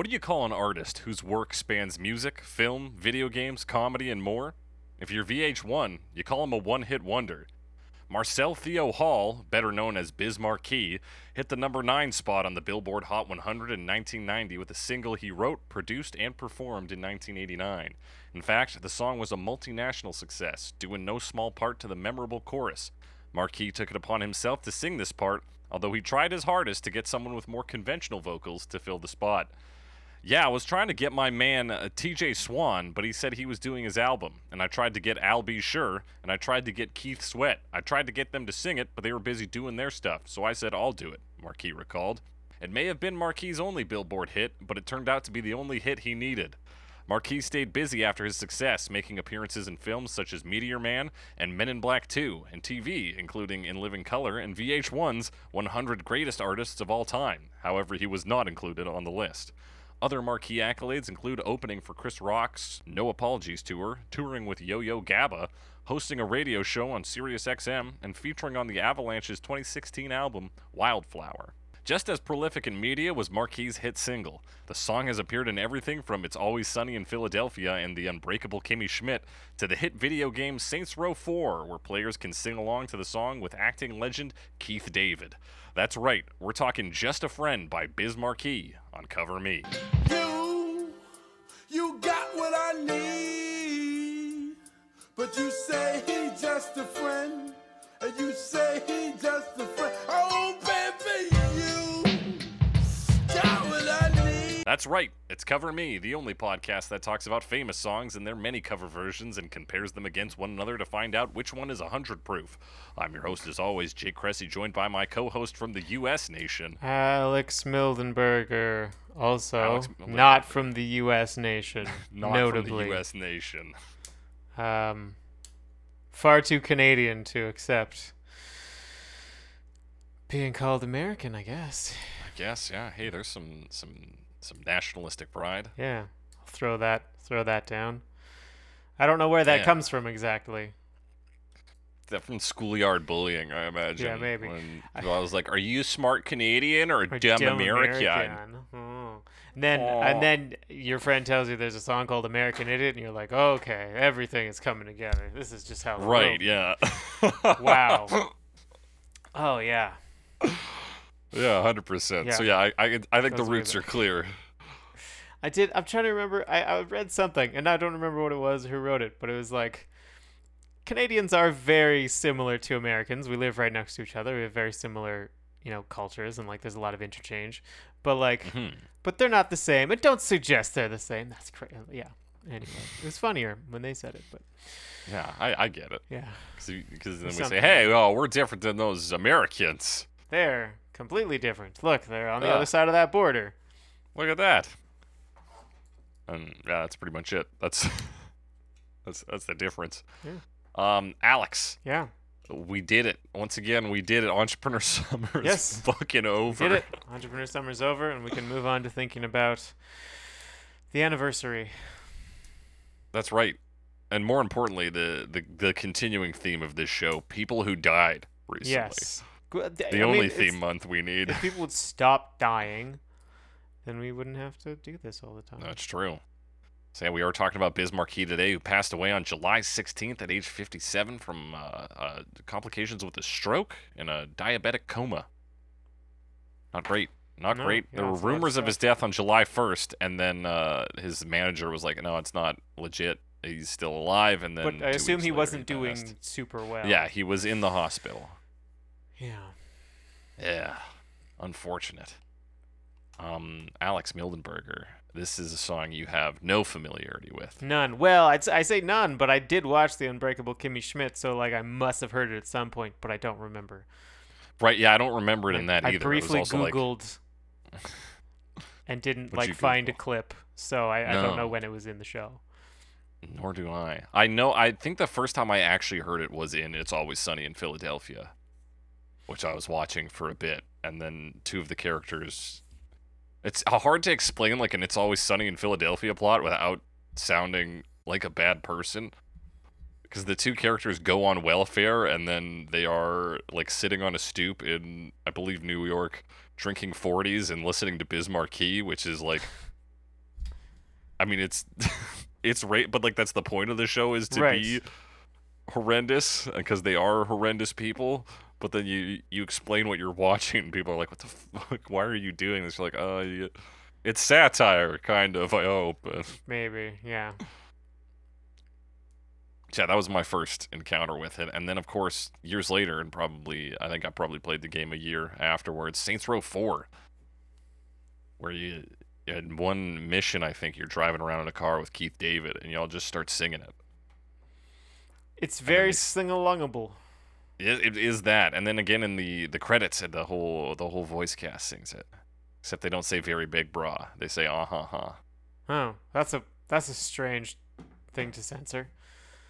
What do you call an artist whose work spans music, film, video games, comedy, and more? If you're VH1, you call him a one hit wonder. Marcel Theo Hall, better known as Biz Markie, hit the number 9 spot on the Billboard Hot 100 in 1990 with a single he wrote, produced, and performed in 1989. In fact, the song was a multinational success, due in no small part to the memorable chorus. Markie took it upon himself to sing this part, although he tried his hardest to get someone with more conventional vocals to fill the spot. Yeah, I was trying to get my man uh, TJ Swan, but he said he was doing his album. And I tried to get Al B. Sure, and I tried to get Keith Sweat. I tried to get them to sing it, but they were busy doing their stuff, so I said I'll do it, Markie recalled. It may have been Markie's only Billboard hit, but it turned out to be the only hit he needed. Markie stayed busy after his success, making appearances in films such as Meteor Man and Men in Black 2, and TV, including In Living Color and VH1's 100 Greatest Artists of All Time. However, he was not included on the list. Other marquee accolades include opening for Chris Rock's No Apologies tour, touring with Yo Yo Gabba, hosting a radio show on SiriusXM, and featuring on the Avalanche's 2016 album Wildflower. Just as prolific in media was Markie's hit single. The song has appeared in everything from It's Always Sunny in Philadelphia and The Unbreakable Kimmy Schmidt to the hit video game Saints Row 4, where players can sing along to the song with acting legend Keith David. That's right, we're talking Just a Friend by Biz Markie on Cover Me. You, you got what I need, but you say he just a friend, and you say he just a friend. Oh, baby, That's right, it's Cover Me, the only podcast that talks about famous songs and their many cover versions and compares them against one another to find out which one is 100 proof. I'm your host, as always, Jake Cressy, joined by my co host from the U.S. nation. Alex Mildenberger, also Alex Mildenberger. not from the U.S. nation, Not notably. from the U.S. nation. Um, far too Canadian to accept being called American, I guess. I guess, yeah. Hey, there's some some some nationalistic pride. Yeah, I'll throw that throw that down. I don't know where that Yeah. comes from exactly. That from schoolyard bullying, I imagine. Yeah, maybe. When I was like, "Are you a smart Canadian or a Or dumb, American?" Oh. And then Aw. and then your friend tells you there's a song called American Idiot, and you're like, okay, everything is coming together. This is just how Right? Yeah. Wow. Oh yeah. Yeah, hundred percent. So yeah, I I, I think the roots are clear. I did. I'm trying to remember. I, I read something, and I don't remember what it was, who wrote it, but it was like Canadians are very similar to Americans. We live right next to each other. We have very similar, you know, cultures, and like there's a lot of interchange. But like, Mhm. but they're not the same. And don't suggest they're the same. That's crazy. Yeah. Anyway, it was funnier when they said it, but Yeah, I, I get it. yeah, Because then we say, "Hey, oh, we're different than those Americans." They're completely different. Look, they're on the Ah. other side of that border. Look at that. And yeah, that's pretty much it. That's that's that's the difference. Yeah. Um, Alex, Yeah. we did it once again. We did it. Entrepreneur Summer is Yes. fucking over. Did it. Entrepreneur Summer's over, and we can move on to thinking about the anniversary. That's right. And more importantly, the, the the continuing theme of this show: people who died recently. Yes. Th- The I only it's- theme month we need. If people would stop dying, then we wouldn't have to do this all the time. That's true. So yeah, we are talking about Biz Markie today, who passed away on July 16th at age 57 from uh, uh, complications with a stroke and a diabetic coma. Not great. Not No, great. there were it's a lot of rumors of his death on July 1st, and then uh, his manager was like, "No, it's not legit. He's still alive." And then, but I assume he wasn't doing super well. Yeah, he was in the hospital. Yeah. Yeah, unfortunate. Um, Alex Mildenberger. This is a song you have no familiarity with. None. Well, I'd, I say none, but I did watch The Unbreakable Kimmy Schmidt, so like I must have heard it at some point, but I don't remember. Right? Yeah, I don't remember it in that I either. It was briefly also like- Googled and didn't like find a clip, so I, I don't know when it was in the show. Nor do I. I know. I think the first time I actually heard it was in "It's Always Sunny in Philadelphia," which I was watching for a bit, and then two of the characters. It's hard to explain like an "It's Always Sunny in Philadelphia" plot without sounding like a bad person. Because the two characters go on welfare, and then they are like sitting on a stoop in, I believe, New York, drinking 40s and listening to Biz Markie, which is like I mean, it's it's right, but like that's the point of the show is to Right. be horrendous because they are horrendous people. But then you you explain what you're watching, and people are like, "What the fuck? Why are you doing this?" You're like, "Uh, yeah. it's satire, kind of. I hope." Maybe, yeah. yeah, that was my first encounter with it, and then of course years later, and probably I think I probably played the game a year afterwards. Saints Row Four, where you in one mission, I think you're driving around in a car with Keith David, and y'all just start singing it. It's very sing-alongable. It, it is that, and then again in the the credits, the whole the whole voice cast sings it, except they don't say "very big bra." They say "uh huh huh." Oh, that's a that's a strange thing to censor.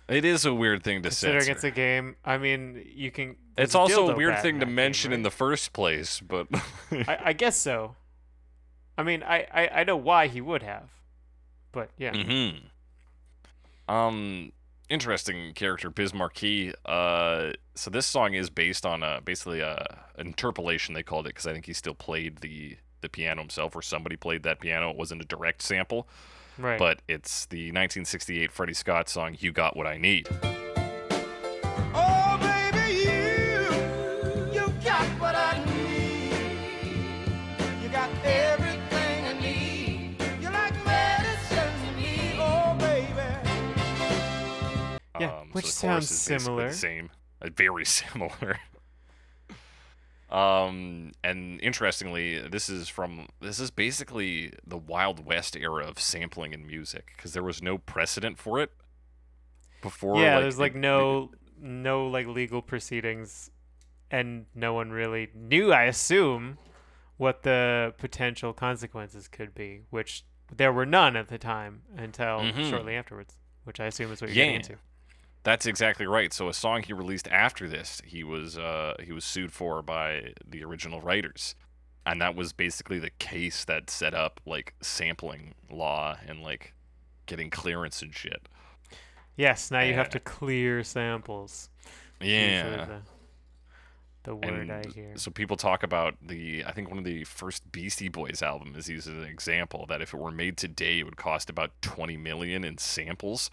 It is a weird thing to Considering censor. it's a game, I mean, you can. It's also a weird thing to that game, mention in the first place, but I, I guess so. I mean, I, I I know why he would have, but yeah. Mm-hmm. Um, interesting character, Biz Markie. Uh, so this song is based on a basically a an interpolation they called it because I think he still played the the piano himself, or somebody played that piano. It wasn't a direct sample, Right. but it's the 1968 Freddie Scott song "You Got What I Need." Which so sounds is similar. The same, uh, very similar. um, and interestingly, this is from this is basically the Wild West era of sampling in music because there was no precedent for it before. yeah, like, there's like it- no no like legal proceedings, and no one really knew. I assume what the potential consequences could be, which there were none at the time until Mhm. shortly afterwards. Which I assume is what you're Yeah. getting into. That's exactly right. So a song he released after this, he was uh, he was sued for by the original writers, and that was basically the case that set up like sampling law and like getting clearance and shit. Yes, now you have to clear samples. Yeah. The, the word And I hear. so people talk about the I think one of the first Beastie Boys album is used as an example that if it were made today it would cost about 20 million in samples.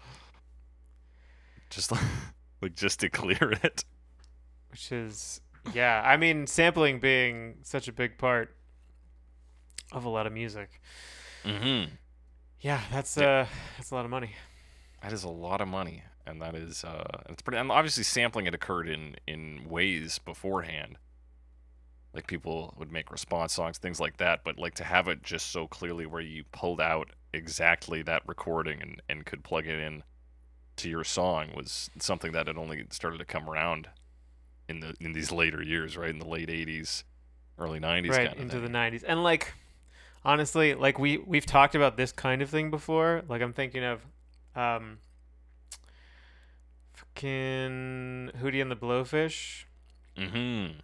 Just like, like just to clear it. which is yeah i mean sampling being such a big part of a lot of music Mhm. yeah that's Yeah. uh that's a lot of money That is a lot of money, and that is uh, it's pretty. And obviously, sampling had occurred in in ways beforehand. Like people would make response songs, things like that. But like to have it just so clearly where you pulled out exactly that recording and and could plug it in to your song was something that had only started to come around in the in these later years, right? In the late '80s, early '90s, right kind of into the 90s and like honestly like we we've talked about this kind of thing before like i'm thinking of um fucking hootie and the blowfish Mm-hmm.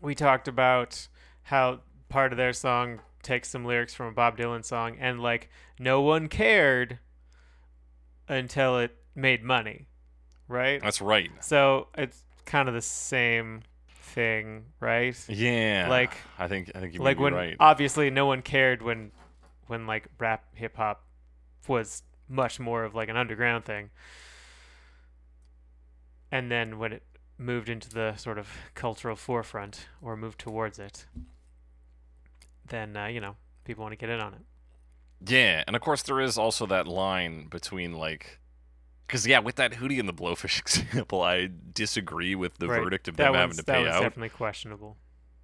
we talked about how part of their song takes some lyrics from a Bob Dylan song and like no one cared until it made money, right? That's right. So it's kind of the same thing, right? Yeah. Like- I think I think you like when right. obviously no one cared when when like rap hip hop was much more of like an underground thing. And then when it moved into the sort of cultural forefront or moved towards it, then uh, you know, people want to get in on it. Yeah, and of course there is also that line between like, because yeah, with that Hootie and the Blowfish example, I disagree with the Right. verdict of that them having to that pay one's out. definitely questionable.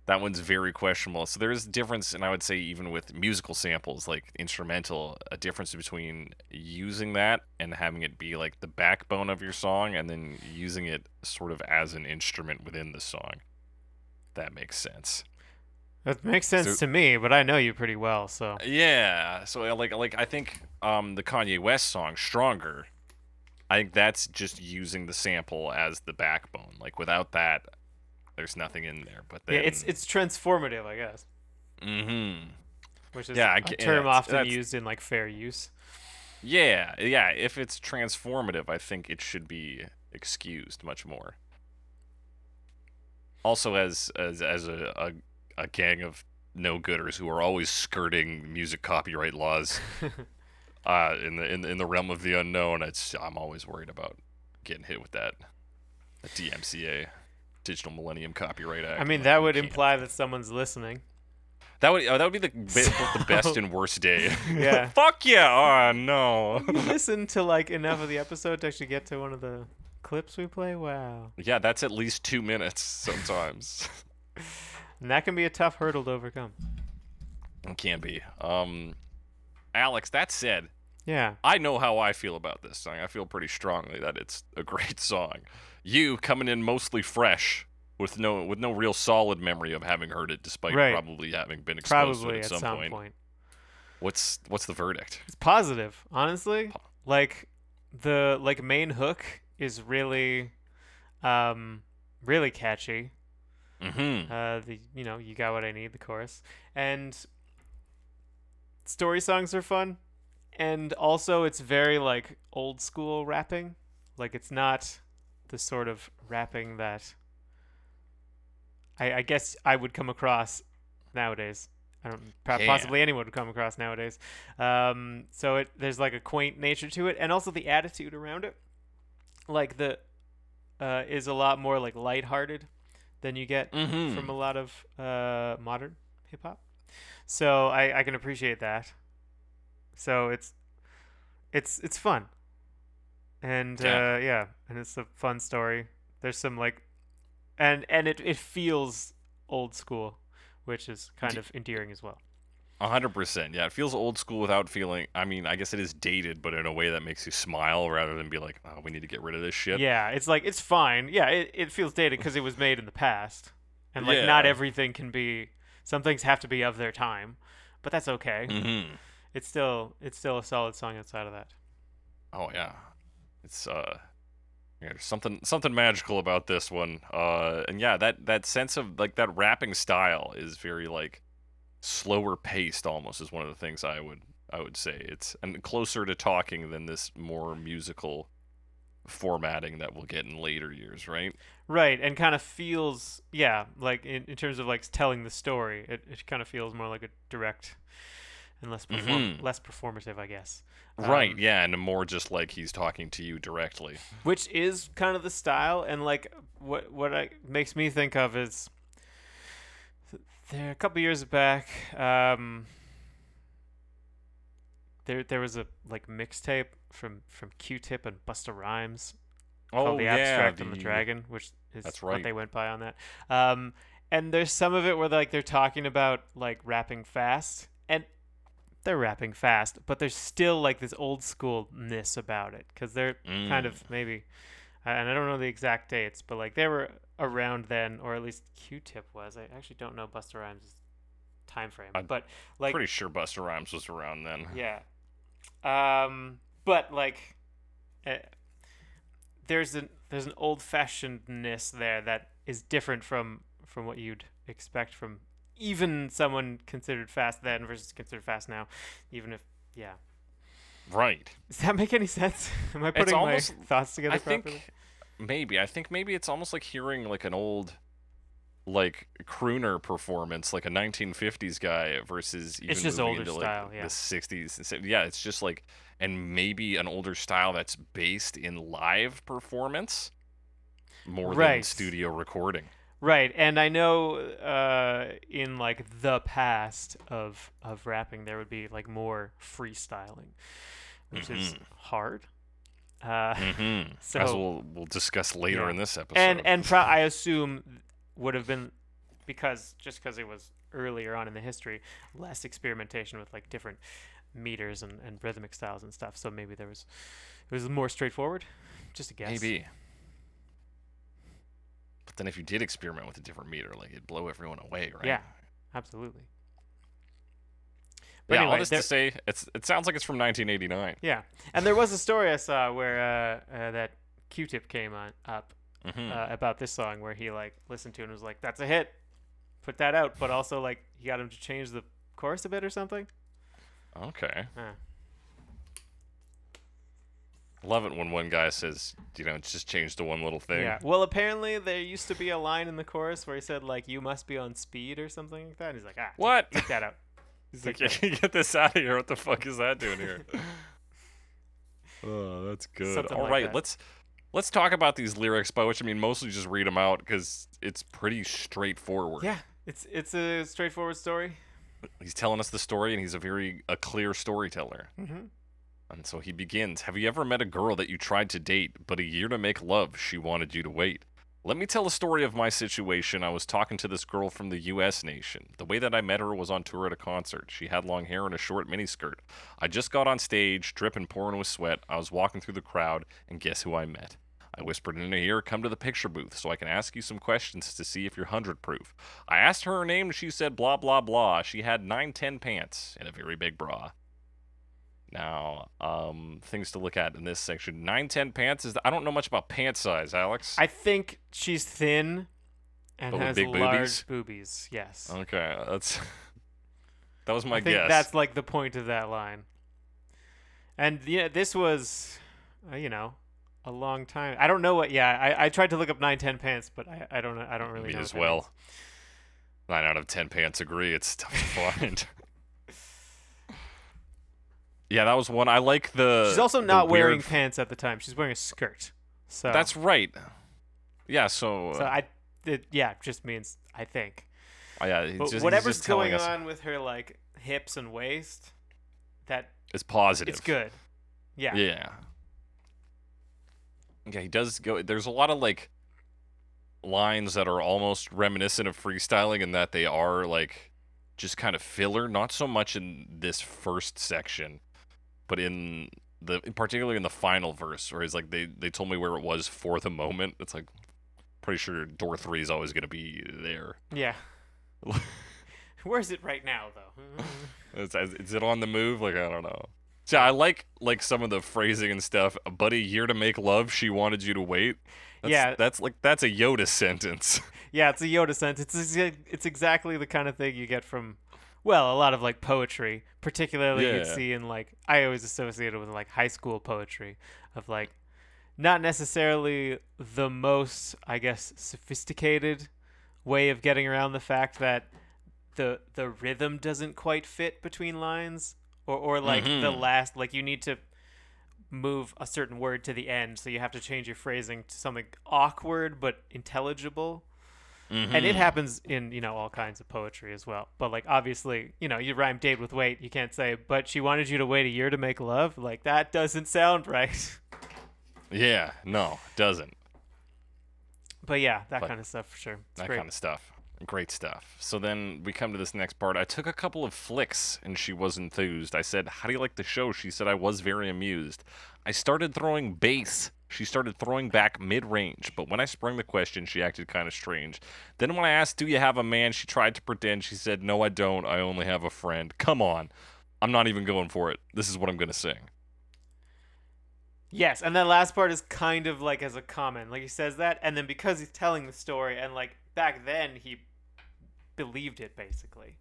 That one's very questionable. So there is a difference, and I would say even with musical samples, like instrumental, a difference between using that and having it be like the backbone of your song, and then using it sort of as an instrument within the song. That makes sense. That makes sense So- to me, but I know you pretty well, so Yeah. So uh, like like I think um the Kanye West song Stronger I think that's just using the sample as the backbone. Like without that there's nothing in there. But then yeah, it's it's transformative, I guess, Mm-hmm. which is Yeah, I a get- term often that's- used in like fair use. Yeah, yeah, if it's transformative, I think it should be excused much more. Also as as as a a, a gang of no-gooders who are always skirting music copyright laws. uh, in the in the, in the realm of the unknown, it's I'm always worried about getting hit with that, that DMCA, Digital Millennium Copyright Act. I mean, that would imply that someone's listening. that would uh, that would be the the best and worst day. Yeah. Fuck yeah! Oh no. Listen to like enough of the episode to actually get to one of the clips we play. Wow, yeah, that's at least two minutes sometimes. and that can be a tough hurdle to overcome. it can be. Um, Alex. That said, Yeah. I know how I feel about this song. I feel pretty strongly that it's a great song. You coming in mostly fresh with no with no real solid memory of having heard it, despite Right. probably having been exposed Probably to it at some, some, point. What's what's the verdict? It's positive, honestly. Like the like main hook is really um really catchy. Mm-hmm. Uh the you know, you got what I need, the chorus. And story songs are fun. And also it's very like old school rapping. Like it's not the sort of rapping that I, I guess I would come across nowadays. I don't Yeah. possibly anyone would come across nowadays. Um, so it there's like a quaint nature to it, and also the attitude around it, like the uh, is a lot more like lighthearted than you get Mm-hmm. from a lot of uh, modern hip hop. So I, I can appreciate that. So it's it's it's fun. And Yeah. uh, yeah, and it's a fun story. There's some like and and it, it feels old school, which is kind of endearing as well. A hundred percent. Yeah, it feels old school without feeling. I mean, I guess it is dated, but in a way that makes you smile rather than be like, "Oh, we need to get rid of this shit." Yeah, it's like it's fine. Yeah, it, it feels dated because it was made in the past, and like not everything can be. Some things have to be of their time, but that's okay. Mm-hmm. It's still it's still a solid song outside of that. Oh yeah, it's uh, yeah, there's something something magical about this one. Uh, and yeah, that that sense of like that rapping style is very like slower paced. Almost is one of the things I would I would say it's and closer to talking than this more musical formatting that we'll get in later years, right? Right, and kind of feels yeah, like in, in terms of like telling the story, it, it kind of feels more like a direct and less perform- Mhm. less performative, I guess. right. Um, Yeah, and more just like he's talking to you directly. which is kind of the style and like what what I makes me think of is there a couple years back um there there was a like mixtape from from Q-Tip and Busta Rhymes called the Abstract and the Dragon, which is That's what they went by on that. Um, and there's some of it where like they're talking about like rapping fast, they're rapping fast, but there's still like this old schoolness about it because they're kind Mm. of maybe, and I don't know the exact dates, but like they were around then, or at least Q-Tip was. I actually don't know Busta Rhymes' time frame, I'm but like Pretty sure Busta Rhymes was around then. yeah. Um, but like, uh, there's an there's an old fashionedness there that is different from from what you'd expect from even someone considered fast then versus considered fast now. Even if yeah, Right. does that make any sense? Am I It's putting almost- my thoughts together I properly? think maybe. I think maybe it's almost like hearing like an old like crooner performance, like a 1950s guy versus even just moving older into, like, style, yeah. the 60s. and 70s. Yeah, it's just like and maybe an older style that's based in live performance more than studio recording. Right, and I know uh, in like the past of of rapping, there would be like more freestyling, which is Mhm. hard. Uh, Mm-hmm. As we'll we'll discuss later Yeah. in this episode. and and pro- I assume would have been because just because it was earlier on in the history, less experimentation with like different meters and, and rhythmic styles and stuff. So maybe there was it was more straightforward. Just a guess. Maybe. Then if you did experiment with a different meter, like it'd blow everyone away, right? Yeah. absolutely. But yeah, all this there- to say, it's it sounds like it's from 1989. Yeah, and there was a story I saw where uh, uh, that Q-Tip came on up hmm uh, about this song, where he like listened to it and was like, "That's a hit, put that out." But also like he got him to change the chorus a bit or something. okay. Love it when one guy says, you know, just change the one little thing. yeah. Well, apparently there used to be a line in the chorus where he said like, "You must be on speed" or something like that. And he's like, "Ah, What? Take that out." He's like, get this out of here. What the fuck is that doing here? Oh, that's good. Something All like right, that. let's let's talk about these lyrics, by which I mean mostly just read them out because it's pretty straightforward. Yeah, it's it's a straightforward story. He's telling us the story, and he's a very a clear storyteller. Mm-hmm. And so he begins Have you ever met a girl that you tried to date, but a year to make love, she wanted you to wait? Let me tell a story of my situation. I was talking to this girl from the US nation. The way that I met her was on tour at a concert. She had long hair and a short miniskirt. I just got on stage, dripping, pouring with sweat. I was walking through the crowd, and guess who I met? I whispered in her ear, Come to the picture booth so I can ask you some questions to see if you're 100 proof. I asked her her name, and she said blah, blah, blah. She had 910 pants and a very big bra. Now, um, things to look at in this section. 910 pants is. I don't know much about pant size, Alex. I think she's thin and But has big large boobies? boobies. Yes. Okay, that's. that was my I think guess. that's like the point of that line. And yeah, this was, uh, you know, a long time. I don't know what. Yeah, I, I tried to look up nine ten pants, but I, I don't. I don't really Me know. as well. Nine out of ten pants agree. It's tough to find. Yeah, that was one. I like the. She's also not wearing weird- pants at the time. She's wearing a skirt. So That's right. Yeah. So. so uh, I. It, yeah, just means I think. Oh yeah. But just, whatever's going on with her like hips and waist, that It's positive. it's good. Yeah. Yeah. Yeah, he does go. There's a lot of like lines that are almost reminiscent of freestyling in that they are like just kind of filler. Not so much in this first section, but in the particularly in the final verse, where he's like they they told me where it was for the moment. It's like pretty sure door three is always gonna be there. Yeah. Where's it right now though? Is, is it on the move? Like I don't know. So I like like some of the phrasing and stuff. But a year to make love, she wanted you to wait. That's, Yeah. that's like that's a Yoda sentence. Yeah, it's a Yoda sentence. It's it's exactly the kind of thing you get from, well, a lot of like poetry, particularly you'd see in like I always associated with like high school poetry of like, not necessarily the most I guess sophisticated way of getting around the fact that the the rhythm doesn't quite fit between lines or or like the Mhm. last like you need to move a certain word to the end so you have to change your phrasing to something awkward but intelligible and it Mhm. happens in you know all kinds of poetry as well but like obviously you know you rhyme date with wait you can't say but she wanted you to wait a year to make love like that doesn't sound right Yeah, no, doesn't. but yeah that kind of stuff for sure it's that great kind of stuff. Great stuff. So then we come to this next part. I took a couple of flicks and she was enthused. I said, How do you like the show? She said, I was very amused. I started throwing bass. She started throwing back mid range, but when I sprung the question, she acted kind of strange. Then when I asked, Do you have a man? she tried to pretend. She said, No, I don't. I only have a friend. Come on. I'm not even going for it. This is what I'm going to sing. yes and that last part is kind of like as a comment like he says that and then because he's telling the story and like back then he believed it basically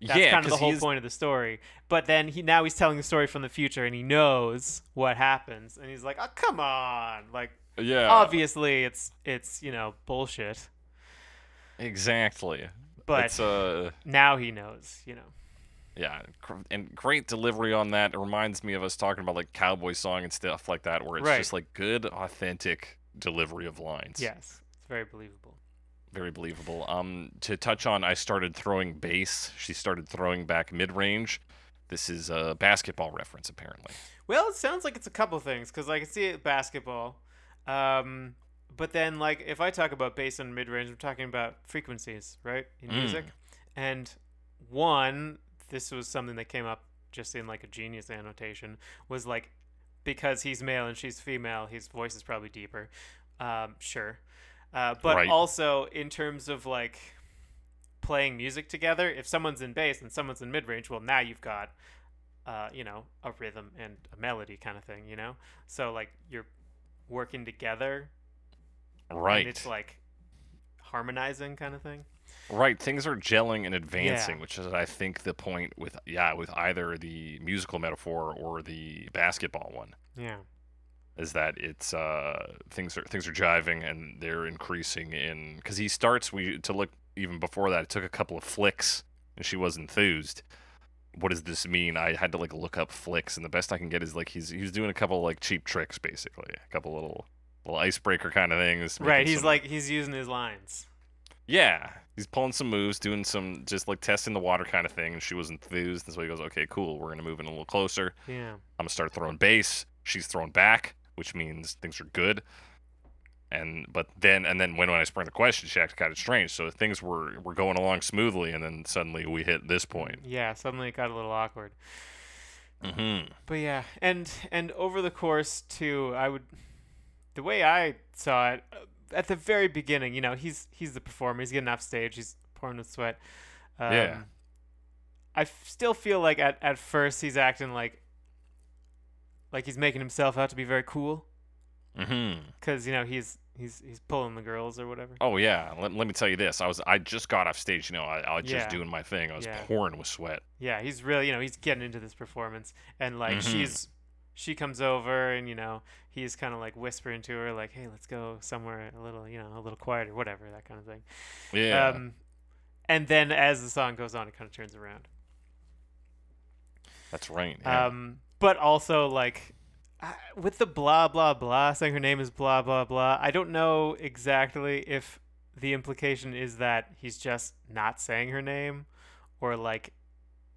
That's yeah, kind of the whole point of the story. But then he now he's telling the story from the future and he knows what happens and he's like, "Oh, come on." Like Yeah. obviously it's it's, you know, bullshit. Exactly. But uh now he knows, you know. Yeah, and great delivery on that. It reminds me of us talking about like cowboy song and stuff like that, where it's Right. just like good, authentic delivery of lines. Yes. It's very believable. Very believable. Um, to touch on, I started throwing bass. She started throwing back mid range. This is a basketball reference, apparently. Well, it sounds like it's a couple things because I can see it basketball. Um, but then, like, if I talk about bass and mid range, I'm talking about frequencies, right, in Mm. music. And one, this was something that came up just in like a genius annotation, was like because he's male and she's female, his voice is probably deeper. Um, sure. Uh, but Right. also in terms of like playing music together, if someone's in bass and someone's in mid range, well, now you've got uh, you know, a rhythm and a melody kind of thing, you know? So like you're working together Right. and it's like harmonizing kind of thing. Right, things are gelling and advancing, Yeah. which is I think the point with yeah, with either the musical metaphor or the basketball one. Yeah. Is that it's uh things are things are jiving and they're increasing in because he starts we to look even before that it took a couple of flicks and she was enthused what does this mean? I had to like look up flicks, and the best I can get is like he's he's doing a couple like cheap tricks, basically, a couple little little icebreaker kind of things. Right. He's some- like he's using his lines. yeah, he's pulling some moves, doing some just like testing the water kind of thing, and she was enthused, and so he goes, okay, cool, we're gonna move in a little closer. Yeah. I'm gonna start throwing bass. She's throwing back, which means things are good. And but then and then when, when I sprang the question, she acted kind of strange. So things were were going along smoothly, and then suddenly we hit this point. Yeah. Suddenly it got a little awkward. Mm-hmm. But yeah, and and over the course too, I would, the way I saw it, at the very beginning, you know, he's he's the performer. He's getting off stage. He's pouring with sweat. Um, Yeah. I f- still feel like at at first he's acting like, like he's making himself out to be very cool, Mm-hmm. because you know he's he's he's pulling the girls or whatever. Oh yeah. Let, let me tell you this. I was I just got off stage. You know, I, I was Yeah. just doing my thing. I was Yeah. pouring with sweat. Yeah, he's really, you know, he's getting into this performance, and like Mhm. she's, she comes over, and you know, he's kind of like whispering to her, like, "Hey, let's go somewhere a little, you know, a little quieter, whatever, that kind of thing." Yeah. Um, and then as the song goes on, it kind of turns around. That's right. Yeah. Um, but also like. With the blah blah blah saying her name is blah blah blah, I don't know exactly if the implication is that he's just not saying her name, or like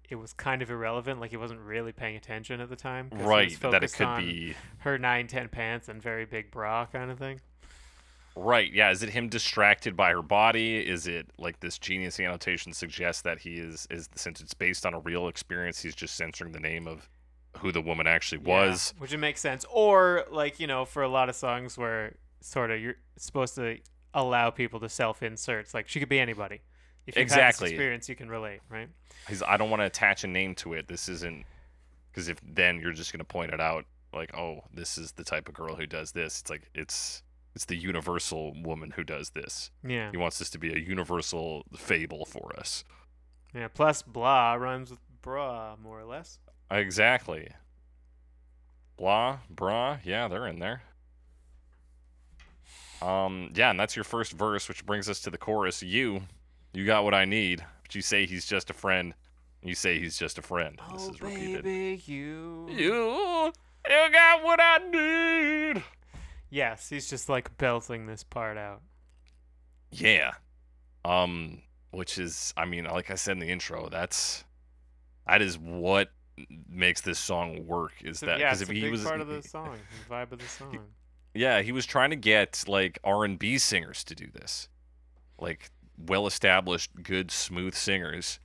it was kind of irrelevant, like he wasn't really paying attention at the time. right. That it could be. her nine ten pants and very big bra kind of thing. Right. Yeah. Is it him distracted by her body? Is it like this genius annotation suggests that he is is since it's based on a real experience, he's just censoring the name of who the woman actually Yeah, was. which it makes sense. Or like you know, for a lot of songs where sort of you're supposed to allow people to self insert. Like she could be anybody. If you've had Exactly. this experience, you can relate, right? He's I don't want to attach a name to it. This isn't because if then you're just gonna point it out like, oh, this is the type of girl who does this. It's like it's it's the universal woman who does this. Yeah. He wants this to be a universal fable for us. Yeah. Plus, blah rhymes with bra, more or less. Exactly. Blah, brah, yeah, they're in there. Um, yeah, and that's your first verse, which brings us to the chorus. You, you got what I need, but you say he's just a friend. You say he's just a friend. this oh, is repeated. baby, you. You, you got what I need. Yes, he's just like belting this part out. Yeah. Um, which is, I mean, like I said in the intro, that's that is what makes this song work. Is So, that because it's if he was part of the song, the vibe of the song. Yeah, he was trying to get like R&B singers to do this. Like well-established, good, smooth singers.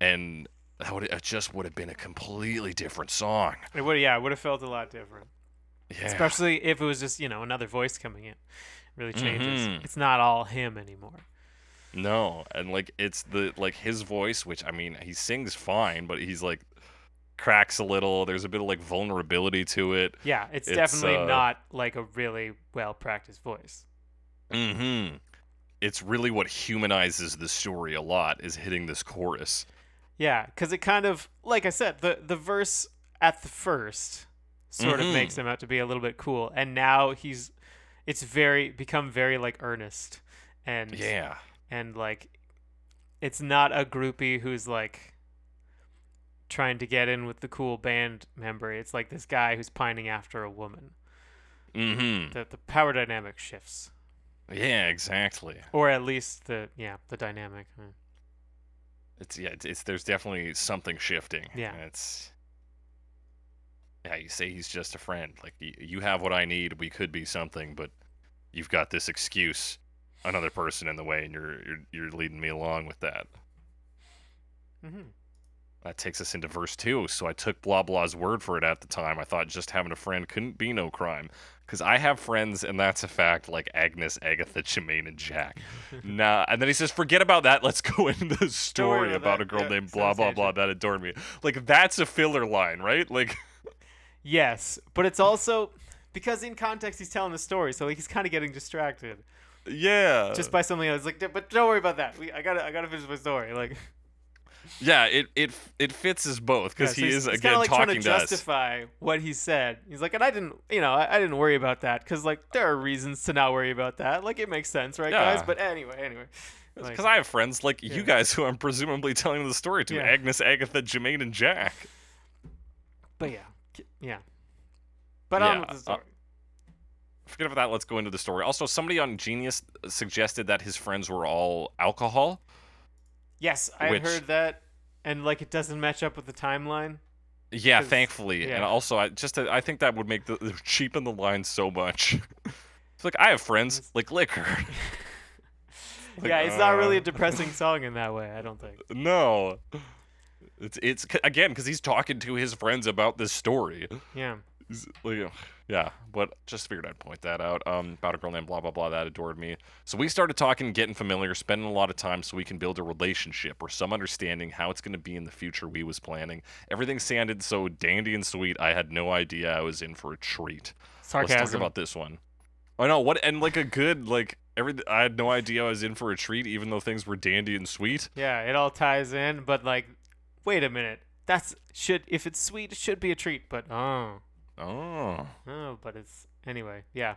And that would it just would have been a completely different song. It would, yeah, it would have felt a lot different. Yeah. Especially if it was just, you know, another voice coming in. Really changes. Mhm. It's not all him anymore. no, and like it's the like his voice, which I mean, he sings fine, but he's like cracks a little. There's a bit of like vulnerability to it. Yeah, it's, It's, definitely uh, not like a really well practiced voice. Mm-hmm. It's really what humanizes the story a lot is hitting this chorus. Yeah, because it kind of, like I said, the the verse at the first sort of Mhm. makes him out to be a little bit cool, and now he's, it's very become very like earnest, and Yeah. and like, it's not a groupie who's like trying to get in with the cool band member. It's like this guy who's pining after a woman. Mhm. The the power dynamic shifts, Yeah, exactly. or at least the yeah the dynamic. It's yeah, it's, it's there's definitely something shifting. Yeah. and it's yeah. You say he's just a friend. Like you have what I need. We could be something, but you've got this excuse, another person in the way, and you're you're you're leading me along with that. Mm-hmm. That takes us into verse two. So I took blah blah's word for it at the time. I thought just having a friend couldn't be no crime, because I have friends, and that's a fact. Like Agnes, Agatha, Jermaine, and Jack. nah, and then he says, "Forget about that. Let's go into the story about that. a girl Yeah, named blah blah blah that adored me." Like that's a filler line, right? Like, Yes, but it's also because in context he's telling the story, so like he's kind of getting distracted yeah, just by something else. Like, but don't worry about that. We, I gotta, I gotta finish my story. Like, yeah. It it it fits as both because yeah, so he is again like talking trying to to us. justify what he said. He's like, and I didn't, you know, I, I didn't worry about that because like there are reasons to not worry about that. Like it makes sense, right, guys? But anyway, anyway, Like- Because I have friends like Yeah. you guys who I'm presumably telling the story to Yeah. Agnes, Agatha, Jermaine, and Jack. But yeah, yeah. But on with the uh. Forget about that. Let's go into the story. Also, somebody on Genius suggested that his friends were all alcohol. Yes, I which- heard that, and like it doesn't match up with the timeline. Yeah, thankfully, and also I just I think that would make the cheapen the line so much. it's like I have friends like liquor. Like, yeah, it's not really a uh, depressing song in that way. I don't think. No, it's it's again because he's talking to his friends about this story. Yeah. He's like, yeah, but just figured I'd point that out. Um, about a girl named blah blah blah that adored me. So we started talking, getting familiar, spending a lot of time so we can build a relationship or some understanding how it's going to be in the future. We was planning. Everything sounded so dandy and sweet. I had no idea I was in for a treat. Let's talk Sarcasm. about this one. I know what and like a good like every. I had no idea I was in for a treat, even though things were dandy and sweet. Yeah, it all ties in, but like, wait a minute. That's should if it's sweet, it should be a treat. But oh, Oh. oh, but it's anyway. Yeah,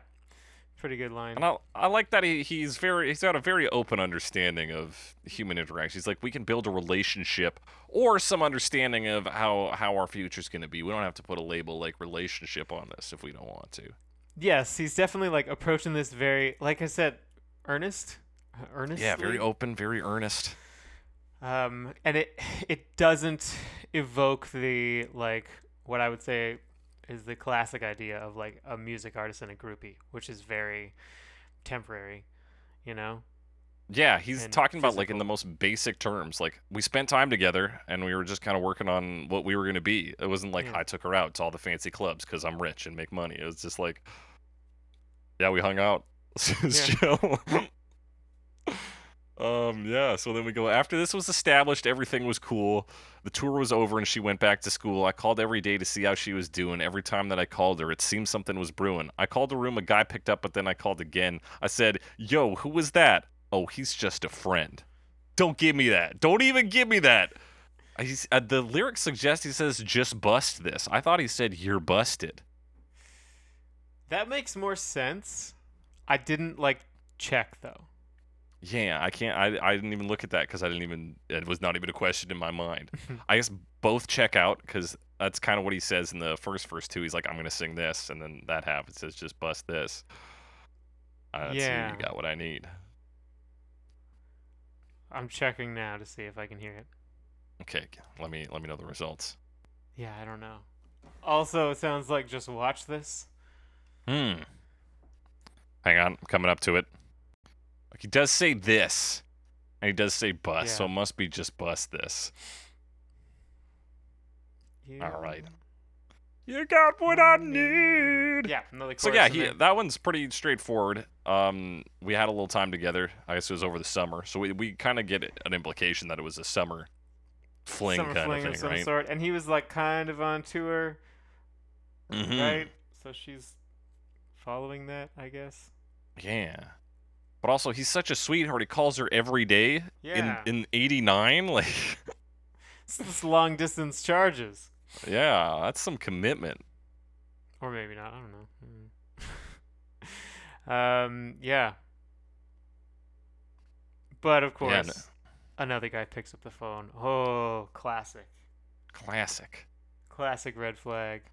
pretty good line. And I, I like that he, he's very he's got a very open understanding of human interaction. He's like we can build a relationship or some understanding of how how our future's going to be. We don't have to put a label like relationship on this if we don't want to. Yes, he's definitely like approaching this very, like I said, earnest, earnest. Yeah, very open, very earnest. Um, and it it doesn't evoke the like what I would say is the classic idea of like a music artist and a groupie, which is very temporary, you know. Yeah, he's And talking about like in the most basic terms. Like we spent time together and we were just kind of working on what we were going to be. It wasn't like Yeah. I took her out to all the fancy clubs because I'm rich and make money. It was just like, yeah, we hung out. was chill. um, yeah. So then we go. After this was established, everything was cool. The tour was over and she went back to school. I called every day to see how she was doing. Every time that I called her, it seemed something was brewing. I called the room, a guy picked up, but then I called again. I said, "Yo, who was that?" Oh, he's just a friend. Don't give me that. Don't even give me that. I, uh, the lyrics suggest he says, "Just bust this." I thought he said, "You're busted." That makes more sense. I didn't like check though. Yeah, I can't. I, I didn't even look at that because I didn't even. It was not even a question in my mind. I guess both check out because that's kind of what he says in the first verse too. He's like, "I'm gonna sing this," and then that happens. It says, "Just bust this." Uh, Yeah. you got what I need. I'm checking now to see if I can hear it. Okay, let me let me know the results. Yeah, I don't know. Also, it sounds like just watch this. Hmm. Hang on, I'm coming up to it. Like, he does say this, and he does say bust, so it must be just bust this. You- All right. You got what I need. Yeah, So yeah, he, that one's pretty straightforward. Um, we had a little time together. I guess it was over the summer, so we, we kind of get an implication that it was a summer fling summer kind fling of thing, some right? sort, and he was like kind of on tour, Mhm. right? So she's following that, I guess. Yeah, but also he's such a sweetheart. He calls her every day Yeah. in in '89. Like, It's this long distance charges, yeah, that's some commitment. or maybe not. I don't know. um, yeah. But of Yeah, course, no- another guy picks up the phone. Oh, classic, Classic. classic red flag.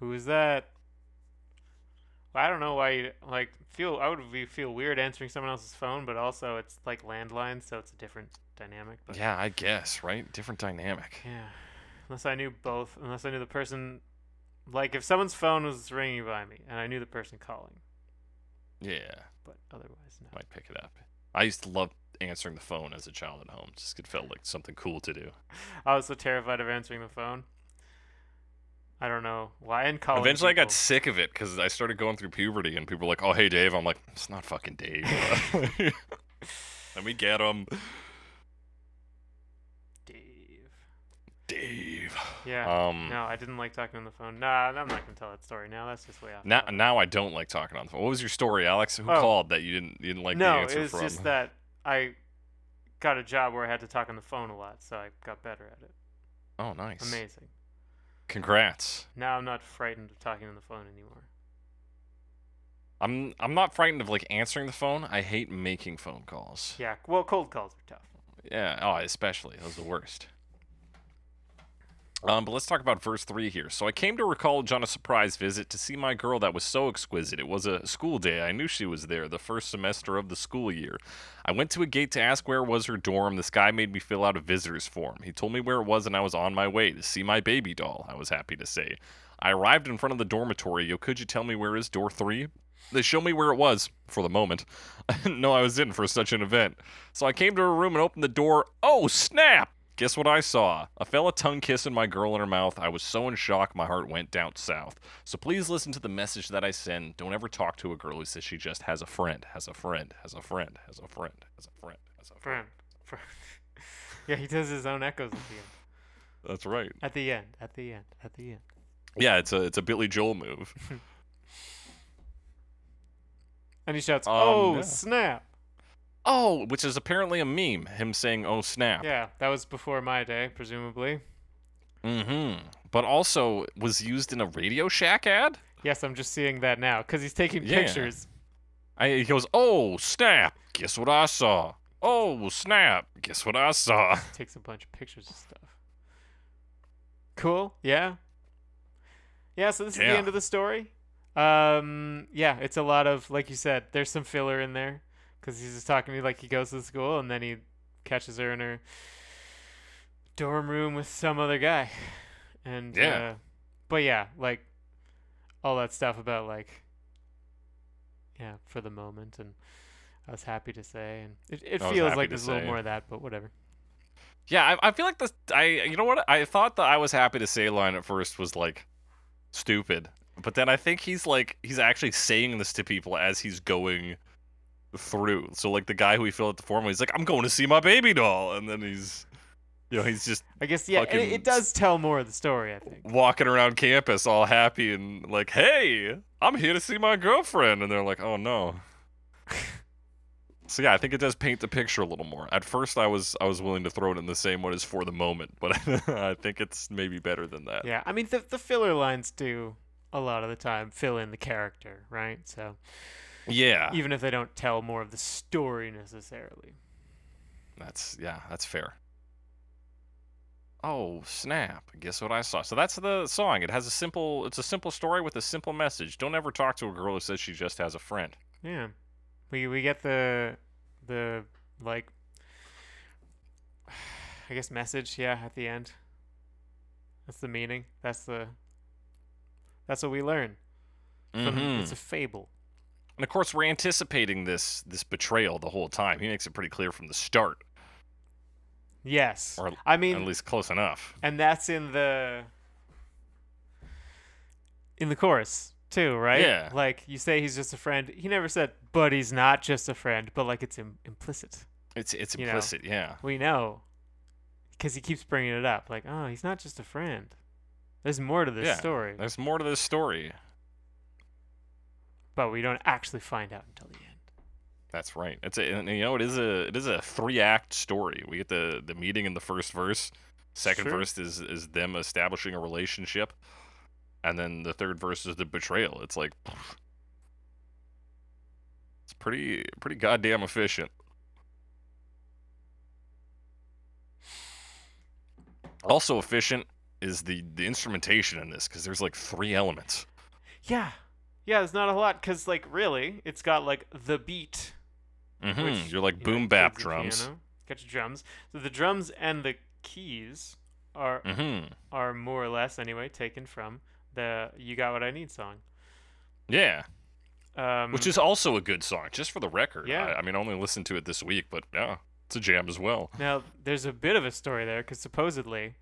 Who is that? I don't know why you like feel. I would be, feel weird answering someone else's phone, but also it's like landline, so it's a different dynamic. But Yeah, I guess right. Different dynamic. Yeah. Unless I knew both. Unless I knew the person. Like, if someone's phone was ringing by me and I knew the person calling. Yeah, But otherwise, no. might pick it up. I used to love answering the phone as a child at home. Just it felt like something cool to do. I was so terrified of answering the phone. I don't know why. And college. Eventually, I got sick of it because I started going through puberty, and people were like, "Oh, hey, Dave." I'm like, "It's not fucking Dave." Let me get him, Dave. Dave. Yeah. Um, no, I didn't like talking on the phone. Nah, I'm not gonna tell that story now. That's just way off. now, now I don't like talking on the phone. What was your story, Alex? Who Oh. called that you didn't you didn't like no, the answer it was from? just that I got a job where I had to talk on the phone a lot, so I got better at it. oh, nice. Amazing. Congrats. Now I'm not frightened of talking on the phone anymore. I'm I'm not frightened of like answering the phone. I hate making phone calls. Yeah. Well, cold calls are tough. Yeah, oh, especially those are the worst. Um, but let's talk about verse 3 here. So I came to her college on a surprise visit to see my girl that was so exquisite. It was a school day. I knew she was there, the first semester of the school year. I went to a gate to ask where was her dorm. This guy made me fill out a visitor's form. He told me where it was, and I was on my way to see my baby doll, I was happy to say. I arrived in front of the dormitory. Yo, could you tell me where is door 3? They showed me where it was, for the moment. I didn't know I was in for such an event. So I came to her room and opened the door. Oh, snap! Guess what I saw? A fella tongue kissing my girl in her mouth. I was so in shock, my heart went down south. So please listen to the message that I send. Don't ever talk to a girl who says she just has a friend, has a friend, has a friend, has a friend, has a friend, has a friend. Friend. Yeah, he does his own echoes at the end. That's right. At the end. At the end. At the end. Yeah, it's a it's a Billy Joel move. And he shouts, Um, "Oh yeah. snap!" Oh, which is apparently a meme. Him saying, "Oh snap." Yeah, that was before my day, presumably. Mm-hmm. But also was used in a Radio Shack ad. Yes, I'm just seeing that now because he's taking Yeah. pictures. I, he goes, "Oh snap! Guess what I saw? Oh snap! Guess what I saw?" Takes a bunch of pictures of stuff. Cool. Yeah. Yeah. So this is the end of the story. Um. Yeah, it's a lot of like you said. There's some filler in there because he's just talking to me like he goes to school and then he catches her in her dorm room with some other guy, and Yeah. Uh, but yeah, like all that stuff about like yeah for the moment and. I was happy to say, and it, it I feels like there's a little more of that, but whatever. Yeah, I, I feel like this. I you know what? I thought the "I was happy to say" line at first was like stupid, but then I think he's like he's actually saying this to people as he's going through. So like the guy who he filled out the form, he's like, "I'm going to see my baby doll," and then he's, you know, he's just I guess yeah, it, it does tell more of the story. I think. walking around campus all happy and like, "Hey, I'm here to see my girlfriend," and they're like, "Oh no." So yeah, I think it does paint the picture a little more. At first, I was I was willing to throw it in the same one as for the moment, but I think it's maybe better than that. Yeah, I mean the the filler lines do a lot of the time fill in the character, right? So Yeah, even if they don't tell more of the story necessarily. that's yeah, that's fair. Oh snap! Guess what I saw? So that's the song. It has a simple. It's a simple story with a simple message. Don't ever talk to a girl who says she just has a friend. Yeah, we we get the the like I guess message. Yeah, at the end. That's the meaning. That's the. That's what we learn. Mhm. It's a fable. And of course, we're anticipating this this betrayal the whole time. He makes it pretty clear from the start, Yes. or I mean, at least close enough. and that's in the in the chorus too, right? Yeah. Like you say, he's just a friend. He never said, but he's not just a friend. But like it's Im- implicit. It's it's You know. implicit, yeah. We know because he keeps bringing it up. Like, oh, he's not just a friend. There's more to this Yeah, story, There's more to this story. But we don't actually find out until the end. That's right. It's a and, you know it is a it is a three act story. We get the the meeting in the first verse. Second Sure. verse is is them establishing a relationship, and then the third verse is the betrayal. It's like it's pretty pretty goddamn efficient. Also efficient is the the instrumentation in this because there's like three elements. Yeah, yeah. There's not a lot because like really, it's got like the beat. hmm which, You're like you know, boom bap drums. piano. Got your drums. So the drums and the keys are hmm are more or less anyway taken from the "You Got What I Need" song. Yeah. Um, Which is also a good song, just for the record. Yeah. I, I mean, I only listened to it this week, but yeah, it's a jam as well. now there's a bit of a story there because supposedly,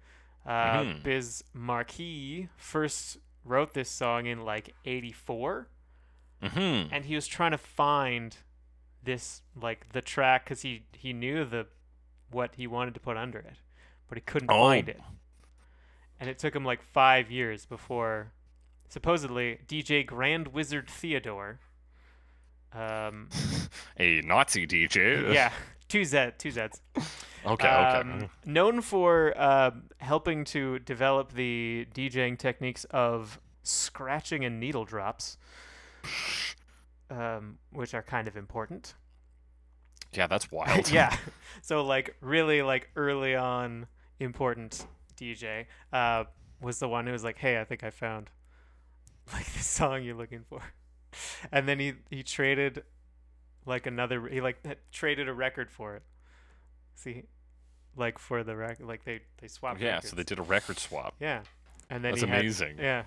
uh, Mhm. Biz Markie first wrote this song in like '84, hmm and he was trying to find this like the track because he he knew the what he wanted to put under it, but he couldn't Oh. find it. And it took him like five years before, supposedly, DJ Grand Wizzard Theodore. Um, A Nazi DJ. yeah, two Z, two Zs. Okay. Okay. Um, known for uh, helping to develop the DJing techniques of scratching and needle drops. um, which are kind of important. Yeah, that's wild. yeah. So like really like early on important DJ uh, was the one who was like, "Hey, I think I found like the song you're looking for," and then he he traded like another he like traded a record for it. See, like for the record, like they they swapped. yeah, records. so they did a record swap. Yeah, and then That's he had- amazing. yeah.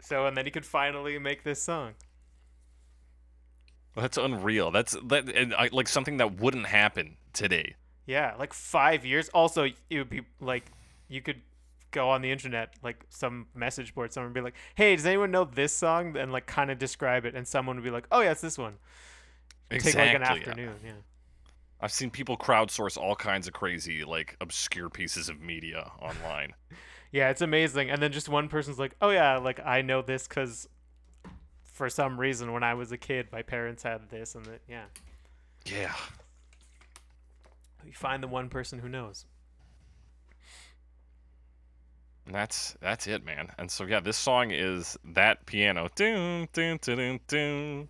So and then he could finally make this song. That's unreal. That's that and I, like something that wouldn't happen today. Yeah, like five years. Also, it would be like you could go on the internet, like some message board, someone would be like, "Hey, does anyone know this song?" And like kind of describe it, and someone would be like, "Oh yeah, it's this one." Take like an Exactly. afternoon. Yeah. I've seen people crowdsource all kinds of crazy, like obscure pieces of media online. Yeah, it's amazing. And then just one person's like, "Oh yeah, like I know this because for some reason when I was a kid, my parents had this and that." Yeah, Yeah. you find the one person who knows. And that's that's it, man. And so yeah, this song is that piano. Doom, doom, doom, doom,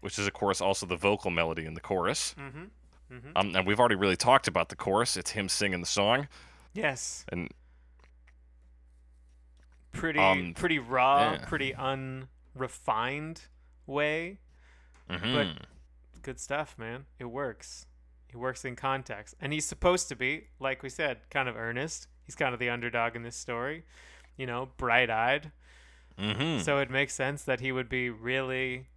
Which is of course also the vocal melody in the chorus. Mm-hmm. Mm-hmm. Um, and we've already really talked about the chorus. It's him singing the song, Yes. and Pretty Um, pretty raw, yeah. pretty unrefined way. mhm. good stuff, man. It works. It works in context. And he's supposed to be, like we said, kind of earnest. He's kind of the underdog in this story, you know, bright Mhm. So it makes sense that he would be really,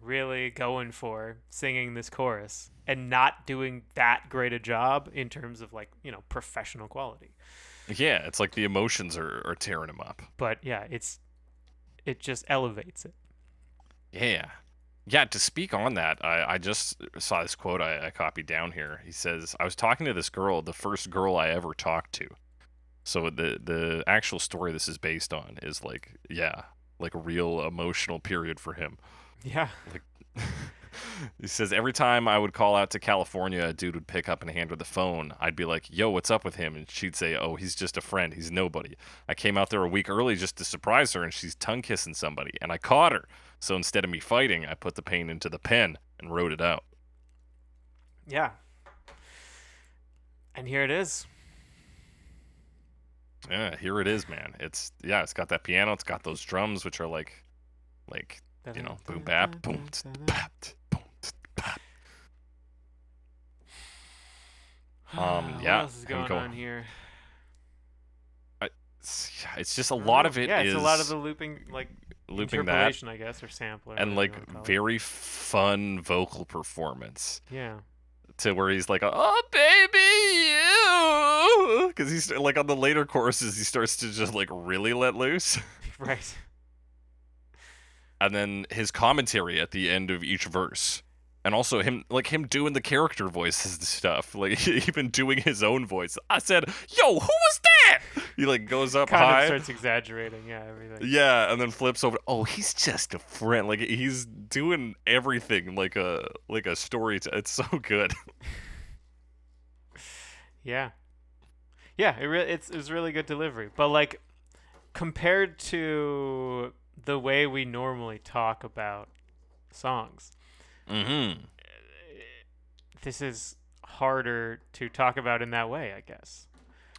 really going for singing this chorus and not doing that great a job in terms of, like, you know, professional quality. yeah, it's like the emotions are, are tearing him up. But yeah, it's, it just elevates it. Yeah. Yeah, to speak on that, I, I just saw this quote I, I copied down here. He says, I was talking to this girl, the first girl I ever talked to. So the the actual story this is based on is like, yeah, like a real emotional period for him. Yeah. Like he says every time I would call out to California, a dude would pick up and hand her the phone. I'd be like, "Yo, what's up with him?" And she'd say, "Oh, he's just a friend. He's nobody." I came out there a week early just to surprise her, and she's tongue kissing somebody, and I caught her. So instead of me fighting, I put the pain into the pen and wrote it out. Yeah. And here it is. Yeah, here it is, man. It's yeah, it's got that piano, it's got those drums, which are like, like you know, boom bap, boom, bap, boom, bap. Um, what yeah, else is we going on here? It's, it's just a lot of it yeah, it's a lot of the looping, like looping that I guess, or sampler, and like it. very fun vocal performance yeah, to where he's like, "Oh baby, you," because he's like on the later choruses, he starts to just like really let loose, right. and then his commentary at the end of each verse. And also him, like him doing the character voices and stuff, like even doing his own voice. I said, "Yo, who was that?" He like goes up Kind high, of starts exaggerating, yeah, everything. Yeah, and then flips over. Oh, he's just a friend. Like he's doing everything like a like a story. T- it's so good. Yeah, yeah, it re- it's it's really good delivery, but like compared to the way we normally talk about songs, mm-hmm. this is harder to talk about in that way, I guess.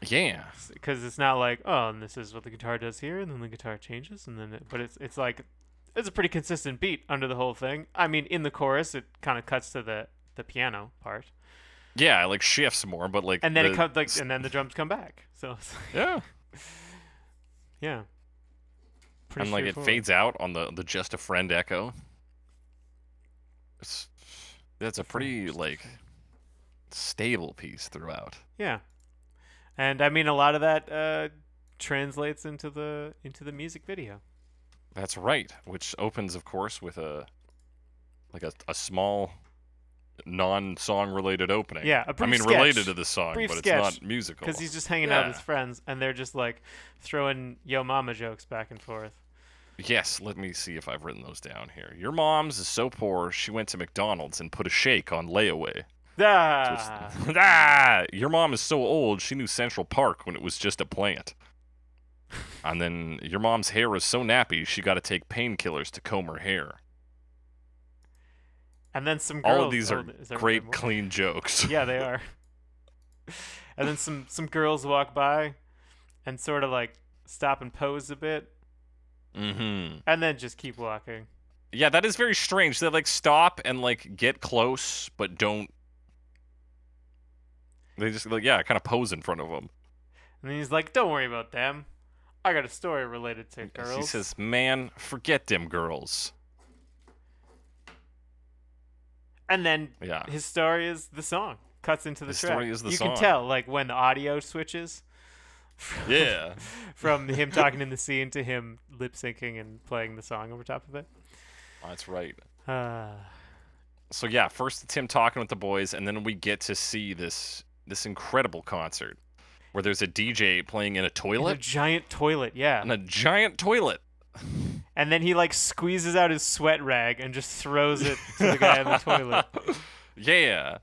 Yeah. because it's not like oh and this is what the guitar does here and then the guitar changes and then it, but it's it's like it's a pretty consistent beat under the whole thing i mean in the chorus it kind of cuts to the the piano part Yeah, it like shifts more, but like and then the, it comes like and then the drums come back. So like, yeah, yeah. Pretty and like it fades out on the the just a friend echo. It's that's a pretty like stable piece throughout. yeah. And i mean a lot of that uh translates into the into the music video. That's right, which opens, of course, with a like a, a small non-song related opening. Yeah, a I brief mean related to the song, Brief but sketch, it's not musical. because he's just hanging out with his friends and they're just like throwing yo mama jokes back and forth Yes, let me see if I've written those down here. Your mom's is so poor she went to McDonald's and put a shake on layaway. So ah, it's- ah, your mom is so old she knew Central Park when it was just a plant. And then your mom's hair is so nappy, she got to take painkillers to comb her hair. And then some girls. All of these oh, are great, clean jokes. yeah, they are. and then some some girls walk by, and sort of like stop and pose a bit, mm-hmm. and then just keep walking. Yeah, that is very strange. They like stop and like get close, but don't. They just like yeah, kind of pose in front of them. And then he's like, "Don't worry about them. I got a story related to girls." He says, "Man, forget them girls." And then Yeah. his story is the song. Cuts into the His track. story is the you song. can tell like when the audio switches. From, Yeah. from him talking in the scene to him lip syncing and playing the song over top of it. That's right. Uh, So yeah, first it's him talking with the boys, and then we get to see this this incredible concert where there's a DJ playing in a in a giant toilet, yeah. in a giant toilet. And then he like squeezes out his sweat rag and just throws it to the guy in the toilet. Yeah.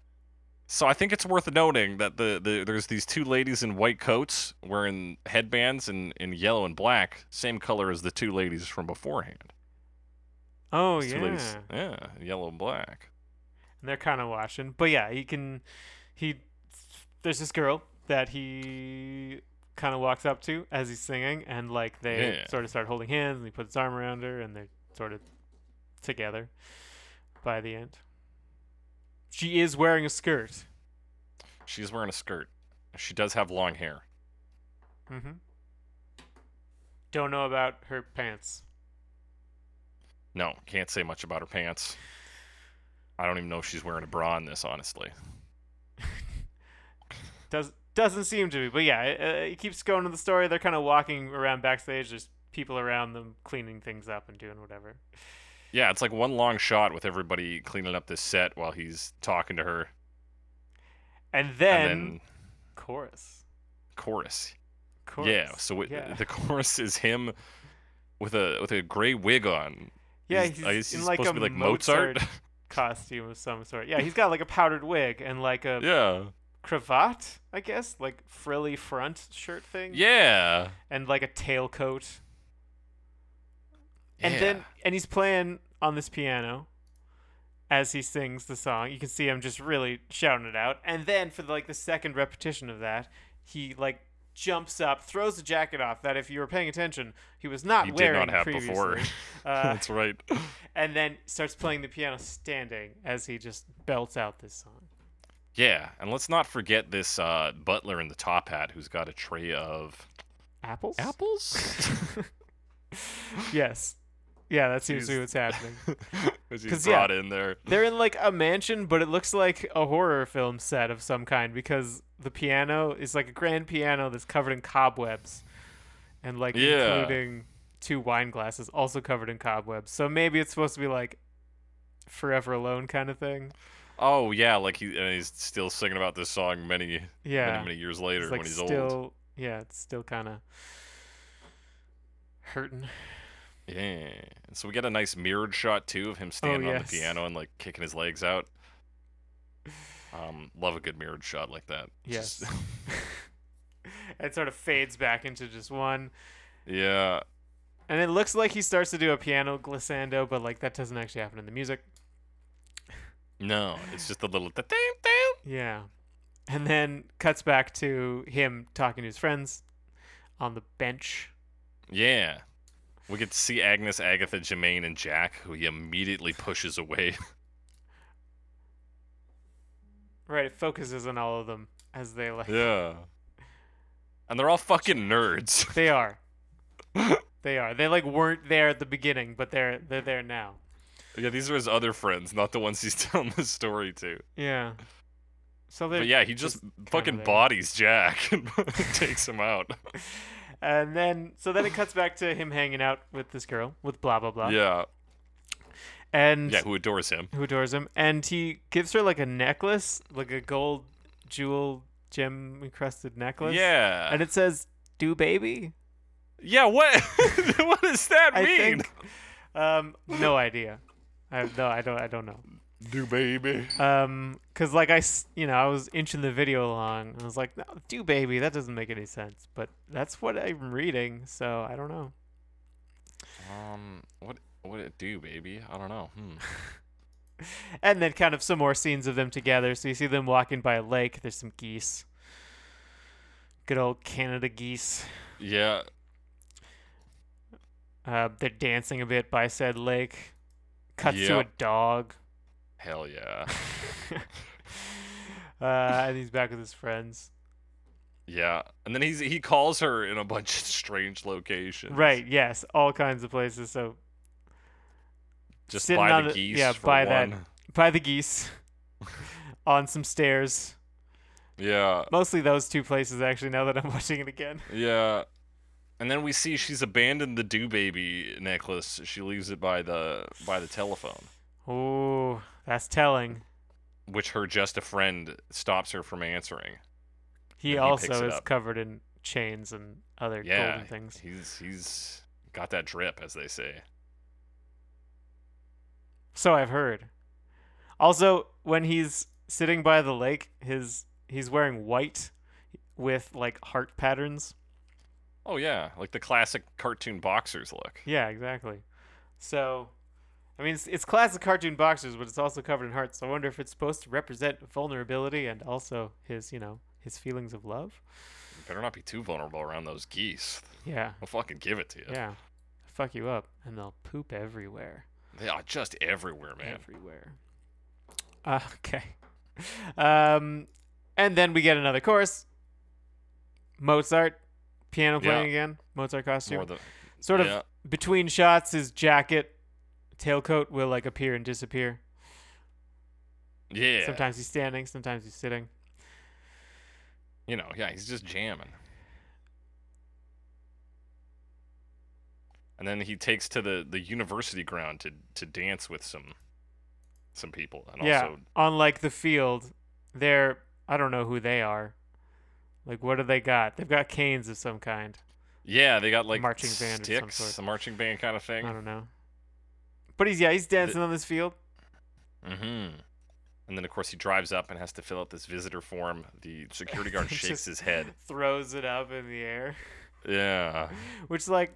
So I think it's worth noting that the, the there's these two ladies in white coats wearing headbands in, in yellow and black, same color as the two ladies from beforehand. Oh These yeah. ladies- yeah, yellow and black. And they're kind of watching. But yeah, he can he there's this girl that he kind of walks up to as he's singing and like they Yeah. sort of start holding hands and he puts his arm around her and they're sort of together by the end. She is wearing a skirt. She's wearing a skirt. She does have long hair. Mm Mhm. Don't know about her pants. No, can't say much about her pants. I don't even know if she's wearing a bra in this, honestly. Does doesn't seem to be, but yeah, it, uh, it keeps going to the story. They're kind of walking around backstage. There's people around them cleaning things up and doing whatever. Yeah, it's like one long shot with everybody cleaning up this set while he's talking to her, And then, and then chorus. chorus. chorus. Yeah, so it, yeah. the chorus is him with a with a gray wig on. yeah, he's, he's, guess in he's like a to be like Mozart. costume of some sort. Yeah, he's got like a powdered wig and like a yeah, cravat, I guess, like frilly front shirt thing. yeah, and like a tailcoat. And yeah. then and he's playing on this piano as he sings the song. You can see him just really shouting it out. And then for like the second repetition of that, he like jumps up, throws the jacket off that if you were paying attention, he was not he did wearing not have previously. before. Uh, That's right. and then starts playing the piano standing as he just belts out this song. Yeah, and let's not forget this uh, butler in the top hat who's got a tray of Apples? apples. yes. Yeah, that seems to be what's happening. Because yeah. brought in there. They're in like a mansion, but it looks like a horror film set of some kind because the piano is like a grand piano that's covered in cobwebs, and like Yeah. including two wine glasses also covered in cobwebs. So maybe it's supposed to be like forever alone kind of thing. Oh yeah, like he and he's still singing about this song many Yeah, many many years later like when he's still old. yeah, it's still kind of hurting. Yeah. And so we get a nice mirrored shot too of him standing on Oh, yes. the piano and like kicking his legs out. Um, love a good mirrored shot like that. Yes. just- it sort of fades back into just one. yeah. And it looks like he starts to do a piano glissando, but like that doesn't actually happen in the music. No, it's just a little. Yeah. And then cuts back to him talking to his friends on the bench. Yeah. We get to see Agnes, Agatha, Jermaine, and Jack, who he immediately pushes away. Right, it focuses on all of them as they like yeah. And they're all fucking nerds. they are. they are. They like weren't there at the beginning, but they're they're there now. Yeah, these are his other friends, not the ones he's telling the story to. Yeah. So they But yeah, he just fucking bodies Jack and takes him out. And then so then it cuts back to him hanging out with this girl with blah blah blah. Yeah. And Yeah, who adores him. who adores him, and he gives her like a necklace, like a gold jewel gem encrusted necklace. Yeah. And it says "Do baby." yeah, what what does that I mean? think. Um, no idea. I no. I don't. I don't know. Do baby. Um, cause like I, you know, I was inching the video along. And I was like, no, do baby, that doesn't make any sense. But that's what I'm reading, so I don't know. Um, what what it do, baby? I don't know. Hmm. And then kind of some more scenes of them together. So you see them walking by a lake. There's some geese. Good old Canada geese. Yeah. Uh, they're dancing a bit by said lake. Cuts to a dog. Hell yeah. uh, and he's back with his friends. Yeah. And then he's he calls her in a bunch of strange locations. Right. Yes. All kinds of places. So Just sitting by the the- geese yeah, by that- by the geese, on some stairs. Yeah. Mostly those two places, actually. Now that I'm watching it again. Yeah. And then we see she's abandoned the do baby necklace. She leaves it by the by the telephone, Oh, that's telling. which her just a friend stops her from answering. He he also is up. covered in chains and other Yeah. golden things. He's he's got that drip, as they say. So I've heard. Also, when he's sitting by the lake, his he's wearing white with like heart patterns. Oh yeah, like the classic cartoon boxers look. Yeah, exactly. So, I mean, it's, it's classic cartoon boxers, but it's also covered in hearts. So I wonder if it's supposed to represent vulnerability and also his, you know, his feelings of love. You better not be too vulnerable around those geese. Yeah, I'll fucking give it to you. yeah. Fuck you up, and they'll poop everywhere. They are just everywhere, man. Everywhere. Uh, okay. Um, and then we get another chorus. Mozart, piano Yeah. playing again. Mozart costume. The sort of yeah. between shots, his jacket, tailcoat will like appear and disappear. yeah. Sometimes he's standing, sometimes he's sitting. You know, yeah, he's just jamming. And then he takes to the, the university ground to, to dance with some some people and yeah, also on like the field, they're I don't know who they are. Like, what do they got? They've got canes of some kind. yeah they got like marching band of some sort. a marching band kind of thing. I don't know. But he's yeah, he's dancing on this field. Mm-hmm. And then of course he drives up and has to fill out this visitor form. The security guard shakes his head. throws it up in the air. Yeah. Which, like,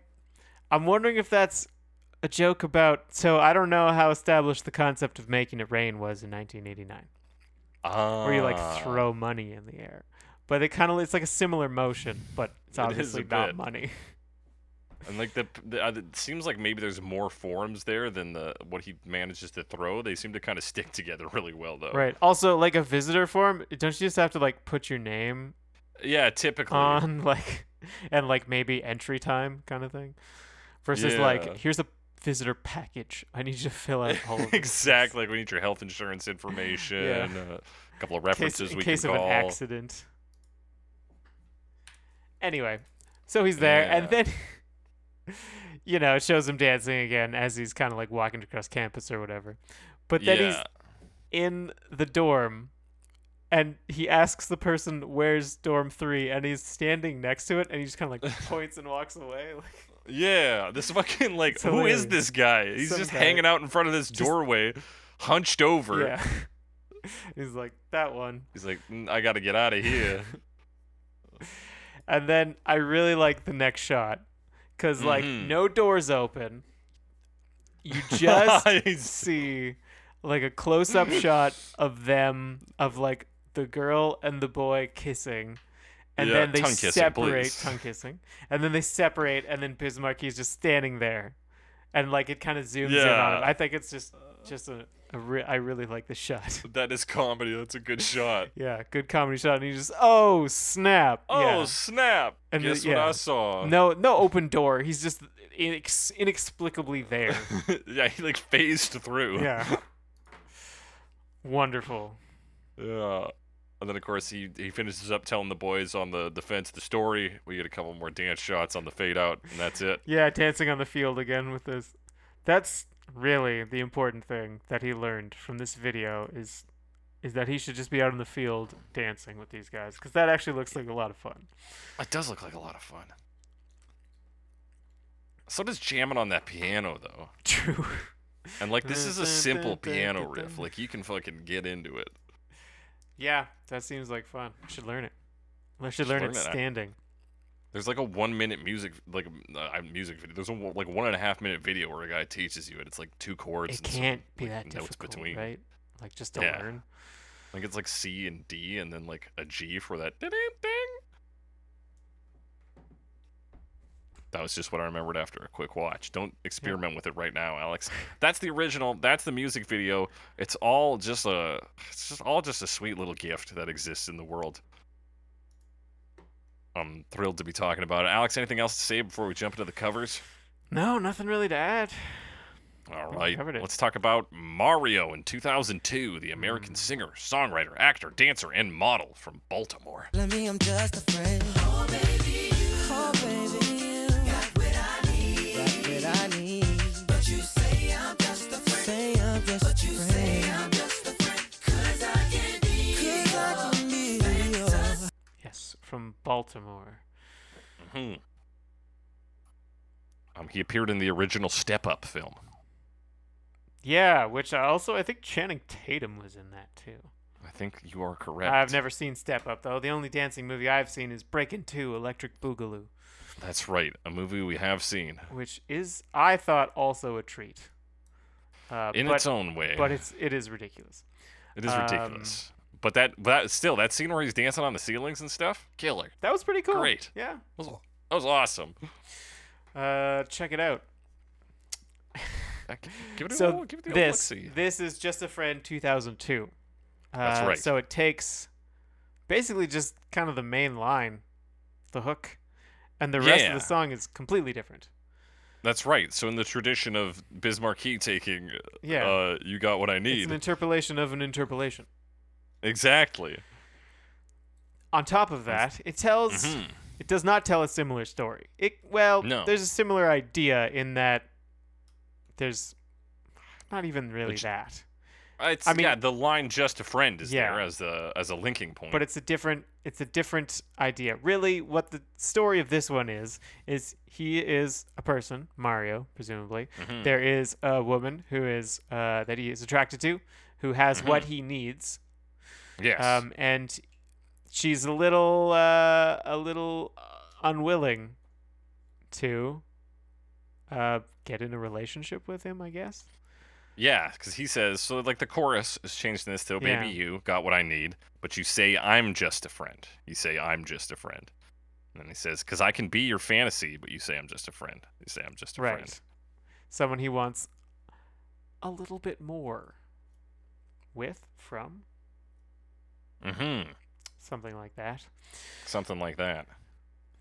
I'm wondering if that's a joke about. So I don't know how established the concept of making it rain was in 1989, where you like Ah. throw money in the air. But it kind of it's like a similar motion, but it's It obviously not bit. money. And like the, the uh, it seems like maybe there's more forms there than the what he manages to throw. They seem to kind of stick together really well though. Right. Also, like a visitor form, don't you just have to like put your name Yeah, typically. on like and like maybe entry time kind of thing, versus Yeah. like here's a visitor package. I need you to fill out all of exactly. Like we need your health insurance information, uh, a couple of case, references in we case can of call. an accident. Anyway, so he's there, and then you know it shows him dancing again as he's kind of like walking across campus or whatever. But then he's in the dorm, and he asks the person, "Where's dorm three? And he's standing next to it, and he just kind of like points and walks away. Like, Yeah, this fucking like who is this guy? He's Some just guy. hanging out in front of this Just- doorway, hunched over. yeah. he's like that one. He's like, "Mm, I gotta get out of here. And then I really like the next shot because like Mhm. no doors open. You just see like a close up shot of them of like the girl and the boy kissing. And Yeah, then they tongue separate please. tongue kissing. And then they separate and then Biz Markie is just standing there. And like it kind of zooms in on Yeah. him. I think it's just just a, a re- I really like the shot. that is comedy. That's a good shot. yeah, good comedy shot. And he just oh snap. Oh yeah. snap! And the- Guess yeah. what I saw? No, no open door. He's just inex- inexplicably there. yeah, he like phased through. yeah. Wonderful. Yeah. And then of course he he finishes up telling the boys on the the fence the story. We get a couple more dance shots on the fade out, and that's it. Yeah, dancing on the field again with this. That's really the important thing that he learned from this video is is that he should just be out in the field dancing with these guys because that actually looks like a lot of fun. It does look like a lot of fun. So does jamming on that piano though. True. And like this is a simple piano riff. Like you can fucking get into it. Yeah, that seems like fun. I should learn it. I should learn learn it standing. There's like a one minute music like uh, music video. There's a one- like one and a half minute video where a guy teaches you it. It's like two chords. It and can't be like, that notes difficult, between. right? Like just to Yeah. learn. I think it's like C and D and then like a G for that ding ding. That was just what I remembered after a quick watch. Don't experiment with it right now, Alex. That's the original. That's the music video. It's all just a. It's just all just a sweet little gift that exists in the world. I'm thrilled to be talking about it. Alex, anything else to say before we jump into the covers? No, nothing really to add. All we right, covered it. let's talk about Mario in 2002, the Mm. American singer, songwriter, actor, dancer, and model from Baltimore. Let me, I'm just a friend. Oh, baby. Oh, baby. From Baltimore. hmm Um, he appeared in the original Step Up film. Yeah, which I also I think Channing Tatum was in that too. I think you are correct. I've never seen Step Up though. The only dancing movie I've seen is Breakin' 2 Electric Boogaloo, That's right, a movie we have seen which is I thought also a treat. Uh, in but, its own way. but it's it is ridiculous. it is um, ridiculous. But that, but that still, that scene where he's dancing on the ceilings and stuff, killer. That was pretty cool. Great. Yeah. That was, that was awesome. Uh, check it out. Uh, Give it a, so little- give it the this this is just a friend 2002 That's Uh, right. so it takes basically just kind of the main line the hook and the rest of the song is completely different That's right. So in the tradition of Biz Markie taking, Yeah. uh, you got what I need. it's an interpolation of an interpolation exactly. on top of that it tells Mhm. it does not tell a similar story it well No. there's a similar idea in that there's not even really Which- that It's, I mean- yeah, the line "just a friend" is Yeah. there as a as a linking point. but it's a different it's a different idea really what the story of this one is is he is a person mario presumably Mhm. There is a woman who is uh, that he is attracted to who has Mm-hmm. what he needs yes. um, and she's a little uh, a little unwilling to uh, get in a relationship with him i guess yeah, because he says so. Like the chorus is changed in this to Yeah. "Baby, you got what I need," but you say "I'm just a friend." You say "I'm just a friend," and then he says, "Cause I can be your fantasy," but you say "I'm just a friend." You say "I'm just a right friend." someone he wants a little bit more with from Mm-hmm. something like that Something like that.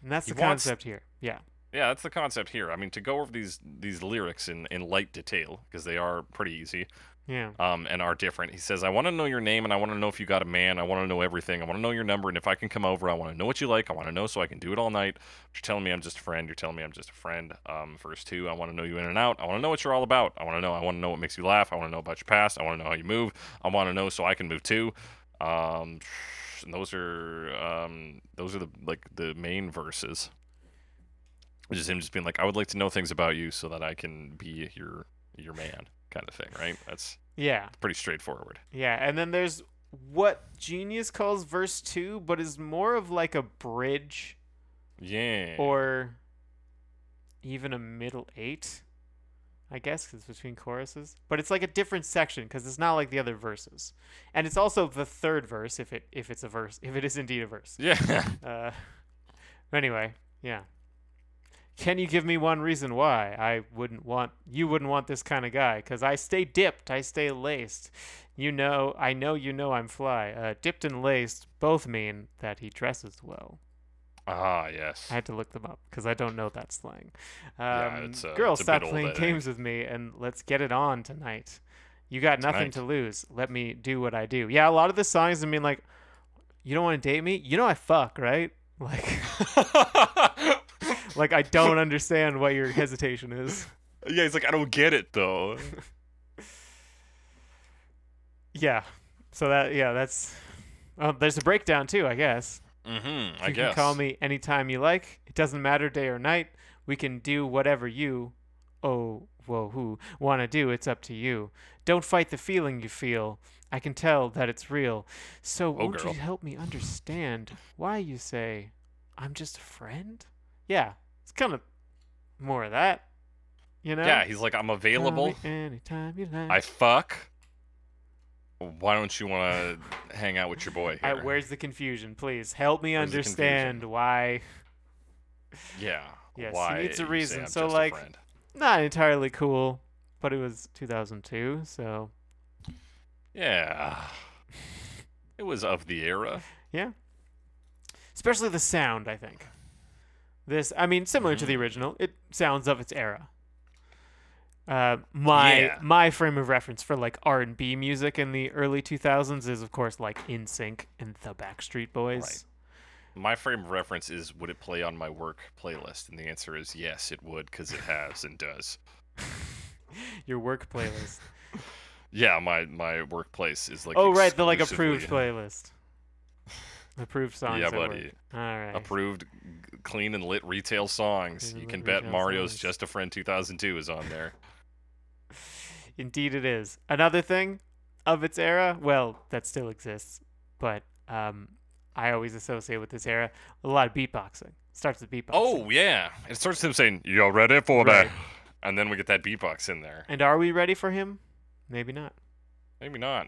and that's He the wants- concept here yeah Yeah, that's the concept here. I mean, to go over these these lyrics in, in light detail because they are pretty easy yeah um, and are different. He says, "I want to know your name and I want to know if you got a man. I want to know everything. I want to know your number and if I can come over. I want to know what you like. I want to know so I can do it all night. You're telling me I'm just a friend. You're telling me I'm just a friend. Um, verse two, I want to know you in and out. I want to know what you're all about. I want to know. I want to know what makes you laugh. I want to know about your past. I want to know how you move. I want to know so I can move too. Um, and those are um, those are the like the main verses. Which is him just being like, I would like to know things about you so that I can be your your man, kind of thing, right? That's yeah pretty straightforward. Yeah, and then there's what Genius calls verse 2, but is more of like a bridge Yeah. or even a middle 8. I guess 'cause it's between choruses, but it's like a different section cuz it's not like the other verses. And it's also the third verse if it if it's a verse, if it is indeed a verse. yeah. Uh anyway, yeah. Can you give me one reason why I wouldn't want you wouldn't want this kind of guy? Cause I stay dipped, I stay laced. You know, I know you know I'm fly. Uh, dipped and laced both mean that he dresses well. Ah, yes. I had to look them up because I don't know that slang. Um, Yeah, it's, uh, girls, it's a bit stop old, playing think. games with me and let's get it on tonight. You got nothing Tonight. to lose. Let me do what I do. Yeah, a lot of the songs I mean like, you don't want to date me? You know I fuck, right? Like. like I don't understand what your hesitation is. yeah, he's like, I don't get it though. Yeah. So that yeah, that's uh, there's a breakdown too, I guess. Mm-hmm. I you guess. can call me anytime you like. It doesn't matter day or night. We can do whatever you oh, whoa, who wanna do? It's up to you. Don't fight the feeling you feel. I can tell that it's real. So Oh, won't girl. you help me understand why you say I'm just a friend? Yeah, it's kind of more of that. You know? Yeah, he's like, I'm Call me available. anytime you like. I fuck. Why don't you want to hang out with your boy here? where's the confusion? Please help me Where's understand why. yeah. Yes, he why needs a reason. So, like- Not entirely cool, but it was 2002, so yeah, it was of the era. yeah. Especially the sound, I think. This, I mean, similar to the Mm. original, it sounds of its era. Uh, my Yeah. my frame of reference for like R and B music in the early 2000s is of course like NSYNC and the Backstreet Boys. Right. My frame of reference is would it play on my work playlist? And the answer is yes, it would, because it has and does. Your work playlist. Yeah, my my workplace is like. oh right, the like approved playlist. Approved songs. Yeah, buddy. All right. Approved, clean and lit retail songs. Clean You can bet Mario's songs. "Just a Friend" 2002 is on there. Indeed, it is. Another thing of its era, well, that still exists, but um, I always associate with this era a lot of beatboxing. Starts with beatboxing. Oh yeah, it starts with him saying, "You all ready for Right. me?" And then we get that beatbox in there. And are we ready for him? Maybe not. Maybe not.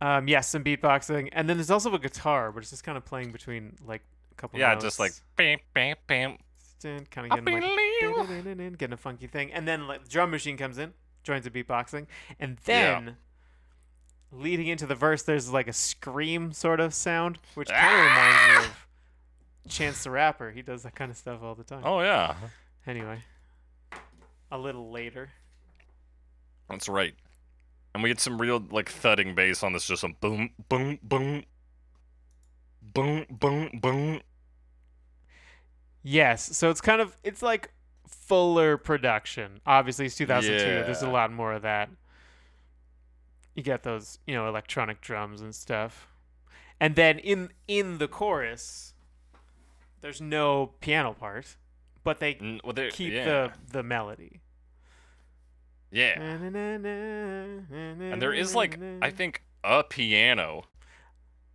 Um, yes, some beatboxing, and then there's also a guitar, but it's just kind of playing between like a couple. Yeah, just like bam, bam, bam. kind of getting like. getting a funky thing, and then like the drum machine comes in, joins the beatboxing, and Yeah. then leading into the verse, there's like a scream sort of sound, which kind of Ah! reminds me of Chance the Rapper. He does that kind of stuff all the time. Oh yeah, Anyway, a little later. that's right. And we get some real like thudding bass on this, just some boom, boom, boom, boom, boom, boom. Yes, so it's kind of it's like fuller production. Obviously, it's 2002. There's a lot more of that. You get those, you know, electronic drums and stuff. And then in in the chorus, there's no piano part, but they well, keep yeah. the the melody. yeah. And And there is like I think a piano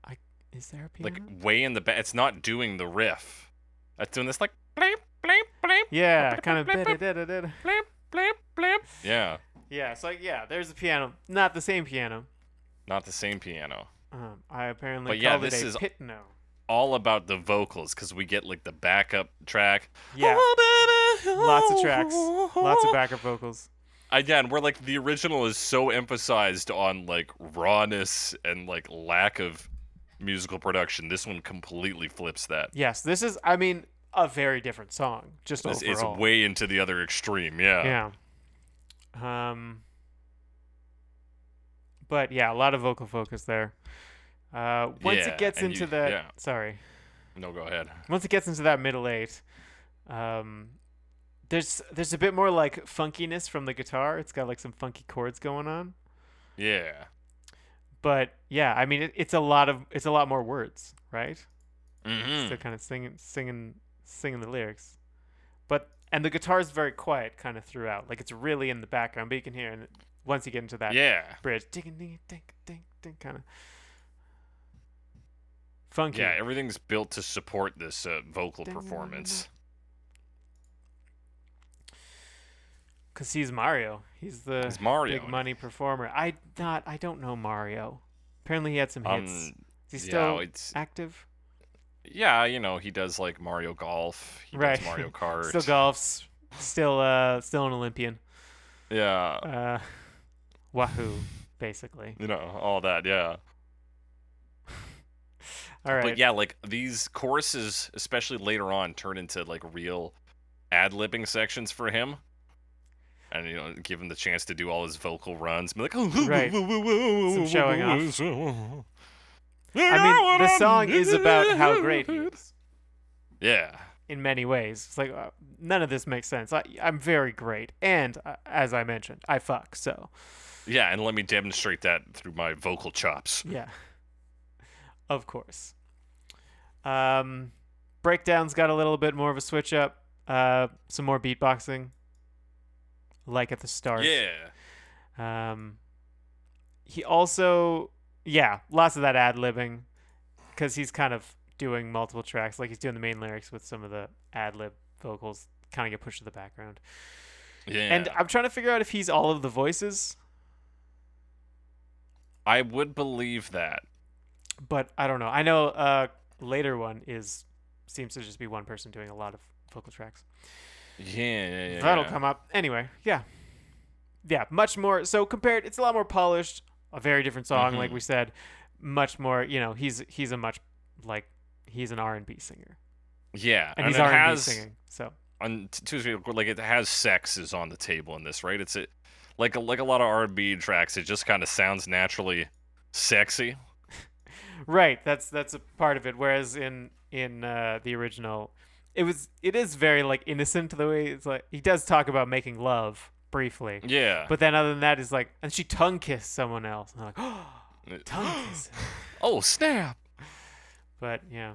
I is there a piano? like way in the back. It's not doing the riff. It's doing this like bleep bleep bleep yeah, kind of. bleep, bleep, da-da-da-da-da. bleep bleep bleep. Yeah, Yeah, it's like yeah, there's a piano, not the same piano. not the same piano. Um, I apparently But yeah, called this it a is- pitno. All about the vocals because we get like the backup track. Yeah, lots of tracks, lots of backup vocals. Again, we're like the original is so emphasized on like rawness and like lack of musical production. This one completely flips that. Yes, this is. I mean, a very different song. Just is overall. way into the other extreme. Yeah. Yeah. Um. But yeah, a lot of vocal focus there. Uh, once Yeah, it gets into you- that, yeah. sorry. No, go ahead. Once it gets into that middle eight, um, there's there's a bit more like funkiness from the guitar. It's got like some funky chords going on. Yeah. But yeah, I mean, it, it's a lot of it's a lot more words, right? Mm-hmm. Still kind of singing, singing, singing the lyrics. But and the guitar is very quiet, kind of throughout. Like it's really in the background, but you can hear. And once you get into that Yeah. bridge, ding, ding, ding, ding, ding, kind of funky. Yeah, everything's built to support this uh, vocal Ding, performance. Cause he's Mario. He's the It's Mario. big money performer. I not. I don't know Mario. Apparently, he had some hits. Um, is he yeah, still it's active? Yeah, you know, he does like Mario Golf. He Right. does Mario Kart. Still golfs. Still, uh, still an Olympian. yeah, Uh, wahoo, basically. you know, all that. Yeah. All right. But yeah, like these choruses, especially later on, turn into like real ad libbing sections for him. And you know, give him the chance to do all his vocal runs. Be like, oh, Right. Some showing off. I mean, the song is about how great he is Yeah. in many ways. It's like uh, none of this makes sense. I, I'm very great, and uh, as I mentioned, I fuck. So Yeah, and let me demonstrate that through my vocal chops. yeah, of course. Um, breakdown's got a little bit more of a switch up. Uh, some more beatboxing, like at the start. Yeah. Um, he also, yeah, lots of that ad libbing, because he's kind of doing multiple tracks. Like he's doing the main lyrics with some of the ad lib vocals, kind of get pushed to the background. Yeah. And I'm trying to figure out if he's all of the voices, I would believe that. but I don't know. I know uh later one is seems to just be one person doing a lot of vocal tracks. Yeah, yeah, yeah. That'll yeah. come up anyway. Yeah, yeah, much more. So compared, it's a lot more polished. A very different song, like Mhm. we said. Much more. You know, he's he's a much like he's an R and B singer, Yeah, and, he's R and B has, singing. So on Tuesday, like it has sex is on the table in this, right? It's a, like a, like a lot of R&B tracks. It just kind of sounds naturally sexy. right, that's that's a part of it. Whereas in in uh, the original, it was it is very like innocent the way it's like he does talk about making love briefly. Yeah, But then, other than that, is like, and she tongue kissed someone else. And I'm like, oh, tongue kiss. oh snap! But yeah,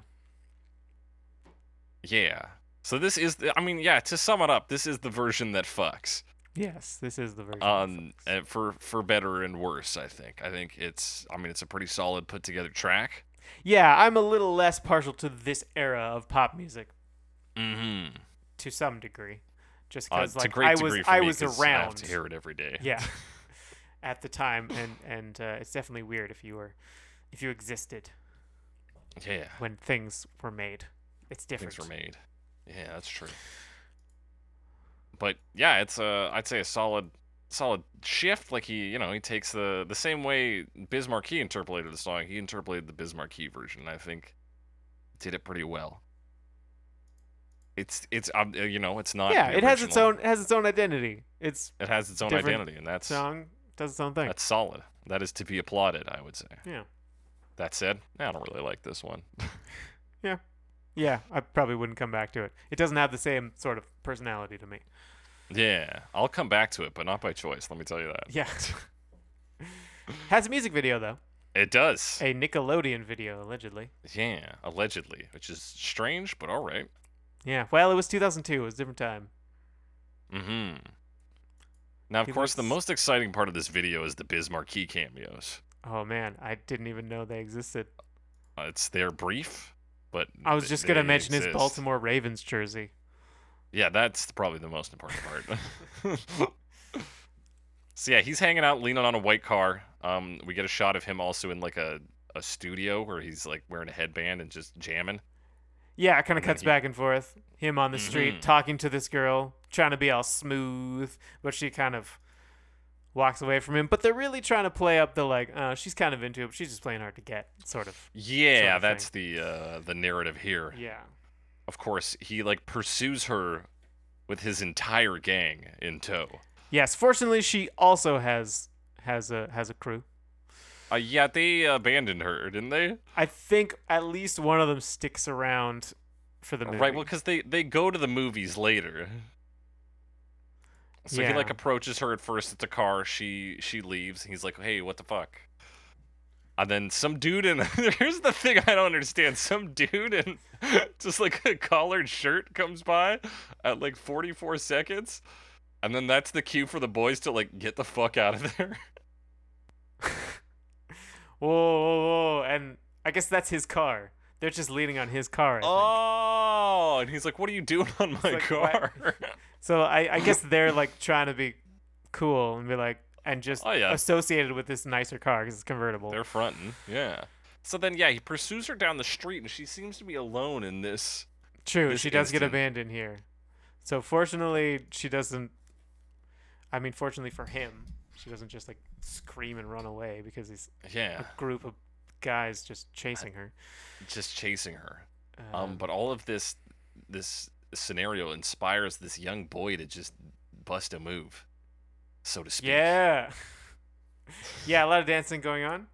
Yeah. So this is, the, I mean, yeah. To sum it up, this is the version that fucks. yes, this is the version. Um, for for better and worse, I think. I think it's, I mean, it's a pretty solid put together track. yeah, I'm a little less partial to this era of pop music Mm-hmm. to some degree, just Uh, because a like great I was I was 'cause I have around. to hear it every day. Yeah, at the time, and and uh, it's definitely weird if you were if you existed yeah. when things were made. It's different. things were made. Yeah, that's true. But yeah, it's a I'd say a solid solid shift. Like he, you know, he takes the the same way Biz Markie interpolated the song. He interpolated the Biz Markie version. I think did it pretty well. It's it's um, uh, you know it's not Yeah, it has its own it has its own identity. It's it has its own identity and that's song does its own thing. that's solid. That is to be applauded. I would say. Yeah. That said, I don't really like this one. Yeah yeah, I probably wouldn't come back to it. It doesn't have the same sort of personality to me. yeah, I'll come back to it, but not by choice. Let me tell you that. Yeah. Has a music video though. It does. A Nickelodeon video allegedly. Yeah, allegedly, which is strange, but all right. Yeah. Well, it was 2002. It was a different time. Mm-hmm. Now, of He course, the most exciting part of this video is the Biz Markie cameos. Oh man, I didn't even know they existed. Uh, it's their brief, but I was just gonna mention his. Baltimore Ravens jersey. Yeah, that's probably the most important part. so yeah, he's hanging out, leaning on a white car. Um, we get a shot of him also in like a a studio where he's like wearing a headband and just jamming. Yeah, it kind of cuts back and forth. Him on the street Mhm. talking to this girl, trying to be all smooth, but she kind of walks away from him. But they're really trying to play up the like, uh, she's kind of into it, but she's just playing hard to get, sort of. Yeah, of that's the uh, the narrative here. Yeah. Of course, he like pursues her with his entire gang in tow. Yes. Fortunately, she also has has a has a crew. Uh, yeah, they abandoned her, didn't they? I think at least one of them sticks around for the movie. Right. Well, because they they go to the movies later. So he like approaches her at first at the car. She she leaves. He's like, "Hey, what the fuck?" And then some dude in here's the thing I don't understand. Some dude in just like a collared shirt comes by at like 44 seconds, and then that's the cue for the boys to like get the fuck out of there. whoa, whoa, whoa, and I guess that's his car. They're just leaning on his car. I think. Oh, and he's like, "What are you doing on my like, car?" So I, I guess they're like trying to be cool and be like, and just Oh, yeah. associated with this nicer car because it's convertible. They're fronting, yeah. So then, yeah, he pursues her down the street, and she seems to be alone in this. True, this she does get abandoned here. So fortunately, she doesn't. I mean, fortunately for him, she doesn't just like scream and run away because he's Yeah, a group of guys just chasing her. just chasing her. Um, Um, but all of this, this scenario inspires this young boy to just bust a move, so to speak. yeah, yeah, a lot of dancing going on.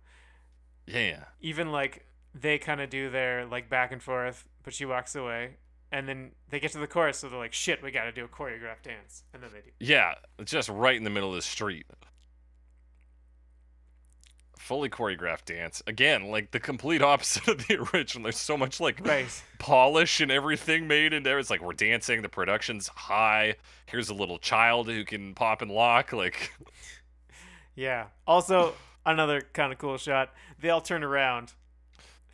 Yeah. Even like they kind of do their like back and forth, but she walks away, and then they get to the chorus, so they're like, "Shit, we got to do a choreographed dance," and then they do. Yeah, just right in the middle of the street. Fully choreographed dance. Again, like the complete opposite of the original. There's so much like Right. polish and everything made in there. It's like we're dancing, the production's high. Here's a little child who can pop and lock. Like, Yeah. Also, another kind of cool shot. They all turn around.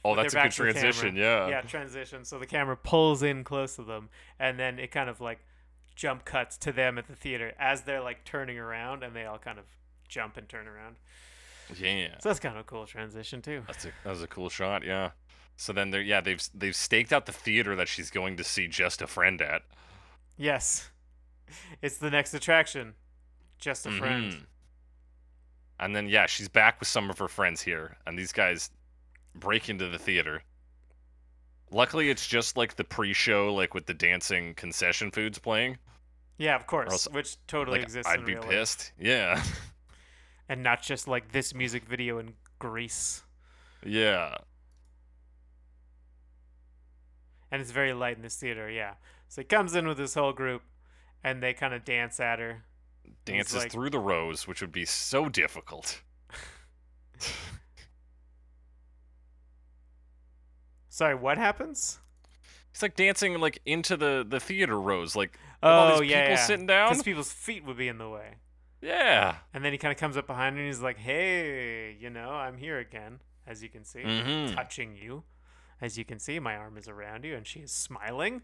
oh, that's a good backs to the camera. transition. Yeah. Yeah, transition. So the camera pulls in close to them, and then it kind of like jump cuts to them at the theater as they're like turning around, and they all kind of jump and turn around. Yeah. So that's kind of a cool transition too. That's a that was a cool shot. Yeah. So then they're yeah they've they've staked out the theater that she's going to see just a friend at. Yes, it's the next attraction. Just a friend. Mhm. And then yeah, she's back with some of her friends here, and these guys break into the theater. Luckily, it's just like the pre-show, like with the dancing concession foods playing. Yeah, of course, else, which totally like exists I'd in be real life, pissed. Yeah, and not just like this music video in Greece. yeah. and it's very light in this theater. Yeah, so he comes in with his whole group, and they kind of dance at her. Dances like- through the rows, which would be so difficult. Sorry, what happens? It's like dancing like into the the theater rows, like with all Oh these yeah, people yeah. sitting down. because people's feet would be in the way. Yeah. And then he kind of comes up behind her and he's like, "Hey, you know, I'm here again, as you can see, Mhm. touching you. As you can see, my arm is around you, and she is smiling.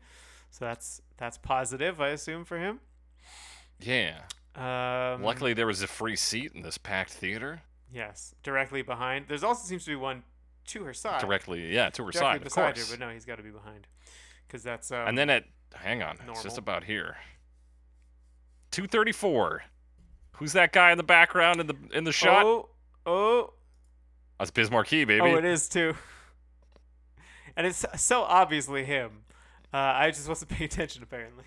So that's that's positive, I assume, for him. Yeah. Um, Luckily, there was a free seat in this packed theater. yes, directly behind. There's also seems to be one to her side, Directly, yeah, to her directly side, of beside course. her, but no, he's got to be behind, because that's um, and then at, hang on, it's just about here. 234. Who's that guy in the background in the in the shot? Oh, oh, That's Biz Markie, baby. oh, it is too. And it's so obviously him. Uh, I just wasn't paying attention apparently.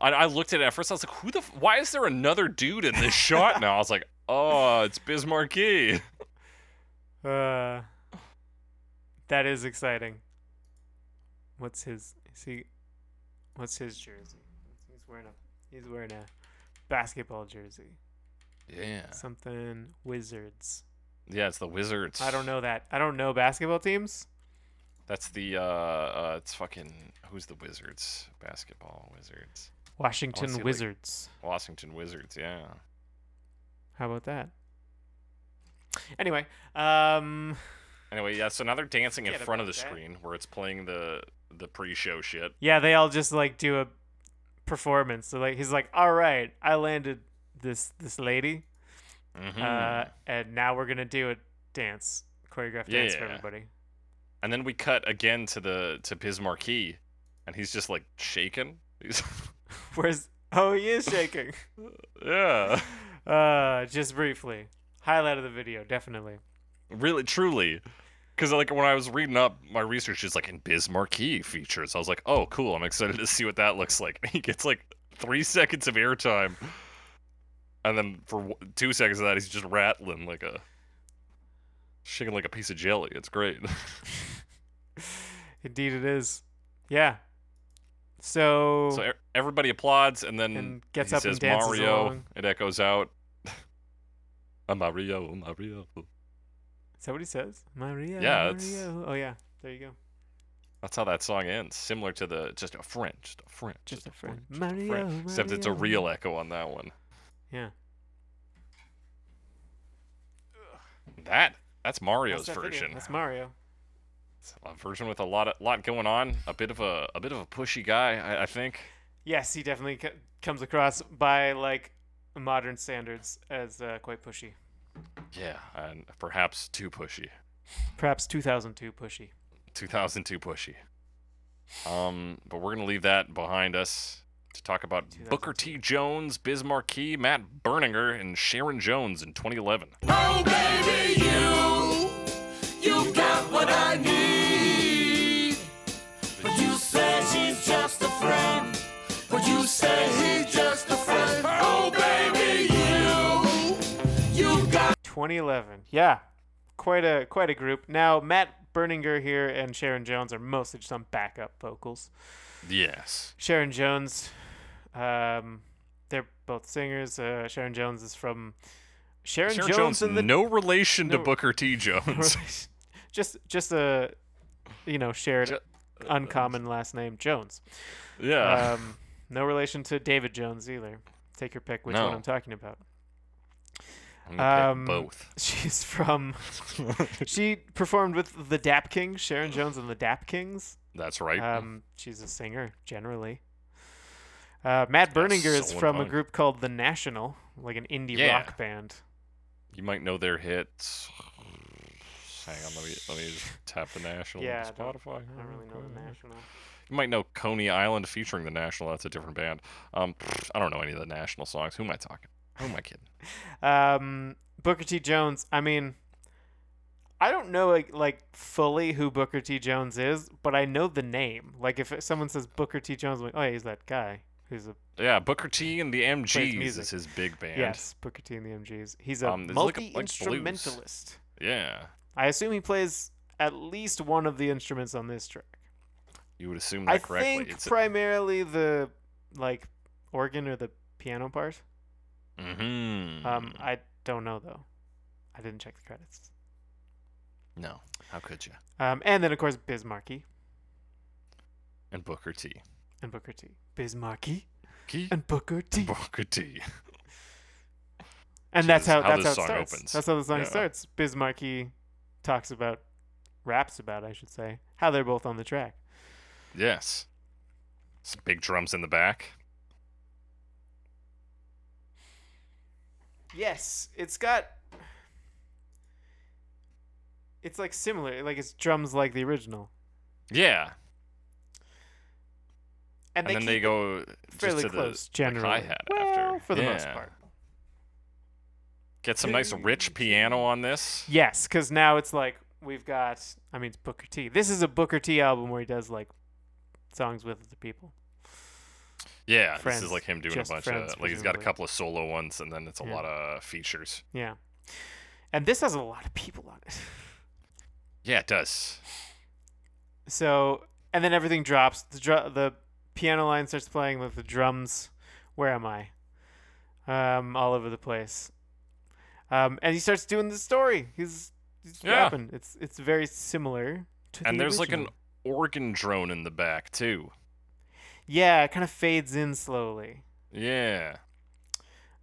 I, I looked at it at first. I was like, "Who the? F- why is there another dude in this shot now?" I was like, "Oh, it's Biz Markie." Uh, that is exciting. What's his? Is he? What's his jersey? He's wearing a. He's wearing a basketball jersey. Yeah. Something Wizards. Yeah, it's the Wizards. I don't know that. I don't know basketball teams. That's the uh, uh it's fucking who's the Wizards? Basketball Wizards. Washington see, like- Wizards. Washington Wizards, yeah. How about that? Anyway, um, Anyway, yeah, so now they're dancing in front of the that. screen where it's playing the the pre-show shit. yeah, they all just like do a performance. So like, he's like, "All right, I landed this this lady, hmm uh, and now we're gonna do a dance, choreographed dance for Yeah. everybody." and then we cut again to the to Biz Markie, and he's just like shaking. He's Where's? Oh, he is shaking. yeah, uh, just briefly, highlight of the video, definitely. really, truly. Because like when I was reading up my research, it's like in Biz Markie features. I was like, oh, cool. I'm excited to see what that looks like. He gets like three seconds of airtime, and then for two seconds of that, he's just rattling like a shaking like a piece of jelly. It's great. Indeed, it is. Yeah. So, so everybody applauds, and then And gets up and dances Mario. along. It echoes out. a Mario, a Mario. is that what he says? Maria. Yeah, Mario. Oh yeah. There you go. That's how that song ends. Similar to the just a French, just a French, Just a friend. just a friend. Mario, Except it's a real echo on that one. Yeah. That that's Mario's That's that video. version. That's Mario. It's a version with a lot of lot going on. A bit of a a bit of a pushy guy, I, I think. Yes, he definitely co- comes across by like modern standards as uh, quite pushy. Yeah, and perhaps too pushy. Perhaps 2002 pushy. 2002 pushy. Um, but we're gonna leave that behind us to talk about Booker T. Jones, Biz Markie, Matt Berninger, and Sharon Jones in 2011. Oh, baby, you, you got what I need. But you say she's just a friend. But you say he's just a friend. Oh, baby, you, you got. 2011. Yeah, quite a quite a group. Now Matt Berninger here and Sharon Jones are mostly just on backup vocals. Yes. Sharon Jones, um, they're both singers. Uh, Sharon Jones is from Sharon, Sharon Jones, Jones, and the no relation to Booker T. Jones. just just a you know shared uncommon last name Jones. yeah. Um, no relation to David Jones either. Take your pick which one I'm talking about. I'm um, both. She's from. she performed with the Dap Kings, Sharon Jones and the Dap Kings. That's right. Um, she's a singer generally. Uh, Matt Berninger is so from a group called The National, like an indie Yeah. rock band. you might know their hits. Hang on, let me let me just tap the National Yeah, on Spotify. I don't really know The National. You might know Coney Island featuring the National. That's a different band. Um, I don't know any of the National songs. Who am I talking? Who am I kidding? Um, Booker T. Jones. I mean, I don't know like, like fully who Booker T. Jones is, but I know the name. Like if someone says Booker T. Jones, I'm like, oh, yeah, he's that guy who's a Yeah, Booker T and the MGs is his big band. yes, Booker T. and the MGs. He's a Um, like a- like multi instrumentalist. Yeah. I assume he plays at least one of the instruments on this track. You would assume that I correctly. think It's primarily the like organ or the piano part. mm-hmm. Um, I don't know though. I didn't check the credits. no. How could you? Um, and then of course Biz Markie And Booker T. and Booker T. Biz Markie Key? and Booker T. Booker T. And that's how how that's how it song starts. opens. That's how the song Yeah. starts. Biz Markie talks about, raps about, I should say, how they're both on the track. Yes. Some big drums in the back. Yes, it's got. It's like similar, like it's drums like the original, Yeah. And, then they go fairly just to close the generally. hi-hat well, after. for the most part. Get some nice rich piano on this. Yes, because now it's like we've got. I mean, it's Booker T. This is a Booker T album where he does like songs with the people. Yeah, this is like him doing a bunch friends, of like he's got a couple of solo ones and then it's a Yeah. lot of features. Yeah, and this has a lot of people on it. Yeah, it does. So, and then everything drops. The dr- the piano line starts playing with the drums. Where am I? Um, all over the place. Um, and he starts doing the story. He's, he's Yeah. rapping. It's it's very similar to And the there's like an organ drone in the back too. yeah, it kind of fades in slowly. Yeah.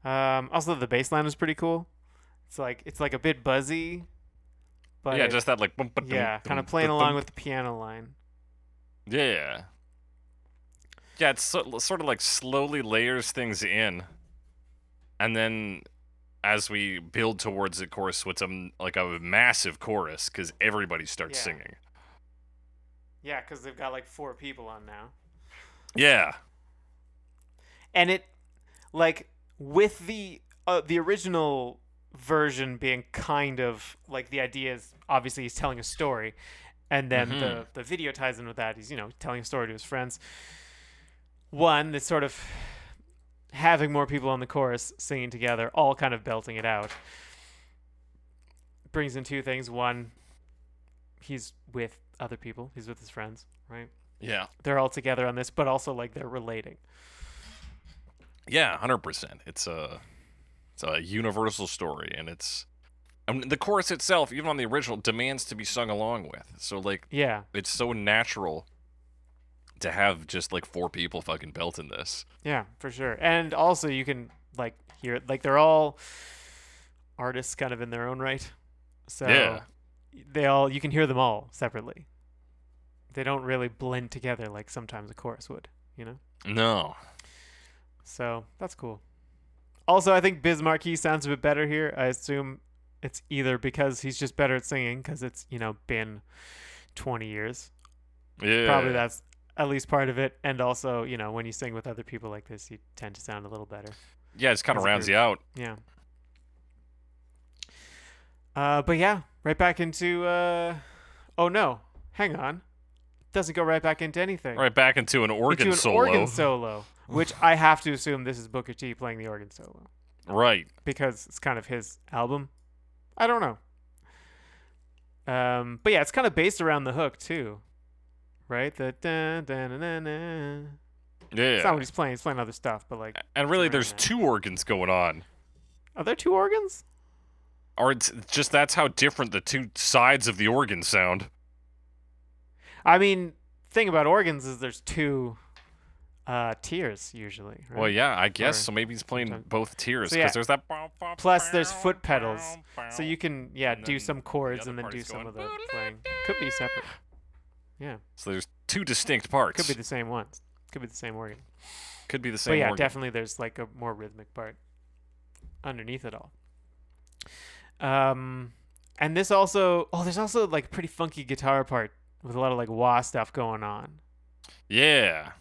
Um, also the bass line is pretty cool. It's like it's like a bit buzzy, but yeah, just that like bum, ba, yeah, kind of playing along with the piano line. Yeah. Yeah, it's so, sort of like slowly layers things in, and then as we build towards the chorus, what's a like a massive chorus because everybody starts Yeah. singing. Yeah, because they've got like four people on now. Yeah. and it like with the uh, the original version being kind of like the idea is obviously he's telling a story and then the Mhm. the video ties in with that he's you know telling a story to his friends one that's sort of having more people on the chorus singing together all kind of belting it out brings in two things one he's with other people he's with his friends right Yeah. they're all together on this but also like they're relating Yeah, hundred percent. It's a it's a universal story, and it's I mean, the chorus itself, even on the original, demands to be sung along with. So like, yeah it's so natural to have just like four people fucking belting this. Yeah, for sure. And also you can like hear like they're all artists kind of in their own right. So Yeah. they all you can hear them all separately. They don't really blend together like sometimes a chorus would, you know? No. So that's cool. Also, I think Biz Markie sounds a bit better here. I assume it's either because he's just better at singing because it's, you know, been 20 years. Yeah. Probably that's at least part of it. And also, you know, when you sing with other people like this, you tend to sound a little better. Yeah, it's kind of rounds you out. Yeah. Uh, but yeah, right back into. Uh, oh no, hang on. Doesn't go right back into anything. Right back into an organ into an solo. organ solo, which I have to assume this is Booker T playing the organ solo Right. because it's kind of his album. I don't know. Um, but yeah, it's kind of based around the hook too, right? The dun, dun, dun, dun, dun. Yeah. It's not what he's playing. He's playing other stuff, but like, and really, there's that. two organs going on. are there two organs? Or it's just that's how different the two sides of the organ sound. I mean, thing about organs is there's two uh, tiers usually. Right? Well, yeah, I guess Or so. Maybe he's playing sometimes- both tiers So, because yeah. there's that. Plus, there's foot pedals, so you can yeah do some chords and then do some of the playing. Could be separate. Yeah, So there's two distinct parts. could be the same ones. Could be the same organ. Could be the same. But yeah, organ. definitely there's like a more rhythmic part underneath it all. Um, and this also oh, there's also like pretty funky guitar part with a lot of like wah stuff going on. Yeah.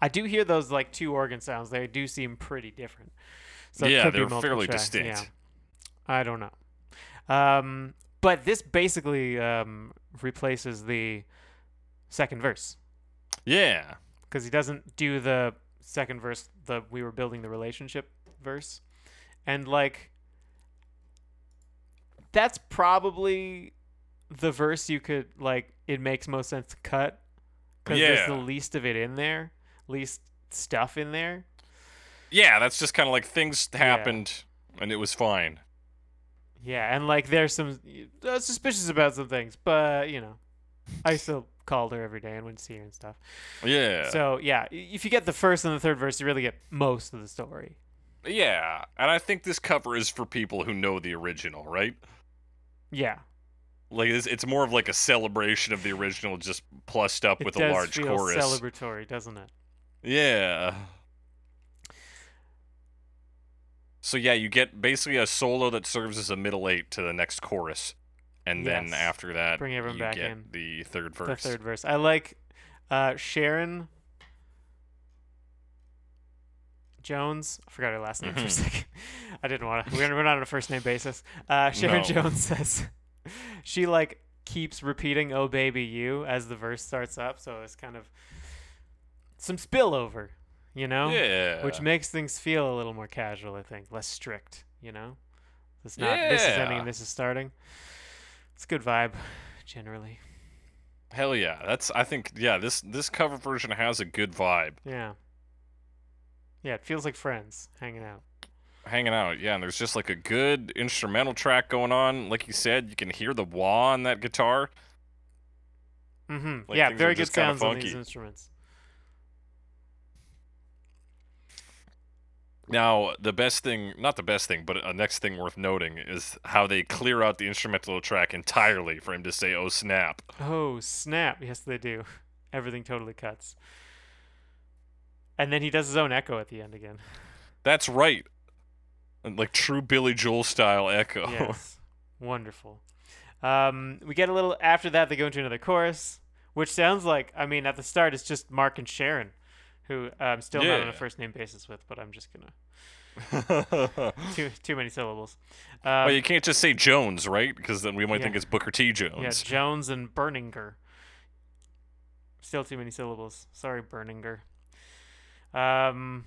I do hear those like two organ sounds. They do seem pretty different. So Yeah, they're fairly tracks, distinct. Yeah. I don't know. Um, but this basically um, replaces the second verse Yeah. because he doesn't do the second verse, the we were building the relationship verse, and like that's probably the verse you could like. It makes most sense to cut because there's the least of it in there, least stuff in there. Yeah, that's just kind of like things happened and it was fine. Yeah, and like there's some uh, suspicious about some things, but you know, I still called her every day and went to see her and stuff. Yeah. So yeah, if you get the first and the third verse, you really get most of the story. yeah, and I think this cover is for people who know the original, right? Yeah, Like it's, it's more of like a celebration of the original, just plussed up it with a large feel chorus. celebratory, doesn't it? Yeah. So yeah, you get basically a solo that serves as a middle eight to the next chorus, and then after that, Bring everyone you back get in. the third verse. The third verse. I like uh, Sharon Jones. I forgot her last name for a Mhm. second. I didn't want to. We're, we're not on a first name basis. Uh, Sharon No. Jones says she like keeps repeating "Oh baby you" as the verse starts up, so it's kind of some spillover, you know, Yeah. which makes things feel a little more casual. I think less strict, you know. It's not this is ending this is starting. It's a good vibe, generally. Hell yeah. That's I think yeah, this this cover version has a good vibe. Yeah. Yeah, it feels like friends hanging out. Hanging out, yeah, and there's just like a good instrumental track going on. Like you said, you can hear the wah on that guitar. Mm-hmm. Like, yeah, very good sounds on these instruments. Now, the best thing, not the best thing, but a next thing worth noting is how they clear out the instrumental track entirely for him to say, oh snap. Oh, snap. Yes, they do. Everything totally cuts. And then he does his own echo at the end again. That's right. Like true Billy Joel style echo. Yes. Wonderful. Um, we get a little after that they go into another chorus, which sounds like I mean at the start it's just Mark and Sharon, who I'm still not on a first name basis with, but I'm just gonna too too many syllables. Um, you can't just say Jones, right? Because then we might think it's Booker T. Jones. Yeah, Jones. Jones and Berninger. Still too many syllables. Sorry, Berninger. Um,